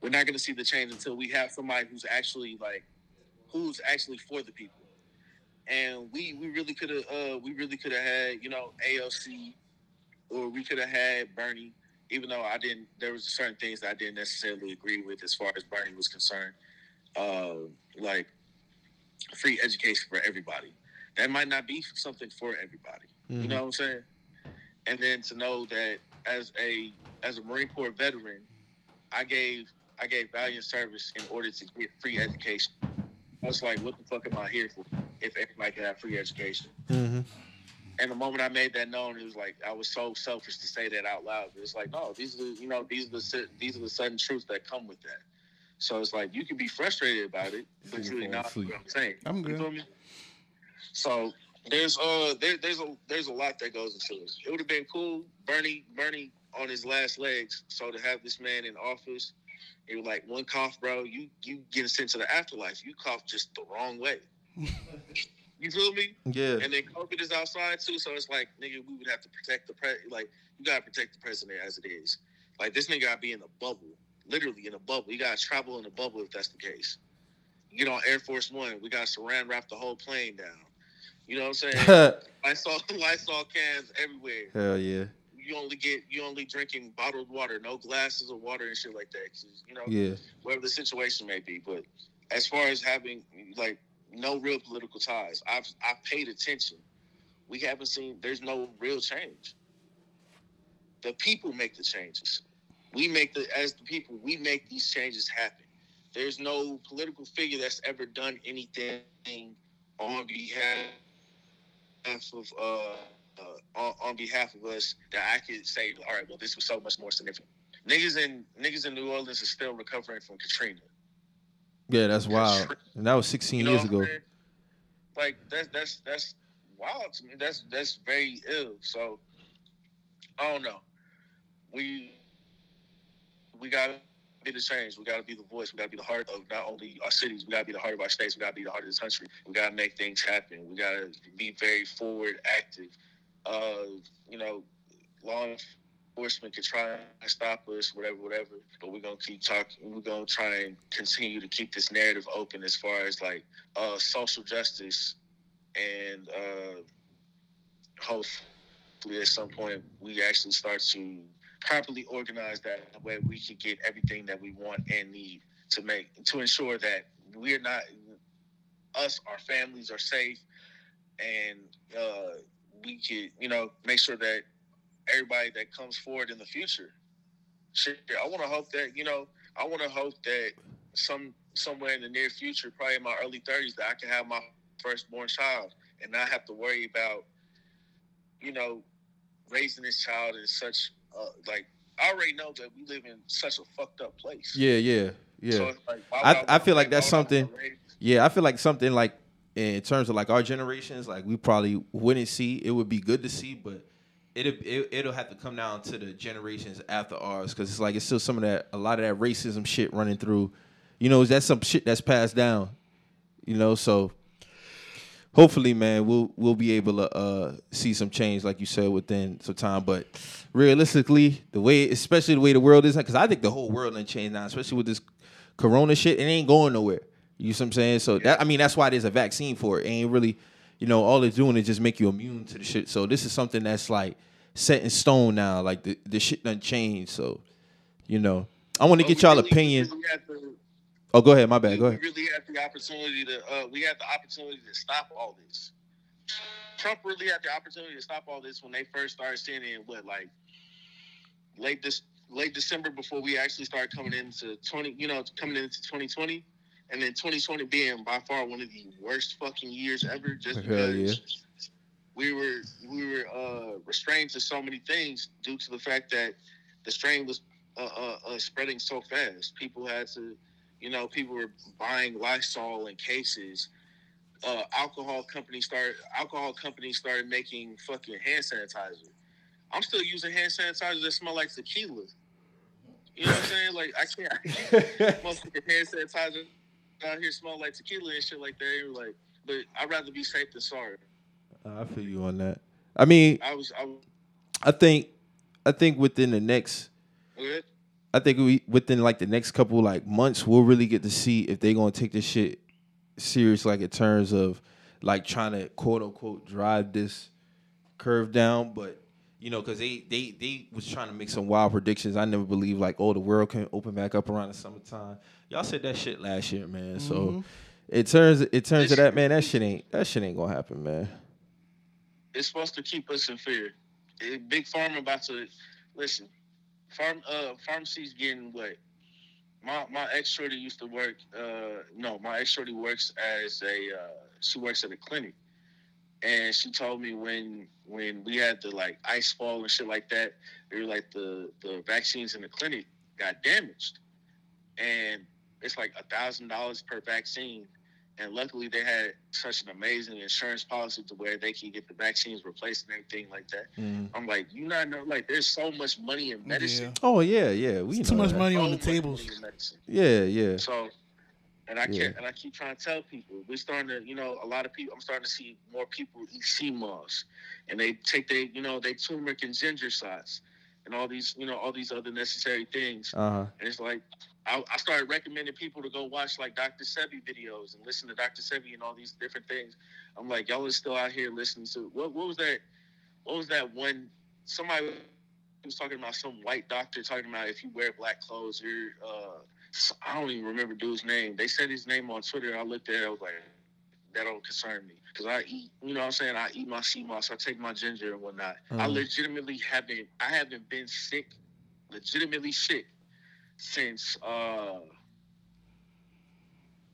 We're not going to see the change until we have somebody who's actually like, who's actually for the people. And we we really could have uh we really could have had you know AOC, or we could have had Bernie. Even though I didn't, there was certain things that I didn't necessarily agree with as far as Bernie was concerned. Uh, like free education for everybody. That might not be something for everybody. You know what I'm saying? And then to know that as a as a Marine Corps veteran, I gave I gave valiant service in order to get free education. I was like, what the fuck am I here for? If everybody can have free education. hmm And the moment I made that known, it was like I was so selfish to say that out loud. It's like, no, these are the, you know these are the these are the sudden truths that come with that. So it's like you can be frustrated about it, but Yeah, you're not. What I'm saying. I'm You good. feel me? So there's uh there, there's a there's a lot that goes into it. It would have been cool, Bernie Bernie on his last legs. So to have this man in office, it was like one cough, bro. You you getting sent to the afterlife. You cough just the wrong way. [LAUGHS] you feel me? Yeah. And then COVID is outside too, so it's like, nigga, we would have to protect the pre. Like, you gotta protect the president as it is. Like, this nigga gotta be in a bubble, literally in a bubble. You gotta travel in a bubble if that's the case. You get on Air Force One, we gotta saran wrap the whole plane down. You know what I'm saying? [LAUGHS] Lysol, Lysol [LAUGHS] cans everywhere. Hell yeah. You only get, you only drinking bottled water, no glasses of water and shit like that. you know, Yeah. whatever the situation may be. But as far as having like no real political ties, I've I've paid attention. We haven't seen. There's no real change. The people make the changes. We make the as the people. We make these changes happen. There's no political figure that's ever done anything on behalf of uh, uh on, on behalf of us that I could say, all right, well, this was so much more significant. Niggas in niggas in New Orleans is still recovering from Katrina. Yeah, that's wild. And that was 16 You know years ago. saying? Like that's that's that's wild to me. That's that's very ill. So I don't know. We we got be the change. We got to be the voice. We got to be the heart of not only our cities. We got to be the heart of our states. We got to be the heart of this country. We got to make things happen. We got to be very forward, active. Uh, you know, law enforcement can try and stop us, whatever, whatever. But we're gonna keep talking. We're gonna try and continue to keep this narrative open as far as like uh, social justice and uh, hopefully at some point we actually start to properly organize that way we can get everything that we want and need to make to ensure that we're not us our families are safe and uh, we could you know make sure that everybody that comes forward in the future. I want to hope that you know i want to hope that some somewhere in the near future probably in my early 30s that i can have my firstborn child and not have to worry about you know raising this child in such uh, like I already know that we live in such a fucked up place. Yeah, yeah, yeah. So it's like, why I- I feel like that's something- Yeah, I feel like something like in terms of like our generations, like we probably wouldn't see. It would be good to see, but it'll it, it'll have to come down to the generations after ours because it's like it's still some of that a lot of that racism shit running through. You know, that's some shit that's passed down. You know, so hopefully, man, we'll we'll be able to uh, see some change, like you said, within some time. But realistically, the way, especially the way the world is, because I think the whole world done changed now, especially with this Corona shit. It ain't going nowhere. You see what I'm saying? So that I mean, that's why there's a vaccine for it. it ain't really, you know, all it's doing is just make you immune to the shit. So this is something that's like set in stone now. Like the the shit done changed. So, you know, I want to get y'all opinion. We really have to- Oh, go ahead. My bad. Go ahead. We really had the opportunity to. Uh, we had the opportunity to stop all this. Trump really had the opportunity to stop all this when they first started seeing it. What like late this late December before we actually started coming into twenty. You know, coming into twenty twenty, and then twenty twenty being by far one of the worst fucking years ever. Just Hell because. yeah. We were we were uh, restrained to so many things due to the fact that the strain was uh, uh, uh, spreading so fast. People had to, you know, people were buying Lysol in cases. Uh, alcohol companies started alcohol companies started making fucking hand sanitizer. I'm still using hand sanitizer that smell like tequila. You know what I'm saying? Like I can't, I can't [LAUGHS] motherfucking hand sanitizer out here smell like tequila and shit like that. Like, but I'd rather be safe than sorry. I feel you on that. I mean, I was I was I think, I think within the next good. I think we within like the next couple like months we'll really get to see if they're gonna take this shit serious like in terms of like trying to quote unquote drive this curve down. But you know because they they they was trying to make some wild predictions. I never believed like oh the world can open back up around the summertime. Y'all said that shit last year man. So mm-hmm. it turns it turns to that man that shit ain't that shit ain't gonna happen man. It's supposed to keep us in fear. Big Pharma about to listen. Farm uh pharmacy's getting what? My my ex shorty used to work. Uh, no, my ex shorty works as a. Uh, she works at a clinic, and she told me when when we had the like ice fall and shit like that, they were like the the vaccines in the clinic got damaged, and it's like a thousand dollars per vaccine. And luckily, they had such an amazing insurance policy to where they can get the vaccines replaced and everything like that. I'm like, you not know, like, there's so much money in medicine. Yeah. oh yeah yeah we It's too much that. money So on the much tables. money in medicine. yeah yeah So, and I Yeah. can't, and I keep trying to tell people, we're starting to, you know, a lot of people. I'm starting to see more people eat sea moss, and they take their, you know, they turmeric and ginger shots, and all these, you know, all these other necessary things. uh-huh And it's like, I, I started recommending people to go watch like Dr. Sebi videos and listen to Dr. Sebi and all these different things. I'm like, y'all are still out here listening to what? What was that? What was that one? Somebody was talking about some white doctor talking about if you wear black clothes, you're. Uh, I don't even remember dude's name. They said his name on Twitter. I looked at it. I was like, that don't concern me because I eat. You know what I'm saying? I eat my sea moss. I take my ginger and whatnot. I Mhm. legitimately haven't. I haven't been sick, legitimately sick, since uh,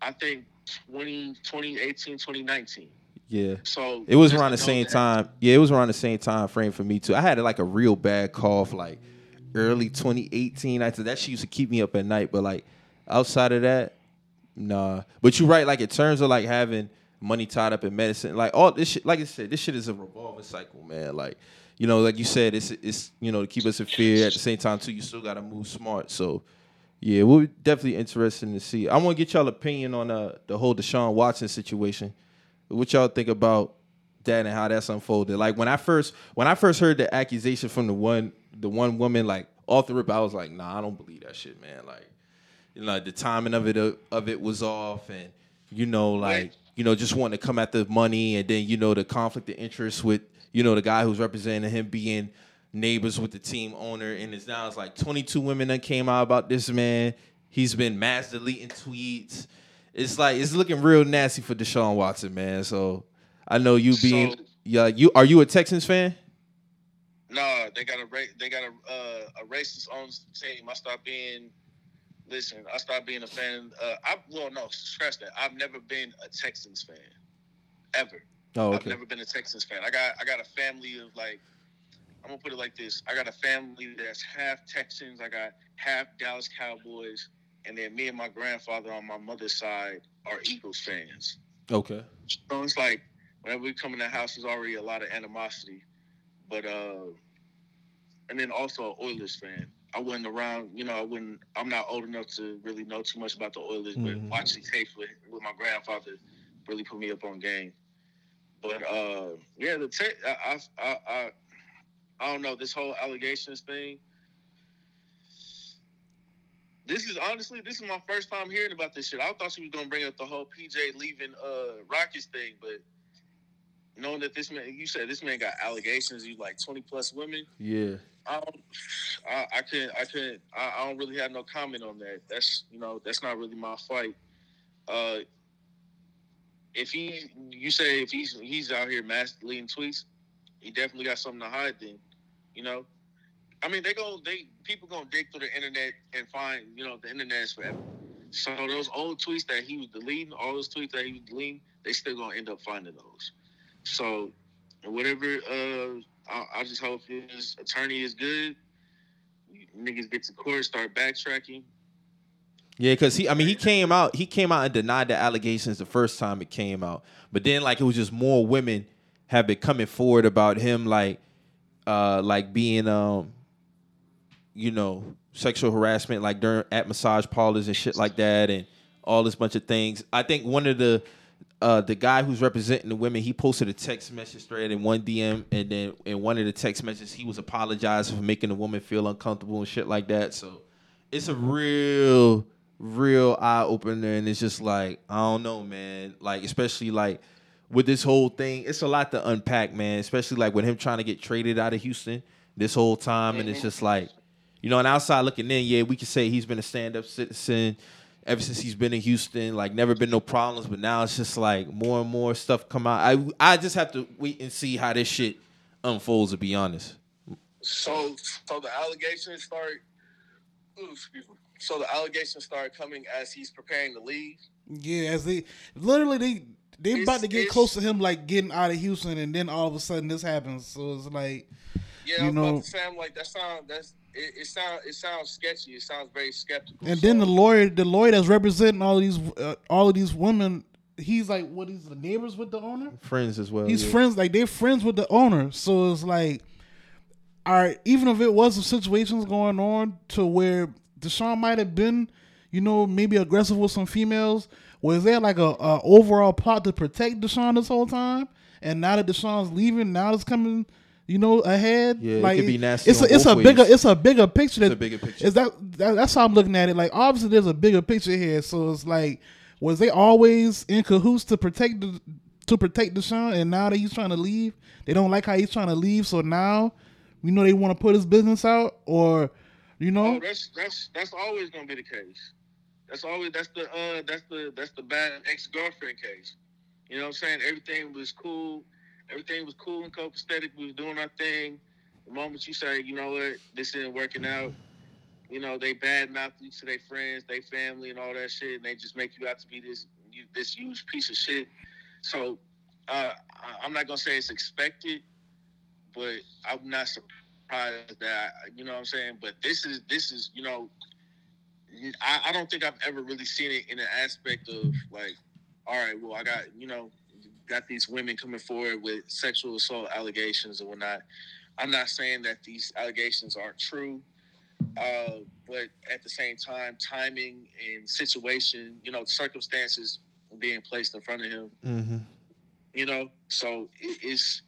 I think 20, 2018, 2019. yeah So It was around the same that- time. Yeah, it was around the same time frame for me too. I had like a real bad cough like early 2018. I said that she used to keep me up at night, but like outside of that, nah. But you're right. Like in terms of like having money tied up in medicine. Like all this shit, like I said, this shit is a revolving cycle, man. Like, you know, like you said, it's it's you know to keep us in fear. At the same time, too, you still gotta move smart. So, yeah, we're definitely interested to see. I want to get y'all opinion on uh, the whole Deshaun Watson situation. What y'all think about that and how that's unfolded? Like when I first when I first heard the accusation from the one the one woman, like off the rip, I was like, nah, I don't believe that shit, man. Like, you know, the timing of it of it was off, and you know, like you know, just wanting to come at the money, and then you know the conflict of interest with you know the guy who's representing him being neighbors with the team owner, and it's now it's like 22 women that came out about this man. He's been mass deleting tweets. It's like it's looking real nasty for Deshaun Watson, man. So I know you being So- yeah, you are you a Texans fan? No, they got a they got a uh, a racist on the team. I stopped being. Listen, I stopped being a fan. Uh, I well, no, scratch that. I've never been a Texans fan, ever. Oh, I've never been a Texans fan. I got I got a family of like. I'm gonna put it like this. I got a family that's half Texans. I got half Dallas Cowboys, and then me and my grandfather on my mother's side are Eagles fans. Okay. So it's like whenever we come in the house, there's already a lot of animosity. But uh, and then also an Oilers fan. I wasn't around, you know. I wouldn't. I'm not old enough to really know too much about the Oilers, but Mhm. watching tapes with with my grandfather really put me up on game. But uh, yeah, the I I I I don't know this whole allegations thing. This is honestly, this is my first time hearing about this shit. I thought she was gonna bring up the whole PJ leaving uh Rockets thing, but knowing that this man, you said this man got allegations, you like twenty plus women. Yeah. I don't, I, I couldn't, I couldn't, I, I don't really have no comment on that. That's you know, that's not really my fight. Uh, if he, you say if he's he's out here mass deleting tweets, he definitely got something to hide. Then, you know, I mean, they go, they people gonna dig through the internet and find, you know, the internet is forever. So those old tweets that he was deleting, all those tweets that he was deleting, they still gonna end up finding those. So whatever, uh, I, I just hope his attorney is good. Niggas get to court, start backtracking. Yeah, because he, I mean, he came out, he came out and denied the allegations the first time it came out, but then like it was just more women have been coming forward about him, like, uh, like being, um, you know, sexual harassment, like during at massage parlors and shit like that, and all this bunch of things. I think one of the, uh, the guy who's representing the women, he posted a text message thread in one DM, and then in one of the text messages, he was apologizing for making the woman feel uncomfortable and shit like that. So it's a real, real eye opener, and it's just like I don't know, man. Like especially like with this whole thing, it's a lot to unpack, man. Especially like with him trying to get traded out of Houston this whole time, and it's just like, you know, on the outside looking in, yeah, we can say he's been a stand up citizen ever since he's been in Houston. Like never been no problems, but now it's just like more and more stuff come out. I I just have to wait and see how this shit unfolds. To be honest. So, so the allegations start. Ooh, excuse me. So the allegations start coming as he's preparing to leave. Yeah, as they literally they they It's- about to get close to him like getting out of Houston, and then all of a sudden this happens. So it's like Yeah, You know- about to like that sound. That's it. It sounds it sounds sketchy. It sounds very skeptical. And So- then the lawyer, the lawyer that's representing all of these, uh, all of these women, he's like, what? He's the neighbors with the owner. Friends as well. He's yeah. friends, like they're friends with the owner. So it's like, all right, even if it was some situations going on to where Deshaun might have been, you know, maybe aggressive with some females. Was there like a, a overall plot to protect Deshaun this whole time? And now that Deshaun's leaving, now it's coming, you know, ahead. Yeah, it could be nasty It's a, it's a bigger, it's a bigger picture. It's a bigger picture. Is that, that that's how I'm looking at it? Like obviously there's a bigger picture here. So it's like, was they always in cahoots to protect the to protect Deshaun, and now that he's trying to leave, they don't like how he's trying to leave. So now, we know, they want to put his business out, or you know, Oh, that's that's that's always gonna be the case. That's always that's the uh that's the that's the bad ex girlfriend case. You know what I'm saying? Everything was cool. Everything was cool and copacetic. We was doing our thing. The moment you say, you know what, this isn't working out, you know, they bad mouth you to their friends, their family, and all that shit, and they just make you out to be this you, this huge piece of shit. So uh, I'm not gonna say it's expected, but I'm not surprised that you know what I'm saying. But this is this is you know, I, I don't think I've ever really seen it in an aspect of like, all right, well I got you know got these women coming forward with sexual assault allegations and whatnot. I'm not saying that these allegations aren't true, uh, but at the same time, timing and situation, you know, circumstances being placed in front of him, Mm-hmm. you know, so it, it's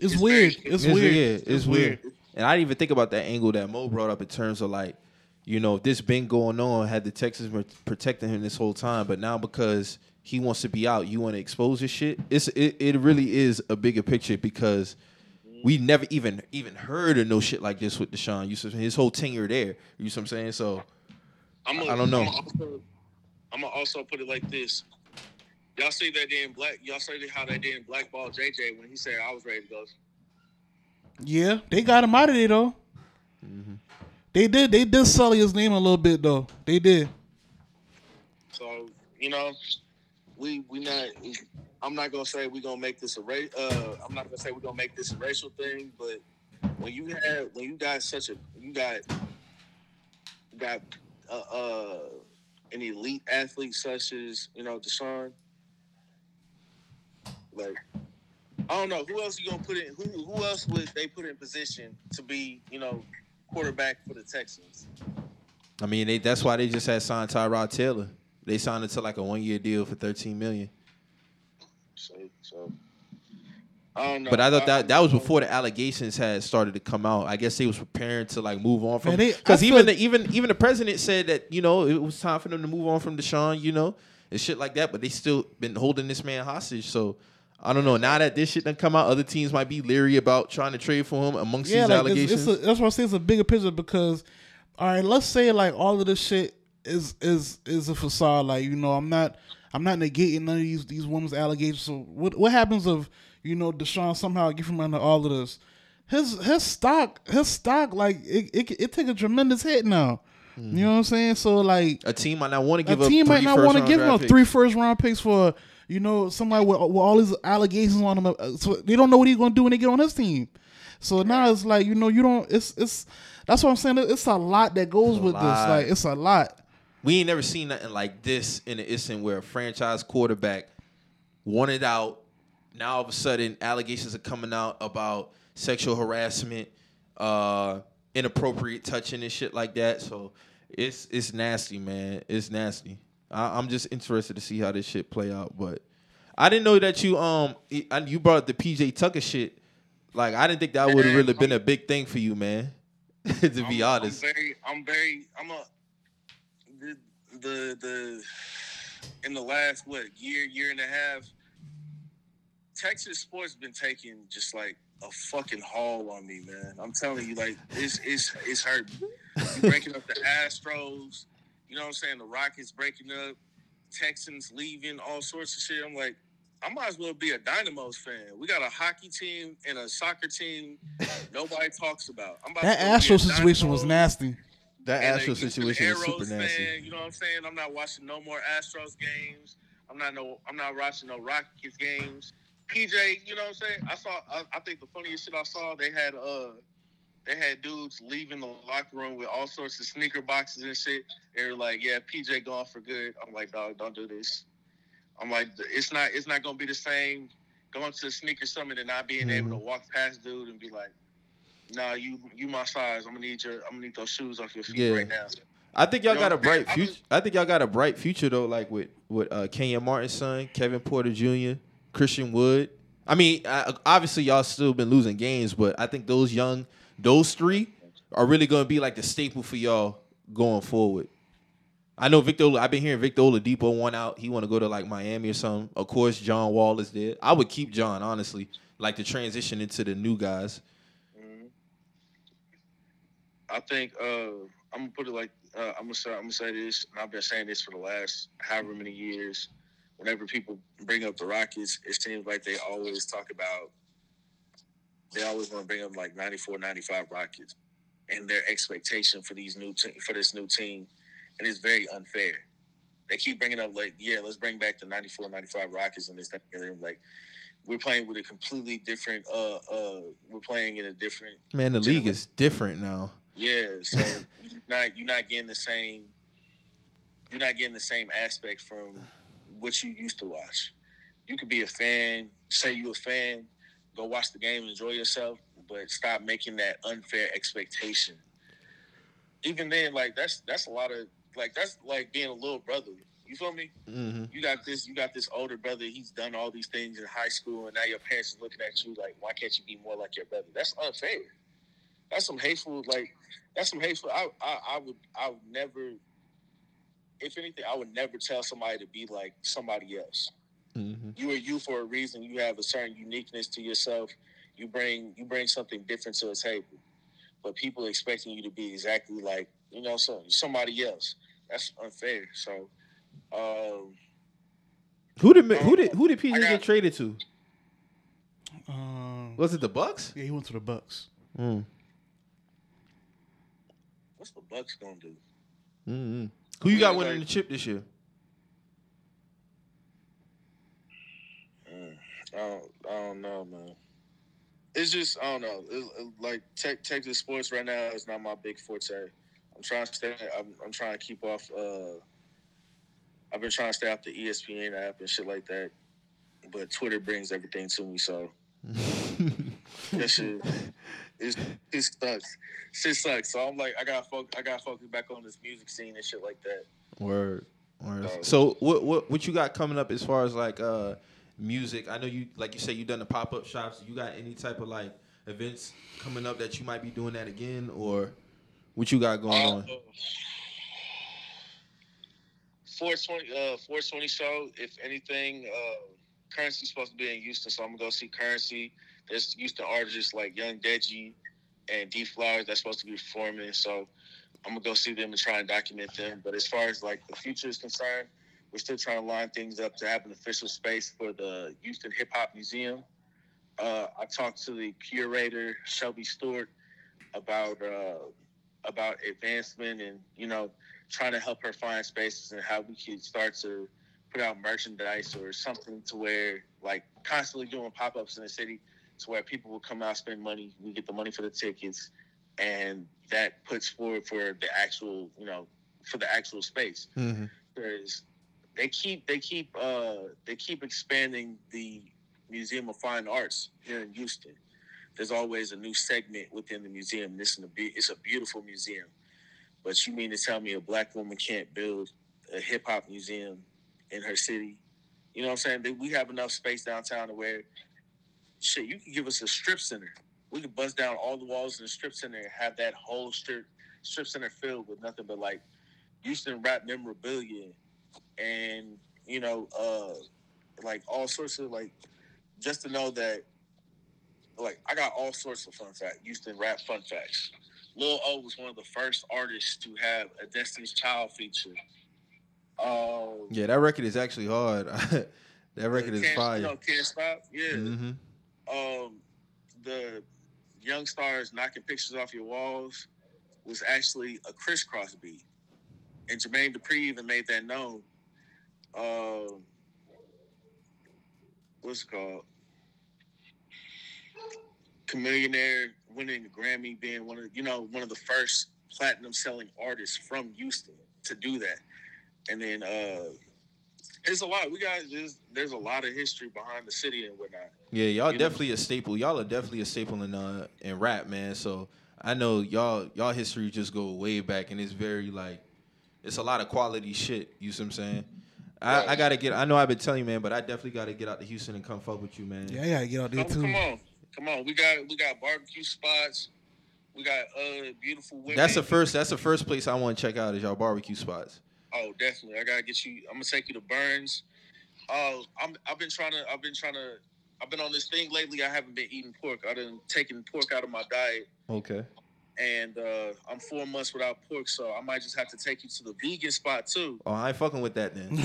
It's, It's weird. very- it's, It's weird. weird. It's weird. And I didn't even think about that angle that Mo brought up in terms of like, you know, this been going on, had the Texans been protecting him this whole time, but now because he wants to be out, you want to expose his shit. It's it, it really is a bigger picture because we never even even heard of no shit like this with Deshaun. You his whole tenure there. You see what I'm saying? So I'm I don't know. I'm I'm gonna also put it like this. Y'all see that in black. Y'all see how they did in blackball JJ when he said I was ready to go. Yeah, they got him out of there though. Mm-hmm. They did. They did sully his name a little bit though. They did. So you know, we we not. I'm not gonna say we're gonna make this a race. Uh, I'm not gonna say we're gonna make this a racial thing, but when you have when you got such a you got got uh, uh an elite athlete such as you know Deshaun, like I don't know who else you gonna put in. Who who else would they put in position to be you know quarterback for the Texans? I mean, they, that's why they just had signed Tyrod Taylor. They signed it to like a one year deal for 13 million. So so. I don't know. But I thought that that was before the allegations had started to come out. I guess they was preparing to like move on from because even the, even even the president said that you know it was time for them to move on from Deshaun, you know, and shit like that. But they still been holding this man hostage. So I don't know. Now that this shit done come out, other teams might be leery about trying to trade for him amongst Yeah, these like allegations. it's, it's a, that's why I say it's a bigger picture because, all right, let's say like all of this shit is is is a facade. Like you know, I'm not I'm not negating none of these these women's allegations. So what what happens if you know Deshaun somehow get from under all of this? His his stock his stock like it it, it take a tremendous hit now. You hmm. know what I'm saying? So like a team might not want to give a up. team might not want to give him three first round picks for you know somebody with, with all these allegations on him. Uh, So they don't know what he's gonna do when they get on his team. So now it's like you know you don't. It's it's that's what I'm saying. It's a lot that goes with this. Like it's a lot. We ain't never seen nothing like this in the instant where a franchise quarterback wanted out. Now all of a sudden allegations are coming out about sexual harassment, uh, inappropriate touching and shit like that. So it's it's nasty, man. It's nasty. I, I'm just interested to see how this shit play out. But I didn't know that you um you brought up the PJ Tucker shit. Like I didn't think that would have really been a big thing for you, man. [LAUGHS] to be I'm, honest. I'm very, I'm very, I'm a the the the in the last what year, year and a half, Texas sports been taking just like a fucking haul on me, man. I'm telling you, like it's it's it's hurt. Breaking up the Astros, you know what I'm saying? The Rockets breaking up, Texans leaving, all sorts of shit. I'm like. I might as well be a Dynamos fan. We got a hockey team and a soccer team [LAUGHS] nobody talks about. I'm about That Astro situation was nasty. That Astro situation was super nasty. fan, you know what I'm saying? I'm not watching no more Astros games. I'm not no. I'm not watching no Rockets games. PJ, you know what I'm saying? I saw. I, I think the funniest shit I saw, they had uh, they had dudes leaving the locker room with all sorts of sneaker boxes and shit. They were like, "Yeah, PJ gone for good." I'm like, "Dog, don't do this." I'm like, "It's not. It's not gonna be the same." Going to the sneaker summit and not being able to walk past dude and be like, "Nah, you you my size. I'm gonna need your. I'm gonna need those shoes off your feet Yeah. right now." I think y'all You got know, a bright future. I think y'all got a bright future though, like with with uh, Kenyon Martin's son, Kevin Porter Jr., Christian Wood. I mean, uh, obviously y'all still been losing games, but I think those young, those three are really going to be like the staple for y'all going forward. I know Victor. I've been hearing Victor Oladipo one out. He want to go to like Miami or something. Of course, John Wall is there. I would keep John honestly, like to transition into the new guys. Mhm. I think uh, I'm gonna put it like uh, I'm gonna say I'm gonna say this, and I've been saying this for the last however many years. Whenever people bring up the Rockets, it seems like they always talk about. They always want to bring up like 94, 95 Rockets, and their expectation for these new te- for this new team, and it's very unfair. They keep bringing up like, yeah, let's bring back the 94, 95 Rockets and this that, and the other. like we're playing with a completely different. Uh, uh, we're playing in a different Man, the league is different now. yeah, so [LAUGHS] you're not you're not getting the same you're not getting the same aspect from what you used to watch. you could be a fan, say you're a fan, go watch the game, enjoy yourself, but stop making that unfair expectation. Even then, like that's that's a lot of like that's like being a little brother. You feel me? Mm-hmm. You got this. You got this older brother. He's done all these things in high school, and now your parents is looking at you like, why can't you be more like your brother? That's unfair. That's some hateful. Like that's some hateful. I I, I would I would never. If anything, I would never tell somebody to be like somebody else. Mm-hmm. You are you for a reason. You have a certain uniqueness to yourself. You bring you bring something different to a table. But people expecting you to be exactly like you know so somebody else. That's unfair. So. Um, Who did who did who did PJ got- get traded to? Um, Was it the Bucks? yeah, he went to the Bucks. Mm. what's the Bucks gonna do? Mm-hmm. Who you got winning like- the chip this year? Mm, I don't, I don't know, man. It's just I don't know. It's, it- like tech, Texas sports right now is not my big forte. I'm trying to stay. I'm, I'm trying to keep off. Uh, I've been trying to stay off the ESPN app and shit like that. But Twitter brings everything to me, so [LAUGHS] that shit is it sucks. Shit sucks. So I'm like, I got to I got to focus back on this music scene and shit like that. Word. Word. So what what what you got coming up as far as like uh music? I know you like you said you done the pop up shops. You got any type of like events coming up that you might be doing that again, or what you got going on? 420, uh, 420 show. If anything, uh, Currency's supposed to be in Houston, so I'm gonna go see Currency. There's Houston artists like Young Deji and D Flowers that's supposed to be performing. So I'm gonna go see them and try and document them. But as far as like the future is concerned, we're still trying to line things up to have an official space for the Houston Hip Hop Museum. Uh, I talked to the curator Shelby Stewart about uh, about advancement and you know trying to help her find spaces and how we could start to put out merchandise or something to where like constantly doing pop-ups in the city to where people will come out spend money we get the money for the tickets and that puts forward for the actual you know for the actual space Mm-hmm. because they keep they keep uh they keep expanding the museum of fine arts here in houston there's always a new segment within the museum this is be- it's a beautiful museum but you mean to tell me a black woman can't build a hip hop museum in her city? You know what I'm saying? We have enough space downtown to where shit, you can give us a strip center. We could bust down all the walls in the strip center and have that whole strip strip center filled with nothing but like Houston rap memorabilia and you know, uh like all sorts of like just to know that like I got all sorts of fun facts, Houston rap fun facts. Lil O was one of the first artists to have a Destiny's Child feature. Um, Yeah, that record is actually hard. [LAUGHS] that record is fire. You know, can't stop. Yeah. Mm-hmm. Um, the young stars knocking pictures off your walls was actually a Kriss Kross beat, and Jermaine Dupri even made that known. Um, what's it called? Chamillionaire winning a Grammy, being one of you know one of the first platinum selling artists from Houston to do that, and then uh, there's a lot. We got there's there's a lot of history behind the city and whatnot. Yeah, y'all You know- definitely a staple. Y'all are definitely a staple in uh in rap, man. So I know y'all y'all history just go way back, and it's very like it's a lot of quality shit. You see what I'm saying? I, I gotta get. I know I've been telling you, man, but I definitely gotta get out to Houston and come fuck with you, man. Yeah, I gotta get out there Come, too. come on, come on. We got we got barbecue spots. We got uh beautiful women. That's the first. That's the first place I want to check out is y'all barbecue spots. Oh, definitely. I gotta get you. I'm gonna take you to Burns. Oh, I'm. I've been trying to. I've been trying to. I've been on this thing lately. I haven't been eating pork. I done taking pork out of my diet, Okay. And uh, I'm four months without pork. So I might just have to take you to the vegan spot too. Oh, I ain't fucking with that then. [LAUGHS] [LAUGHS]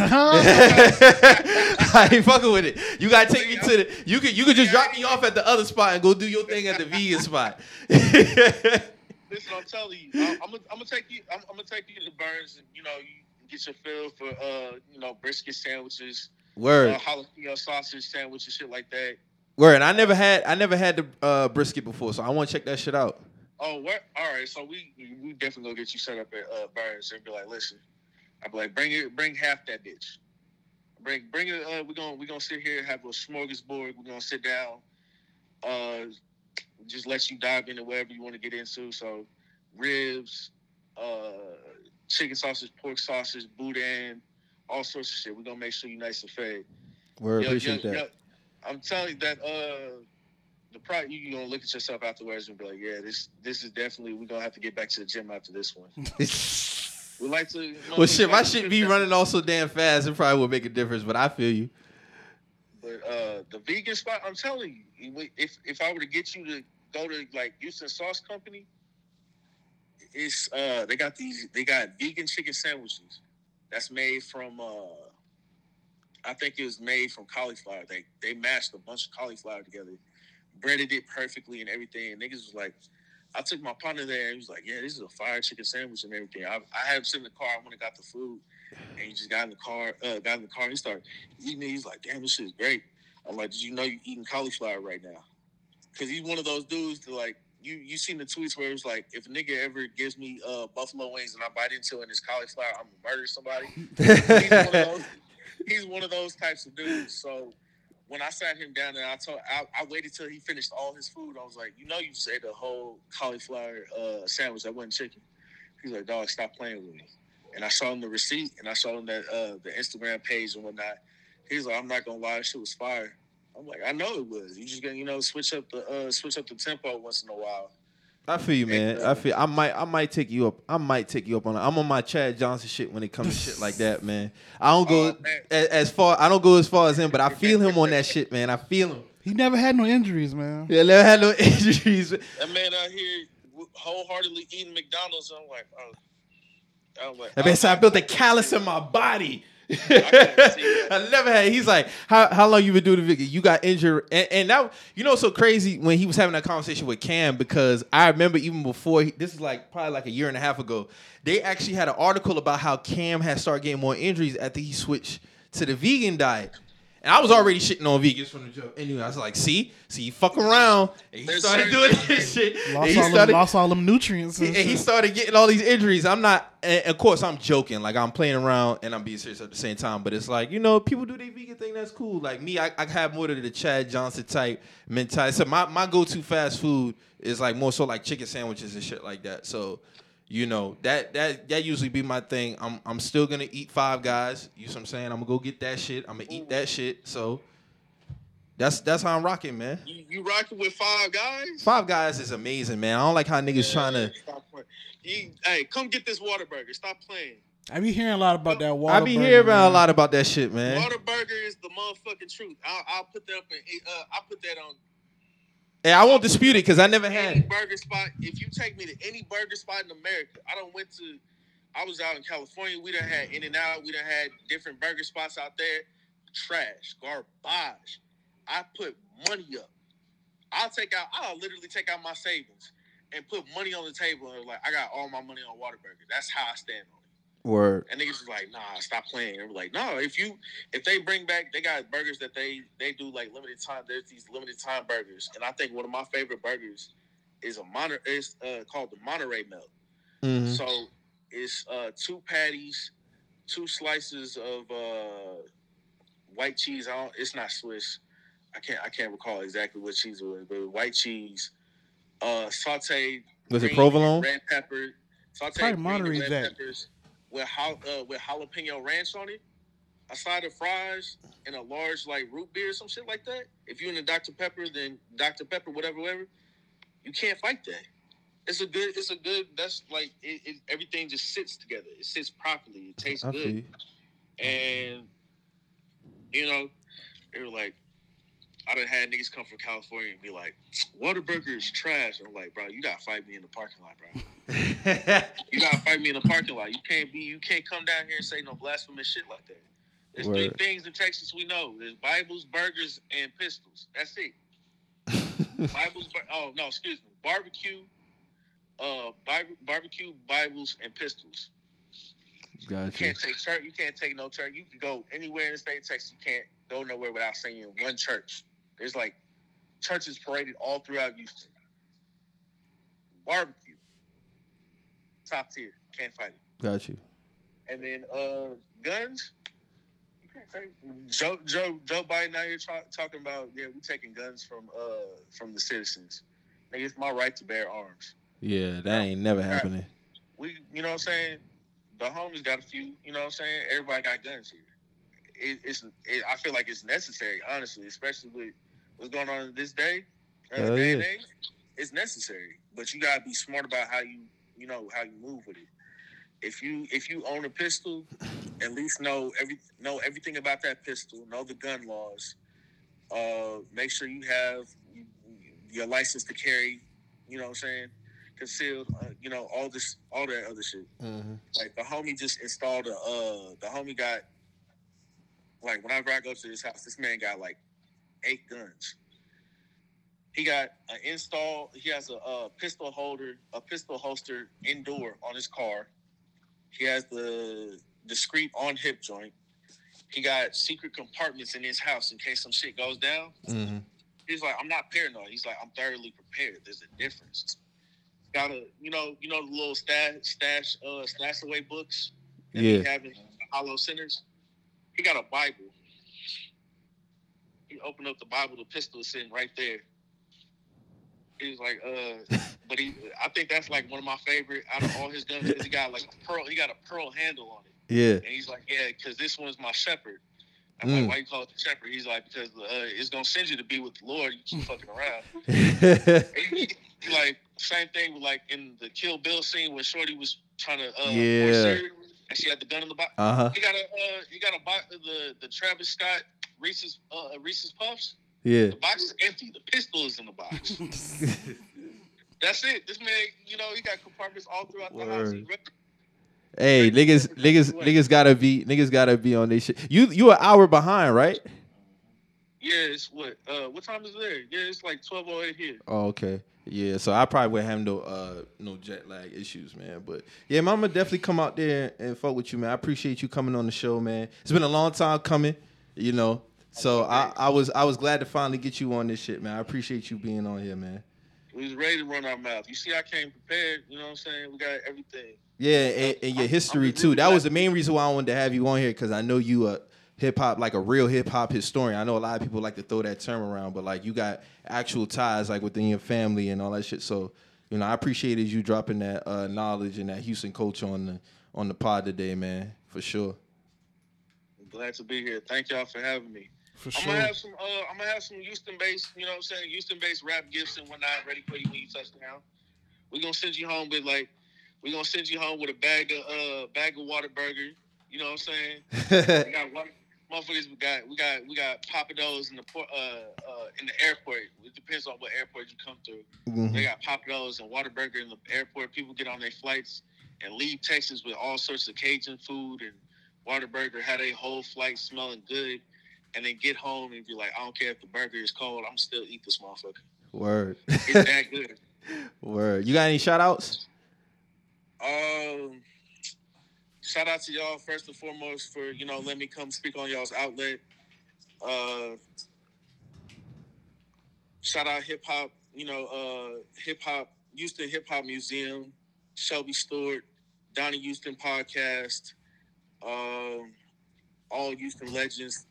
I ain't fucking with it. You gotta take me to the. You could you could just drop me off at the other spot and go do your thing at the vegan spot. [LAUGHS] Listen, I'm telling you, I'm, I'm, gonna, I'm gonna take you. I'm, I'm gonna take you to Burns, and you know, you get your fill for uh, you know, brisket sandwiches, Word, uh, jalapeno sausage sandwiches, shit like that. word. And I never had I never had the uh, brisket before, so I want to check that shit out. Oh, what? All right. So we we definitely gonna get you set up at uh, Burns and be like, listen, I'd be like, bring it, bring half that bitch. Bring bring it. Uh, we're gonna we're gonna sit here have a smorgasbord. We're gonna sit down. Uh, just let you dive into whatever you want to get into. So, ribs, uh, chicken sausage, pork sausage, boudin, all sorts of shit. We're gonna make sure you're nice and fed. Yo, appreciate yo, that. yo, I'm telling you that uh the pro you gonna look at yourself afterwards and be like, yeah, this this is definitely we're gonna have to get back to the gym after this one. [LAUGHS] We like to. you know, well, shit, my shit be running all so damn fast. It probably would make a difference, but I feel you. But uh, the vegan spot, I'm telling you, if if I were to get you to go to like Houston Sauce Company, it's uh they got these they got vegan chicken sandwiches that's made from uh I think it was made from cauliflower. They they mashed a bunch of cauliflower together, breaded it perfectly and everything. And niggas was like, I took my partner there and he was like, Yeah, this is a fire chicken sandwich and everything. I, I had him sit in the car, I went and got the food. And he just got in the car, uh, got in the car and he started eating it. He's like, damn, this shit is great. I'm like, did you know you're eating cauliflower right now? Because he's one of those dudes that like you you seen the tweets where it's like, if a nigga ever gives me uh, buffalo wings and I bite into it and it's cauliflower, I'm gonna murder somebody. [LAUGHS] he's, one of those, he's one of those types of dudes. So when I sat him down and I told, I, I waited till he finished all his food. I was like, you know, you just ate a whole cauliflower uh, sandwich that wasn't chicken. He's like, dog, stop playing with me. And I showed him the receipt and I showed him that uh, the Instagram page and whatnot. He's like, I'm not gonna lie, shit was fire. I'm like, I know it was. You just gonna, you know, switch up the uh, switch up the tempo once in a while. I feel you, man. I feel I might I might take you up. I might take you up on it. I'm on my Chad Johnson shit when it comes to shit like that, man. I don't go Oh, as, as far I don't go as far as him, but I feel him on that shit, man. I feel him. He never had no injuries, man. Yeah, never had no [LAUGHS] injuries. That man out here wholeheartedly eating McDonald's. I'm like, oh. I'm like, That man oh. said I built a callus in my body. [LAUGHS] I never had. He's like, how how long you been doing the video? You got injured, and, and that you know so crazy when he was having that conversation with Cam because I remember even before he, this is like probably like a year and a half ago. They actually had an article about how Cam had started getting more injuries after he switched to the vegan diet. And I was already shitting on vegans from the jump. Anyway, I was like, see, see, you fuck around. And he There's started doing this shit. And Lost he all, them, started, lost all them nutrients. And and he started getting all these injuries. I'm not, and of course, I'm joking. Like I'm playing around and I'm being serious at the same time. But it's like you know, people do their vegan thing. That's cool. Like me, I, I have more of the Chad Johnson type mentality. So my my go to fast food is like more so like chicken sandwiches and shit like that. So. You know that that that usually be my thing. I'm I'm still gonna eat Five Guys. You know what I'm saying? I'm gonna go get that shit. I'm gonna eat that shit. So that's that's how I'm rocking, man. You, you rocking with five guys? Five Guys is amazing, man. I don't like how niggas trying to. Stop playing. You, hey, come get this Whataburger. Stop playing. I be hearing a lot about that water. I be hearing about a lot about that shit, man. Whataburger is the motherfucking truth. I'll, I'll put that up in. Uh, I'll put that on Hey, I won't dispute it because I never had any burger spot. If you take me to any burger spot in America, I don't went to. I was out in California. We done had In and Out. We done had different burger spots out there. Trash, garbage. I put money up. I'll take out. I'll literally take out my savings and put money on the table. And like I got all my money on Whataburger. That's how I stand on it. Word. And niggas was like, nah, stop playing. And we're like, no, if you if they bring back they got burgers that they they do like limited time, there's these limited time burgers. And I think one of my favorite burgers is a mono is uh, called the Monterey Melt. Mhm. So it's uh two patties, two slices of uh white cheese. I don't, it's not Swiss. I can't I can't recall exactly what cheese it was, but white cheese, uh sauteed Was it provolone? Red pepper. Sauteed Probably green Monterey and red Jack. peppers with jal- uh, with jalapeno ranch on it. A side of fries and a large like root beer, or some shit like that. If you're in the Dr Pepper, then Dr Pepper, whatever, whatever. You can't fight that. It's a good. It's a good. That's like it, it, everything just sits together. It sits properly. It tastes I good. And you know, they were like, I done had niggas come from California and be like, Whataburger is trash. I'm like, bro, you gotta fight me in the parking lot, bro. You gotta fight me in the parking lot. You can't be. You can't come down here and say no blasphemous shit like that. There's three things in Texas we know. There's Bibles, burgers, and pistols. That's it. [LAUGHS] Bibles. Oh no, excuse me. Barbecue, uh, bar- barbecue, Bibles, and pistols. You can't take church. You can't take no church. You can go anywhere in the state of Texas. You can't go nowhere without seeing one church. There's like churches paraded all throughout Houston. Barbecue, top tier. Can't fight it. Got you. And then uh guns. Joe Joe Joe Biden out here tra- talking about yeah we taking guns from uh from the citizens. Nigga, it's my right to bear arms. Yeah, that ain't never happening. We you know what I'm saying. The homies got a few. You know what I'm saying. Everybody got guns here. It, it's it, I feel like it's necessary, honestly, especially with what's going on this day. Uh, Hell day yeah. age, it's necessary, but you gotta be smart about how you you know how you move with it. If you if you own a pistol, at least know every know everything about that pistol. Know the gun laws. Uh, make sure you have your license to carry. You know what I'm saying? Concealed. Uh, you know all this all that other shit. Mm-hmm. Like the homie just installed a. Uh, the homie got. Like whenever I go to this house, this man got like eight guns. He got an install. He has a, uh pistol holder, a pistol holster indoor on his car. He has the discreet on hip joint. He got secret compartments in his house in case some shit goes down. Mm-hmm. He's like, I'm not paranoid. He's like, I'm thoroughly prepared. There's a difference. Got a, you know, you know the little stash, stash, uh, stash away books. that Yeah. He having hollow centers. He got a Bible. He opened up the Bible. The pistol is sitting right there. He was like, uh, but he, I think that's like one of my favorite out of all his guns. He got like a pearl. He got a pearl handle on it. Yeah. And he's like, yeah, because this one's my shepherd. I'm Mm. like, why you call it the shepherd? He's like, because uh, it's gonna send you to be with the Lord. You keep fucking around. [LAUGHS] He, he like same thing with like in the Kill Bill scene when Shorty was trying to uh, Yeah. her, and she had the gun in the box. uh huh. He got a uh, he got a box the the Travis Scott Reese's uh, Reese's Puffs. Yeah. The box is empty. The pistol is in the box. [LAUGHS] That's it. This man, you know, he got compartments all throughout the house. He Word. read- Hey, niggas, niggas, niggas gotta be, niggas gotta be on this shit. You, you an hour behind, right? Yeah, it's what? Uh, what time is there? Yeah, it's like twelve oh eight here. Oh, okay. Yeah, so I probably wouldn't have no uh no jet lag issues, man. But yeah, man, I'm gonna definitely come out there and fuck with you, man. I appreciate you coming on the show, man. It's been a long time coming, you know. So I, I was I was glad to finally get you on this shit, man. I appreciate you being on here, man. We was ready to run our mouth. You see, I came prepared. You know what I'm saying? We got everything. Yeah, and, and your I'm- history I'm too. That was the main reason why I wanted to have you on here because I know you a hip hop, like a real hip hop historian. I know a lot of people like to throw that term around, but like you got actual ties like within your family and all that shit. So you know, I appreciated you dropping that uh, knowledge and that Houston culture on the on the pod today, man, for sure. I'm glad to be here. Thank y'all for having me. For I'm sure. gonna have some. Uh, I'm gonna have some Houston based. You know what I'm saying? Houston based rap gifts and whatnot ready for you when you touch down. We're gonna send you home with like. We're gonna send you home with a bag of uh bag of Whataburger. You know what I'm saying? [LAUGHS] We got water, motherfuckers. We got we got we got Pappadeaux in the port, uh, uh, in the airport. It depends on what airport you come through. Mhm. They got Pappadeaux and Whataburger in the airport. People get on their flights and leave Texas with all sorts of Cajun food and Whataburger. Had a whole flight smelling good, and then get home and be like, I don't care if the burger is cold. I'm still eat this motherfucker. Word. It's that good. [LAUGHS] Word. You got any shout outs? Um, shout out to y'all first and foremost for you know let me come speak on y'all's outlet. Uh, shout out hip hop, you know, uh, hip hop Houston Hip Hop Museum, Shelby Stewart, Donnie Houston podcast, um, all Houston legends,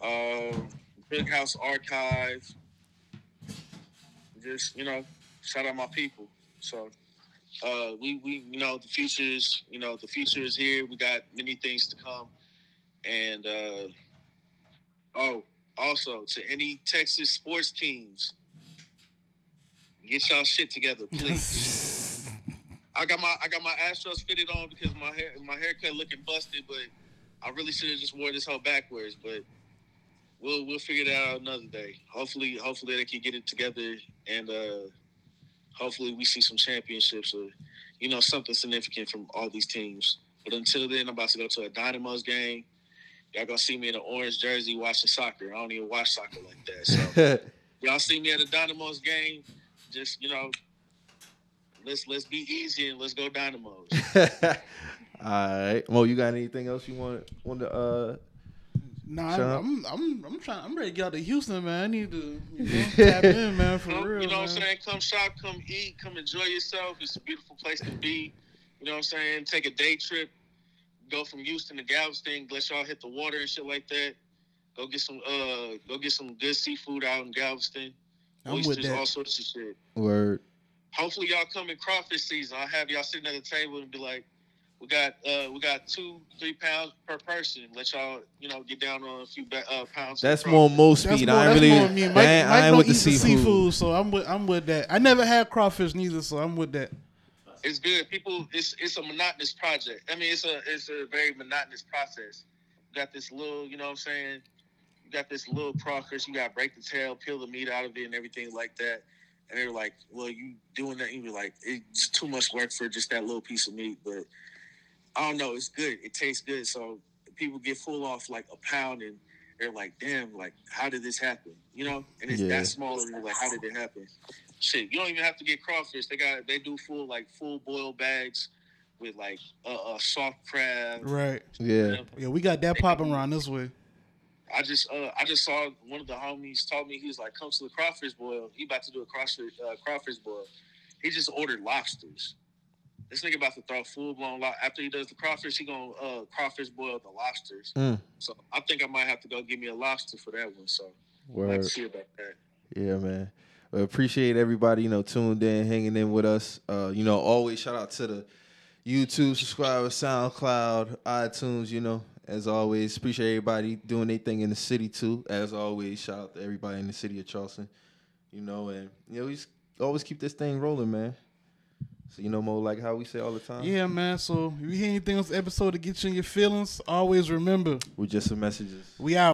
um, Big House Archive. Just you know, shout out my people. So uh, we we you know the future is you know the future is here. We got many things to come, and uh, oh, also to any Texas sports teams, get y'all shit together, please. [LAUGHS] I got my I got my Astros fitted on because my hair my haircut looking busted, but I really should have just wore this whole backwards. But we'll we'll figure that out another day. Hopefully, hopefully they can get it together and. uh hopefully we see some championships or you know something significant from all these teams. But until then, I'm about to go to a Dynamos game. Y'all gonna see me in an orange jersey watching soccer. I don't even watch soccer like that. So [LAUGHS] y'all see me at a Dynamos game, just you know, let's let's be easy and let's go Dynamos. [LAUGHS] All right. Well, you got anything else you want want to uh Nah, Shut up. I'm, I'm, I'm trying. I'm ready to get out to Houston, man. I need to you [LAUGHS] know, tap in, man, for real. you know what I'm saying? Come shop, come eat, come enjoy yourself. It's a beautiful place to be. You know what I'm saying? Take a day trip go from Houston to Galveston, let y'all hit the water and shit like that. Go get some uh go get some good seafood out in Galveston. I'm with Oysters, that. all sorts of shit. Word. Hopefully y'all come in crawfish season. I'll have y'all sitting at the table and be like, we got uh we got two, three pounds per person. Let y'all, you know, get down on a few ba- uh, pounds. That's more crawfish. Mo That's speed. I that's ain't really. more me. Mike, I ain't, Mike I ain't don't with eat the the seafood. seafood, so I'm with I'm with that. I never had crawfish neither, so I'm with that. It's good. People, it's it's a monotonous project. I mean, it's a it's a very monotonous process. You got this little, you know what I'm saying? You got this little crawfish. You got to break the tail, peel the meat out of it, and everything like that. And they're like, "Well, you doing that?" And you're like, "It's too much work for just that little piece of meat." But I don't know. It's good. It tastes good. So people get full off like a pound, and they're like, "Damn! Like, how did this happen?" You know? And it's Yeah. that small, and you're like, "How did it happen?" Shit, you don't even have to get crawfish. They got they do full like full boil bags with like a uh, uh, soft crab. Right. Yeah. Yeah, we got that popping around this way. I just uh I just saw one of the homies told me he was like, "Come to the crawfish boil." He about to do a crawfish uh, crawfish boil. He just ordered lobsters. This nigga about to throw full blown lo- after he does the crawfish. He gonna uh, crawfish boil the lobsters. Mm. So I think I might have to go get me a lobster for that one. So I'll have see about that. Yeah, man. Well, appreciate everybody, you know, tuned in, hanging in with us. Uh, you know, always shout out to the YouTube subscribers, SoundCloud, iTunes, you know, as always. Appreciate everybody doing their thing in the city too. As always, shout out to everybody in the city of Charleston. You know, and you know, we just always keep this thing rolling, man. So you know, Mo, like how we say all the time. Yeah, man. So if you hear anything on this episode to get you in your feelings, always remember With just some messages. we out.